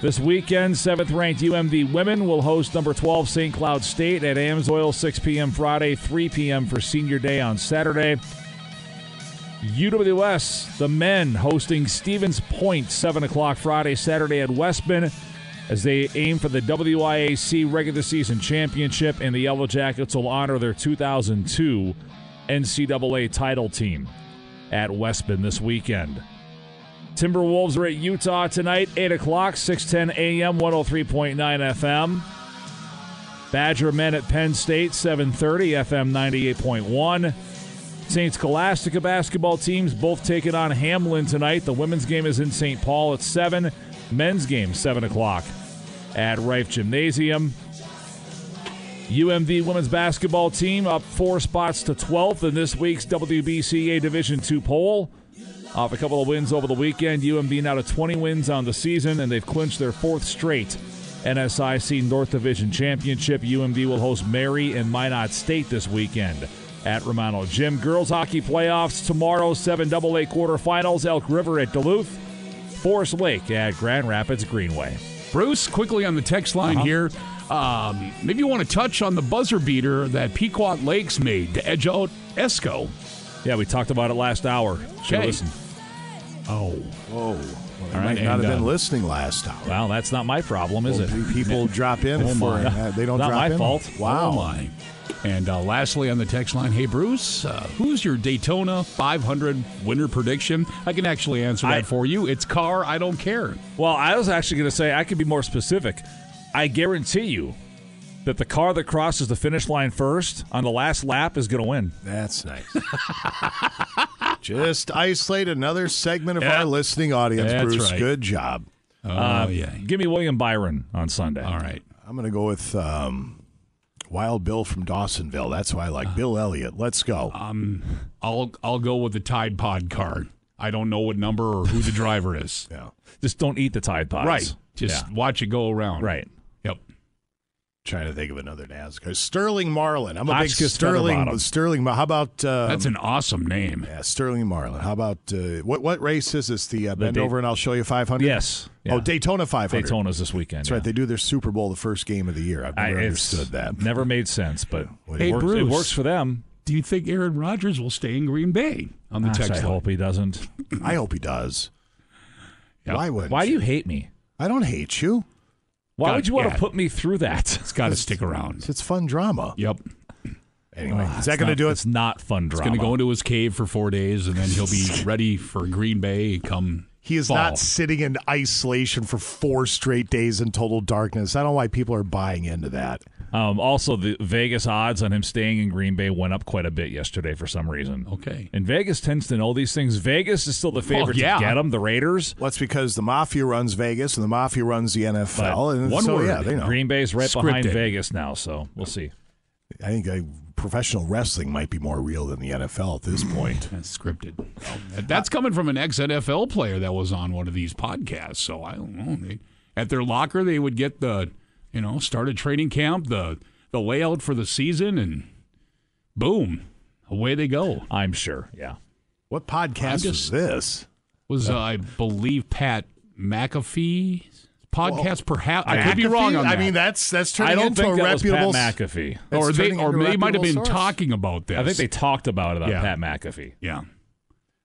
This weekend, 7th ranked UMD women will host number 12 St. Cloud State at Amsoil, 6 p.m. Friday, 3 p.m. for Senior Day on Saturday. UWS, the men hosting Stevens Point, 7 o'clock Friday, Saturday at Wessman as they aim for the WIAC regular season championship, and the Yellow Jackets will honor their 2002 NCAA title team at Wessman this weekend. Timberwolves are at Utah tonight, 8 o'clock, 610 a.m., 103.9 FM. Badger men at Penn State, 730 FM 98.1. St. Scholastica basketball teams both taking on Hamline tonight. The women's game is in St. Paul at 7. Men's game, 7 o'clock at Reif Gymnasium. UMD women's basketball team up four spots to 12th in this week's WBCA Division II poll. Off a couple of wins over the weekend, UMD now to 20 wins on the season, and they've clinched their fourth straight NSIC North Division Championship. UMD will host Mary and Minot State this weekend at Romano Gym. Girls hockey playoffs tomorrow, 7AA quarterfinals, Elk River at Duluth, Forest Lake at Grand Rapids Greenway. Bruce, quickly on the text line Uh-huh. here. Um, maybe you want to touch on the buzzer beater that Pequot Lakes made to edge out Esko. Yeah, we talked about it last hour. Should Okay. listen. Oh. Whoa. Well, they All right, might not and, have been uh, listening last hour. Well, that's not my problem, is Well, it? People drop in Oh, for my. uh, they don't drop in. Not drop my in. fault. Wow. Oh, my. And uh, lastly, on the text line, hey, Bruce, uh, who's your Daytona 500 winner prediction? I can actually answer that I- for you. It's car. I don't care. Well, I was actually going to say I could be more specific. I guarantee you that the car that crosses the finish line first on the last lap is going to win. That's nice. Just isolate another segment of Yeah. our listening audience, That's Bruce. right. Good job. Oh, Uh, Give me William Byron on Sunday. All right. I'm going to go with um, Wild Bill from Dawsonville. That's why I Uh, like Bill Elliott. Let's go. Um, I'll I'll go with the Tide Pod car. I don't know what number or who the driver is. yeah. Just don't eat the Tide Pods. Right. Just Yeah. watch it go around. Right. Yep. Trying to think of another NASCAR. Sterling Marlin. I'm a big Sterling. Featherbottom. Sterling. How about um, That's an awesome name. yeah, Sterling Marlin? How about uh, what? What race is this? The uh, bend Day- over and I'll show you 500. Yes. Oh, Daytona 500. Daytona's this weekend. That's right. They do their Super Bowl the first game of the year. I've never it's understood that. Never made sense, but Hey, it, works, it works for them. Do you think Aaron Rodgers will stay in Green Bay on the Gosh, text I line? hope he doesn't. I hope he does. Yep. Why would? Why do you hate me? I don't hate you. Why God, would you want yeah. to put me through that? It's got to stick around. It's fun drama. Yep. Anyway, Oh, is that going to do it? It's not fun drama. He's drama. going to go into his cave for four days, and then he'll be ready for Green Bay come. He is fall. not sitting in isolation for four straight days in total darkness. I don't know why people are buying into that. Um, also, the Vegas odds on him staying in Green Bay went up quite a bit yesterday for some reason. Okay. And Vegas tends to know these things. Vegas is still the favorite yeah. to get them. The Raiders. Well, that's because the mafia runs Vegas and the mafia runs the NFL. and one so, word. yeah, they know. Green Bay's right behind Vegas now, so we'll see. I think uh, professional wrestling might be more real than the NFL at this point. That's scripted. That- That's coming from an ex NFL player that was on one of these podcasts. So I don't know. They, at their locker, they would get the, you know, started training camp, the the layout for the season, and boom, away they go. I'm sure. Yeah. What podcast I'm is this? Was uh, I believe Pat McAfee's podcast? perhaps I could be wrong on that. I mean, that's that's turning I don't into think a that was reputable. Pat McAfee. Or they or they might have been source. talking about this. I think they talked about it on Yeah. Pat McAfee. yeah.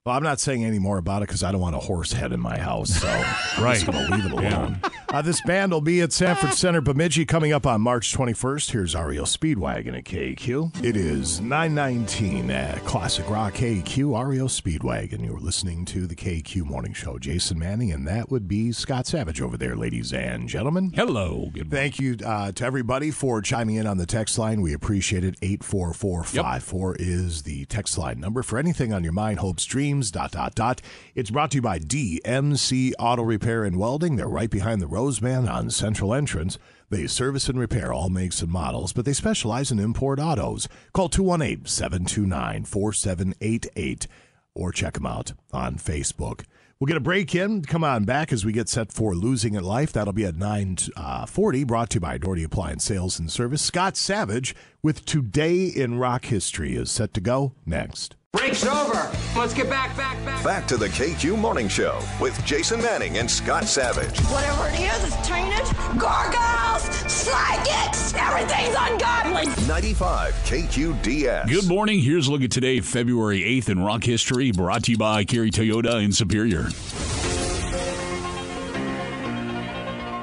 Well, I'm not saying any more about it because I don't want a horse head in my house. So I'm just going to leave it alone. Uh, this band will be at Sanford Center, Bemidji, coming up on March 21st. Here's REO Speedwagon at KQ. It is 919 at Classic Rock KQ, REO Speedwagon. You're listening to the KQ Morning Show. Jason Manning, and that would be Scott Savage over there, ladies and gentlemen. Hello. Good morning. Thank you uh, to everybody for chiming in on the text line. We appreciate it. 84454 is the text line number for anything on your mind, hopes, dreams, dot, dot, dot. It's brought to you by DMC Auto Repair and Welding. They're right behind the Roseman on Central Entrance. They service and repair all makes and models, but they specialize in import autos. Call 218 729 4788 or check them out on Facebook. We'll get a break in. Come on back as we get set for Losing at Life. That'll be at 940, uh, brought to you by Doherty Appliance Sales and Service. Scott Savage with Today in Rock History is set to go next. Break's over. Let's get back, back, back. Back to the KQ Morning Show with Jason Manning and Scott Savage. Whatever it is, it's tainted. Gargoyles, psychics, everything's ungodly. 95 KQDS. Good morning. Here's a look at today, February 8th in rock history, brought to you by Kari Toyota in Superior.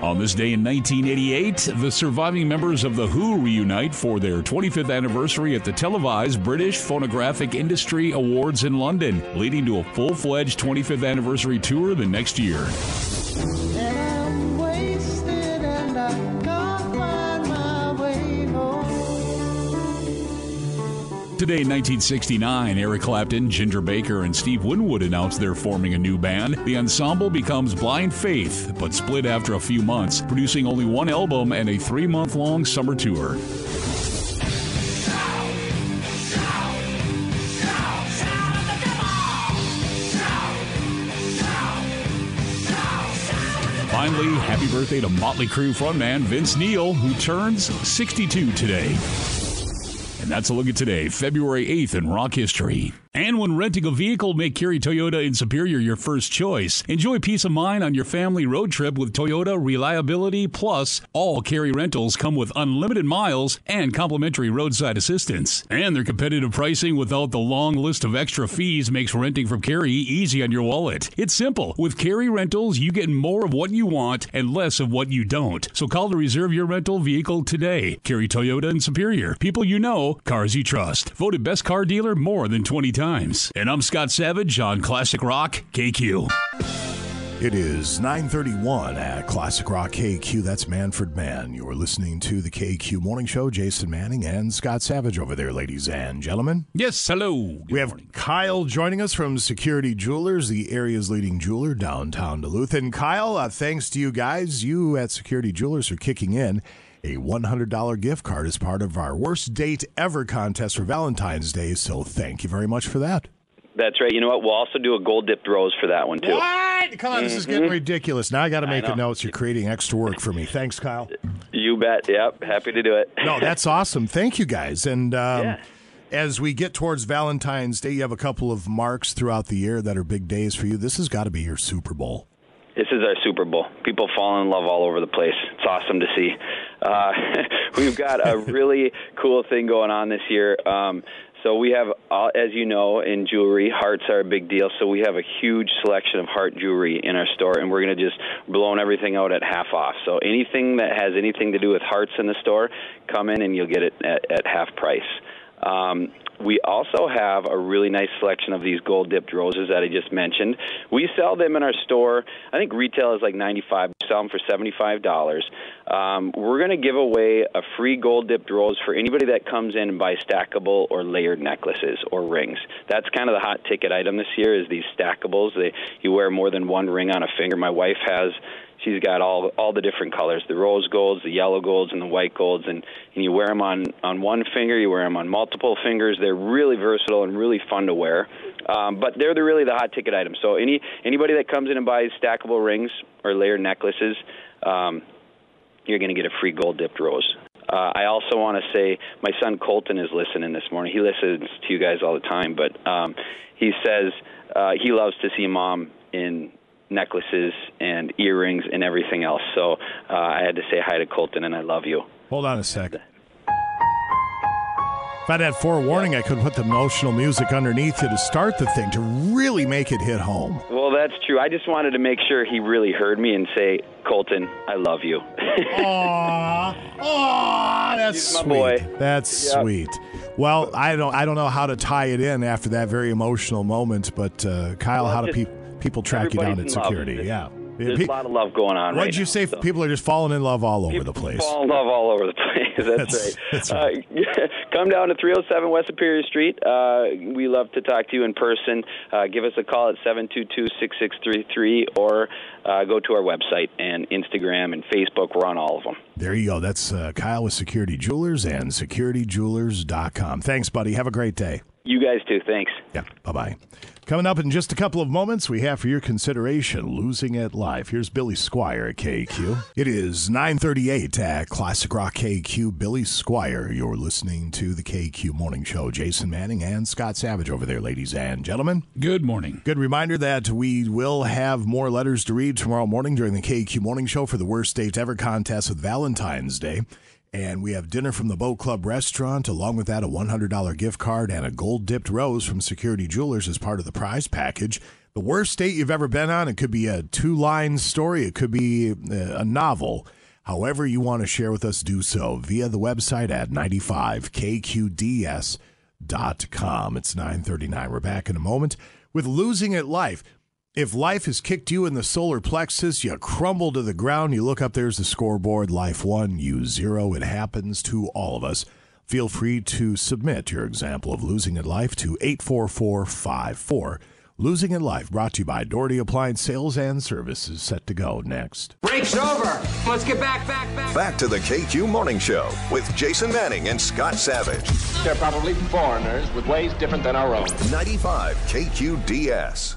On this day in 1988, the surviving members of The Who reunite for their 25th anniversary at the televised British Phonographic Industry Awards in London, leading to a full fledged 25th anniversary tour the next year. Today in 1969, Eric Clapton, Ginger Baker, and Steve Winwood announced they're forming a new band. The ensemble becomes Blind Faith, but split after a few months, producing only one album and a three month long summer tour. finally, happy birthday to Motley Crue frontman Vince Neil, who turns 62 today. That's a look at today, February 8th in rock history. And when renting a vehicle, make Kari Toyota in Superior your first choice. Enjoy peace of mind on your family road trip with Toyota Reliability Plus. All Kari rentals come with unlimited miles and complimentary roadside assistance. And their competitive pricing without the long list of extra fees makes renting from Kari easy on your wallet. It's simple. With Kari Rentals, you get more of what you want and less of what you don't. So call to reserve your rental vehicle today. Kari Toyota in Superior. People you know, cars you trust. Voted best car dealer more than 20 times. And I'm Scott Savage on Classic Rock KQ. It is 931 at Classic Rock KQ. That's Manfred Mann. You're listening to the KQ Morning Show. Jason Manning and Scott Savage over there, ladies and gentlemen. Yes, hello. we have Kyle joining us from Security Jewelers, the area's leading jeweler downtown Duluth. And Kyle, uh, thanks to you guys, you at Security Jewelers are kicking in a $100 gift card is part of our worst date ever contest for Valentine's Day. So thank you very much for that. That's right. You know what? We'll also do a gold dipped rose for that one too. What? Come on, this is getting Mhm. ridiculous. Now I got to make a note. You're creating extra work for me. Thanks, Kyle. You bet. Yep. Happy to do it. No, that's awesome. Thank you, guys. And um, as we get towards Valentine's Day, you have a couple of marks throughout the year that are big days for you. This has got to be your Super Bowl. This is our Super Bowl. People fall in love all over the place. It's awesome to see. Uh, we've got a really cool thing going on this year. Um, so we have, as you know, in jewelry, hearts are a big deal. So we have a huge selection of heart jewelry in our store, and we're going to just blown everything out at half off. So anything that has anything to do with hearts in the store, come in and you'll get it at, at half price. Um, we also have a really nice selection of these gold dipped roses that I just mentioned. We sell them in our store. I think retail is like 95. Sell them for $75. Um, we're going to give away a free gold dipped rose for anybody that comes in and buys stackable or layered necklaces or rings. That's kind of the hot ticket item this year is these stackables. They, you wear more than one ring on a finger. My wife has she's got all all the different colors the rose golds the yellow golds and the white golds and, and you wear them on on one finger you wear them on multiple fingers. They're really versatile and really fun to wear. Um, but they're the, really the hot ticket items. So any anybody that comes in and buys stackable rings or layered necklaces um, you're going to get a free gold dipped rose. Uh, I also want to say my son Colton is listening this morning. He listens to you guys all the time, but um, he says uh, he loves to see mom in necklaces and earrings and everything else. So uh, I had to say hi to Colton, and I love you. Hold on a sec. If I'd had forewarning, I could put the emotional music underneath you to start the thing to really make it hit home. Well, that's true. I just wanted to make sure he really heard me and say, Colton, I love you. Aww, Aww, that's He's sweet. boy. That's Yep. sweet. Well, I don't, I don't know how to tie it in after that very emotional moment, but uh, Kyle, Well, how do people people track you down at security? There's- Yeah. There's Pe- a lot of love going on What'd right you now, say? so. People are just falling in love all over the place. Fall in love all over the place. That's, That's- right. Uh, come down to 307 West Superior Street. Uh, we love to talk to you in person. Uh, give us a call at 722-6633 or uh, go to our website and Instagram and Facebook. We're on all of them. There you go. That's uh, Kyle with Security Jewelers and securityjewelers.com. Thanks, buddy. Have a great day. You guys too. Thanks. Yeah. Bye bye. Coming up in just a couple of moments, we have for your consideration Losing at Life. Here's Billy Squier at KQ. It is 938 at Classic Rock KQ. Billy Squier, you're listening to the KQ Morning Show. Jason Manning and Scott Savage over there, ladies and gentlemen. Good morning. Good reminder that we will have more letters to read tomorrow morning during the KQ Morning Show for the Worst Date Ever contest with Valentine's Day. And we have dinner from the Boat Club restaurant. Along with that, a $100 gift card and a gold dipped rose from Security Jewelers as part of the prize package. The worst date you've ever been on, it could be a two line story, it could be uh, a novel. However, you want to share with us, do so via the website at 95kqds.com. It's 939. We're back in a moment with Losing It Life. If life has kicked you in the solar plexus, you crumble to the ground, you look up, there's the scoreboard, life one, you zero. It happens to all of us. Feel free to submit your example of losing at life to 84454. Losing at Life, brought to you by Doherty Appliance Sales and Services, set to go next. Break's over. Let's get back, back, back. Back to the KQ Morning Show with Jason Manning and Scott Savage. They're probably foreigners with ways different than our own. 95 KQDS.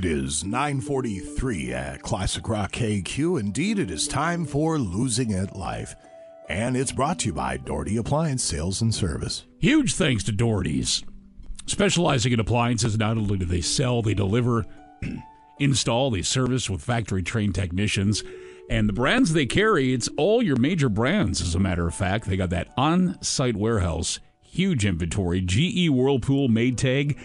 It is 943 at Classic Rock KQ. Indeed, it is time for Losing It Life. And it's brought to you by Doherty Appliance Sales and Service. Huge thanks to Doherty's. Specializing in appliances, not only do they sell, they deliver, install, they service with factory trained technicians. And the brands they carry, it's all your major brands, as a matter of fact. They got that on site warehouse, huge inventory GE, Whirlpool, Maytag,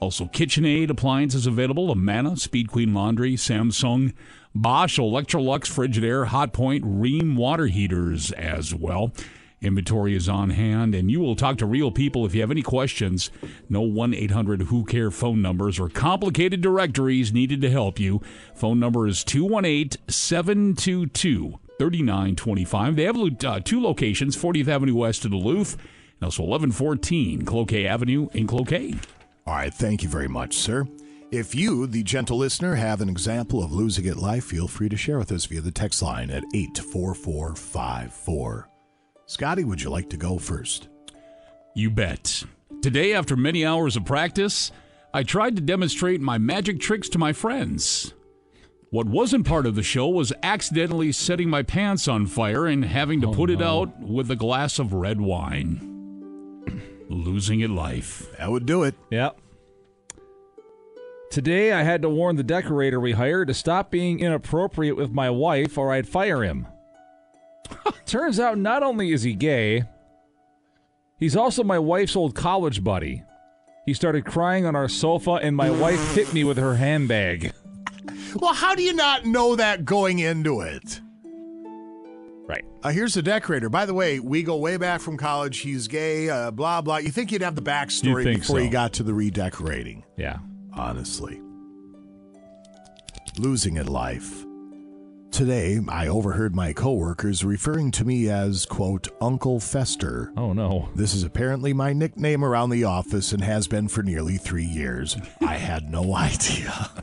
also KitchenAid appliances available, Amana, Speed Queen Laundry, Samsung, Bosch, Electrolux, Frigidaire, Hotpoint, Rheem water heaters as well. Inventory is on hand, and you will talk to real people if you have any questions. No 1 800 Who Care phone numbers or complicated directories needed to help you. Phone number is 218 722 3925. They have uh, two locations 40th Avenue West in Duluth and also 1114 Cloquet Avenue in Cloquet. All right, thank you very much, sir. If you, the gentle listener, have an example of losing it life, feel free to share with us via the text line at 84454. Scotty, would you like to go first? You bet. Today, after many hours of practice, I tried to demonstrate my magic tricks to my friends. What wasn't part of the show was accidentally setting my pants on fire and having to Oh, put it no. out with a glass of red wine. Losing it life. That would do it. Yep. Today, I had to warn the decorator we hired to stop being inappropriate with my wife or I'd fire him. Turns out, not only is he gay, he's also my wife's old college buddy. He started crying on our sofa, and my wife hit me with her handbag. Well, how do you not know that going into it? Right. Uh, here's the decorator. By the way, we go way back from college. He's gay, uh, blah, blah. You think you'd have the backstory You'd before so. you got to the redecorating. Yeah. Honestly. Losing it life. Today, I overheard my coworkers referring to me as, quote, Uncle Fester. Oh, no. This is apparently my nickname around the office and has been for nearly three years. I had no idea.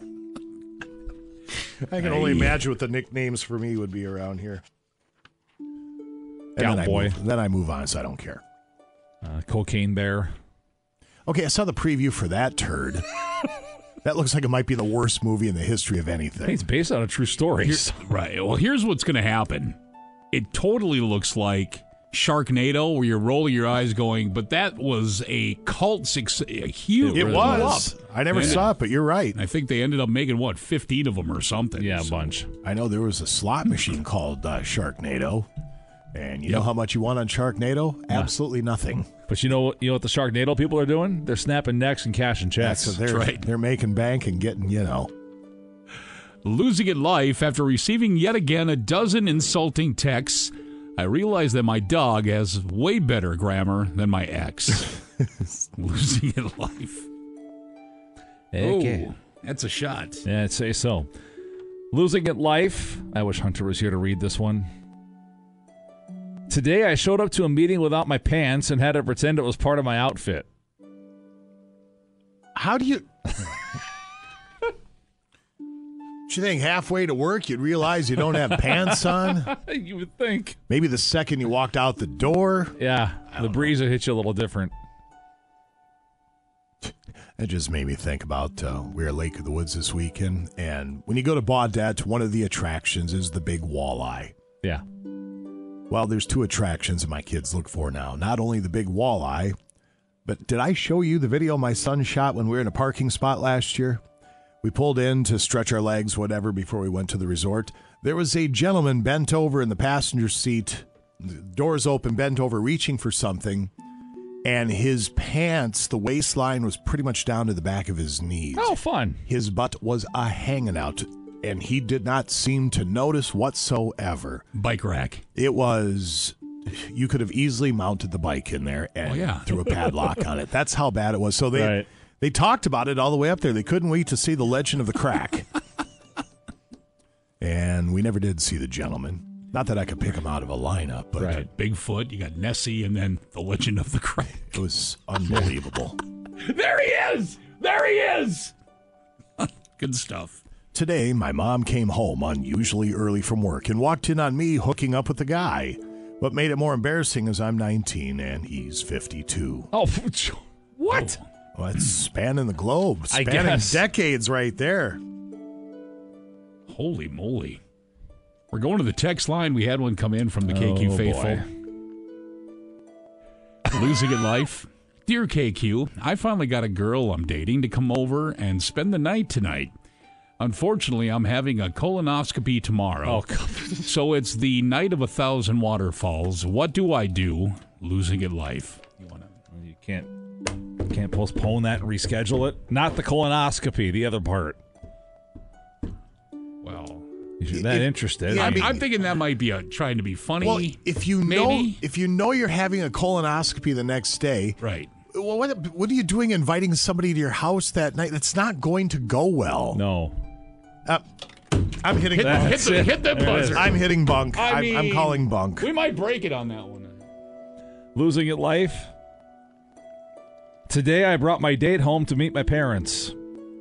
I can only imagine what the nicknames for me would be around here. And then I, move, then I move on, so I don't care. Uh, cocaine bear. Okay, I saw the preview for that turd. that looks like it might be the worst movie in the history of anything. Hey, it's based on a true story. Here- right. Well, here's what's going to happen. It totally looks like Sharknado, where you're rolling your eyes, going, "But that was a cult success, a huge." It was. I never saw it, but you're right. I think they ended up making what 15 of them or something. Yeah, a So- bunch. I know there was a slot machine called uh, Sharknado. And you know how much you want on Sharknado? Absolutely nothing. But you know, you know what the Sharknado people are doing? They're snapping necks and cashing checks. That's they're, right they're making bank and getting, you know. Losing it life after receiving yet again a dozen insulting texts, I realized that my dog has way better grammar than my ex. Losing it life. Okay. Oh, that's a shot. Yeah, I'd say so. Losing at life. I wish Hunter was here to read this one. Today, I showed up to a meeting without my pants and had to pretend it was part of my outfit. How do you. Do you think halfway to work you'd realize you don't have pants on? you would think. Maybe the second you walked out the door. Yeah, the breeze would hit you a little different. It just made me think about uh, we were at Lake of the Woods this weekend, and when you go to Baudette, one of the attractions is the big walleye. Yeah. Well, there's two attractions my kids look for now. Not only the big walleye, but did I show you the video my son shot when we were in a parking spot last year? We pulled in to stretch our legs, whatever, before we went to the resort. There was a gentleman bent over in the passenger seat, the doors open, bent over, reaching for something, and his pants, the waistline was pretty much down to the back of his knees. Oh, fun. His butt was a hanging out, and he did not seem to notice whatsoever. Bike rack. It was. You could have easily mounted the bike in there and Oh, yeah. threw a padlock on it. That's how bad it was. So they Right. they talked about it all the way up there. They couldn't wait to see the legend of the crack. and we never did see the gentleman. Not that I could pick him out of a lineup, but Right. Bigfoot, you got Nessie, and then the legend of the crack. it was unbelievable. There he is! There he is! Good stuff. Today, my mom came home unusually early from work and walked in on me hooking up with the guy. What made it more embarrassing is I'm 19 and he's 52. Oh, what? Oh, well, it's spanning the globe, I spanning guess. decades right there. Holy moly. We're going to the text line. We had one come in from the KQ Oh, faithful. boy. Losing at life. Dear KQ, I finally got a girl I'm dating to come over and spend the night tonight. Unfortunately, I'm having a colonoscopy tomorrow. Oh, so it's the night of a thousand waterfalls. What do I do? Losing it life. You wanna? You can't you can't postpone that and reschedule it. Not the colonoscopy, the other part. Well, if you're that interested, I'm, I'm thinking that might be a, trying to be funny. Well, if you know if you know you're having a colonoscopy the next day, right? Well, what what are you doing inviting somebody to your house that night? That's not going to go well. No. Uh, I'm hitting Hit- bunk. hit the- hit the buzzer. I'm hitting bunk. I I'm, I'm mean, calling bunk. We might break it on that one. Losing at life. Today I brought my date home to meet my parents.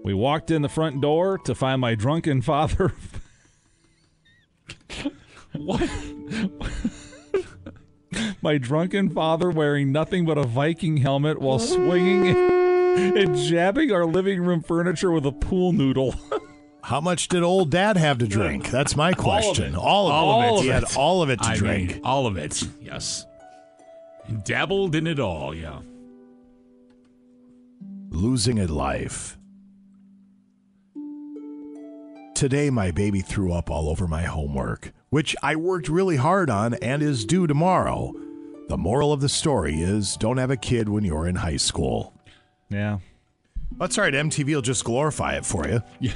We walked in the front door to find my drunken father. what? my drunken father wearing nothing but a Viking helmet while swinging and jabbing our living room furniture with a pool noodle. How much did old dad have to drink? That's my question. All of it. All of He it. had all of it to I drink. mean, all of it. Yes. Dabbled in it all. Yeah. losing at life. Today, my baby threw up all over my homework, which I worked really hard on and is due tomorrow. The moral of the story is don't have a kid when you're in high school. Yeah. That's all right. MTV will just glorify it for you. Yeah.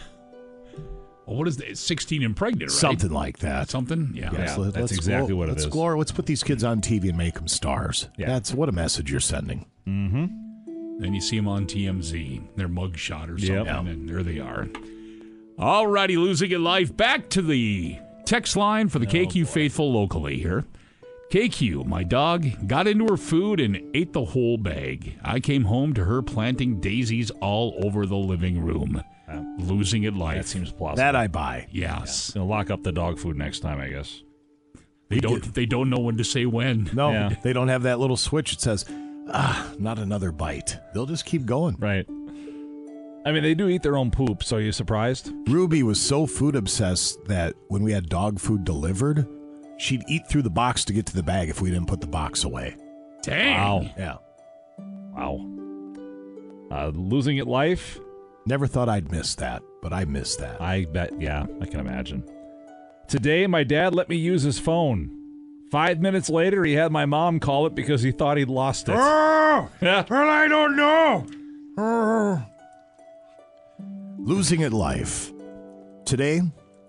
Well, what is that? 16 and pregnant, right? Something like that. Something? Yeah. Yes, Yeah, let- that's let's exactly what it let's is. glor- let's put these kids on TV and make them stars. Yeah. That's what a message you're sending. Mm-hmm. Then you see them on TMZ, their mugshot or something, Yep. and there they are. All righty, losing it life. Back to the text line for the KQ faithful locally here. KQ, my dog, got into her food and ate the whole bag. I came home to her planting daisies all over the living room. Losing it life. That seems plausible. That I buy. Yes. Gonna lock up the dog food next time, I guess. They don't. They don't know when to say when. No, Yeah. they don't have that little switch that says, ah, not another bite. They'll just keep going. Right. I mean, they do eat their own poop, so are you surprised? Ruby was so food obsessed that when we had dog food delivered, she'd eat through the box to get to the bag if we didn't put the box away. Dang. Wow. Yeah. Wow. Uh, losing it life? Never thought I'd miss that, but I missed that. I bet, yeah, I can imagine. Today, my dad let me use his phone. Five minutes later, he had my mom call it because he thought he'd lost it. Oh, Yeah. well, I don't know. Oh. Losing at life. Today,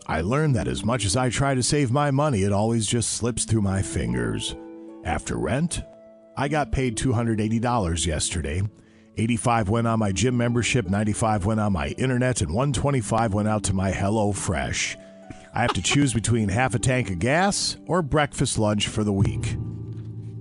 I learned that as much as I try to save my money, it always just slips through my fingers. After rent, I got paid $280 yesterday. 85 went on my gym membership, 95 went on my internet, and 125 went out to my Hello Fresh. I have to choose between half a tank of gas or breakfast lunch for the week.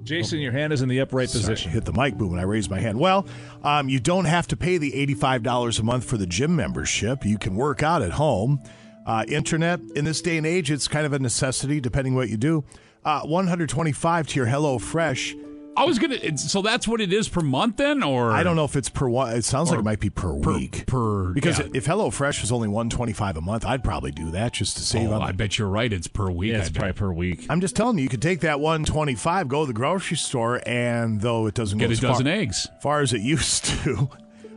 Jason, your hand is in the upright Sorry, position. hit the mic boom when I raised my hand. Well, um, you don't have to pay the $85 a month for the gym membership. You can work out at home. Uh, internet, in this day and age, it's kind of a necessity depending what you do. Uh, 125 to your Hello Fresh. I was gonna. So that's what it is per month, then, or I don't know if it's per one. It sounds like it might be per, week. per because yeah. if Hello Fresh was only 125 a month, I'd probably do that just to save Oh, on I the bet you're right. It's per week. Yeah, I it's bet. probably per week. I'm just telling you, you could take that 125, go to the grocery store, and though it doesn't Get go a as far, dozen eggs. far as it used to,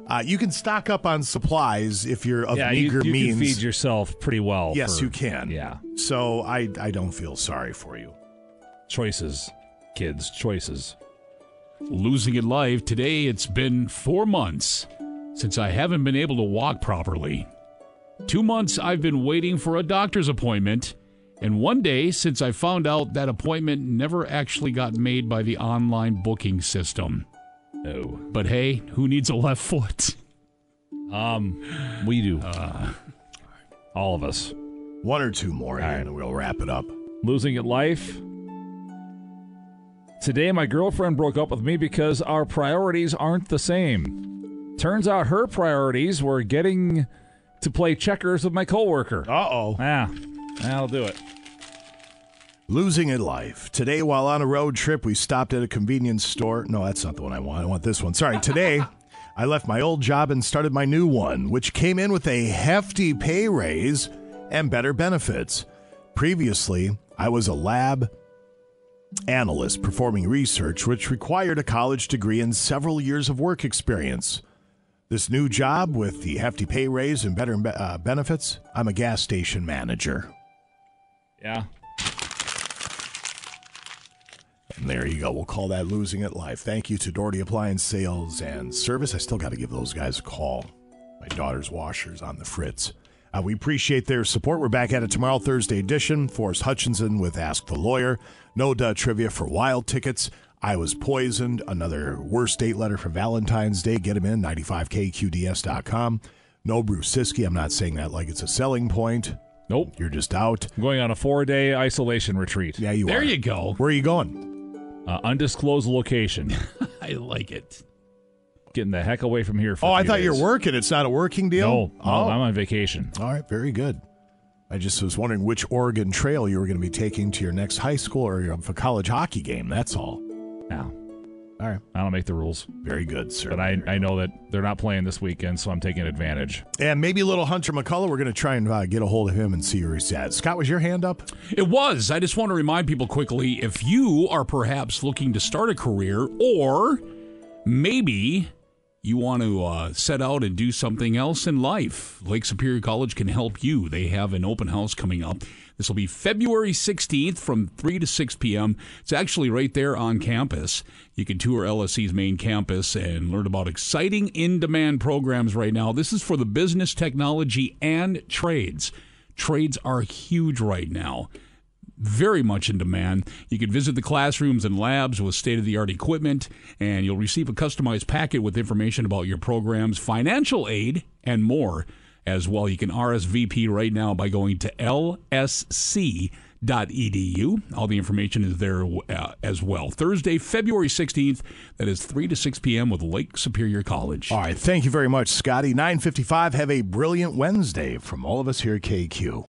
uh, you can stock up on supplies if you're of yeah, meager you means. can feed yourself pretty well. yes, for- you can. Yeah. So I I don't feel sorry for you. Choices, kids, choices. Losing it live. Today it's been four months since I haven't been able to walk properly. Two months I've been waiting for a doctor's appointment, and one day since I found out that appointment never actually got made by the online booking system. No. But hey, who needs a left foot? Um, we do. Uh, All of us. One or two more, All right. and we'll wrap it up. Losing it life. Today, my girlfriend broke up with me because our priorities aren't the same. Turns out her priorities were getting to play checkers with my coworker. Uh oh. Yeah, that'll do it. Losing in life. Today, while on a road trip, we stopped at a convenience store. No, that's not the one I want. I want this one. Sorry. Today, I left my old job and started my new one, which came in with a hefty pay raise and better benefits. Previously, I was a lab analyst performing research which required a college degree and several years of work experience. This new job with the hefty pay raise and better uh, benefits, I'm a gas station manager. Yeah. And there you go. We'll call that losing it life. Thank you to Doherty Appliance Sales and Service. I still got to give those guys a call. My daughter's washers on the fritz. Uh, we appreciate their support. We're back at it tomorrow, Thursday edition. Forrest Hutchinson with Ask the Lawyer. No duh trivia for wild tickets. I was poisoned. Another worst date letter for Valentine's Day. Get them in 95kqds.com. No Bruce Siski. I'm not saying that like it's a selling point. Nope. You're just out. I'm going on a four day isolation retreat. Yeah, you There are. There you go. Where are you going? Uh, undisclosed location. I like it. Getting the heck away from here for Oh, I thought days. you were working. It's not a working deal? No, no, Oh. I'm on vacation. All right, very good. I just was wondering which Oregon Trail you were going to be taking to your next high school or your a college hockey game. That's all. Yeah. All right. I don't make the rules. Very good, sir. But I, I know that they're not playing this weekend, so I'm taking advantage. And maybe little Hunter McCullough, we're going to try and uh, get a hold of him and see where he's at. Scott, was your hand up? It was. I just want to remind people quickly if you are perhaps looking to start a career or maybe you want to uh, set out and do something else in life, Lake Superior College can help you. They have an open house coming up. This will be February 16th from 3 to 6 p.m. It's actually right there on campus. You can tour LSC's main campus and learn about exciting in demand programs right now. This is for the business, technology, and trades. Trades are huge right now very much in demand. You can visit the classrooms and labs with state of the art equipment, and you'll receive a customized packet with information about your programs, financial aid, and more as well. You can RSVP right now by going to lsc.edu. All the information is there uh, as well. Thursday, February 16th, that is 3 to 6 p.m. with Lake Superior College. All right. Thank you very much, Scotty. 955. Have a brilliant Wednesday from all of us here at KQ.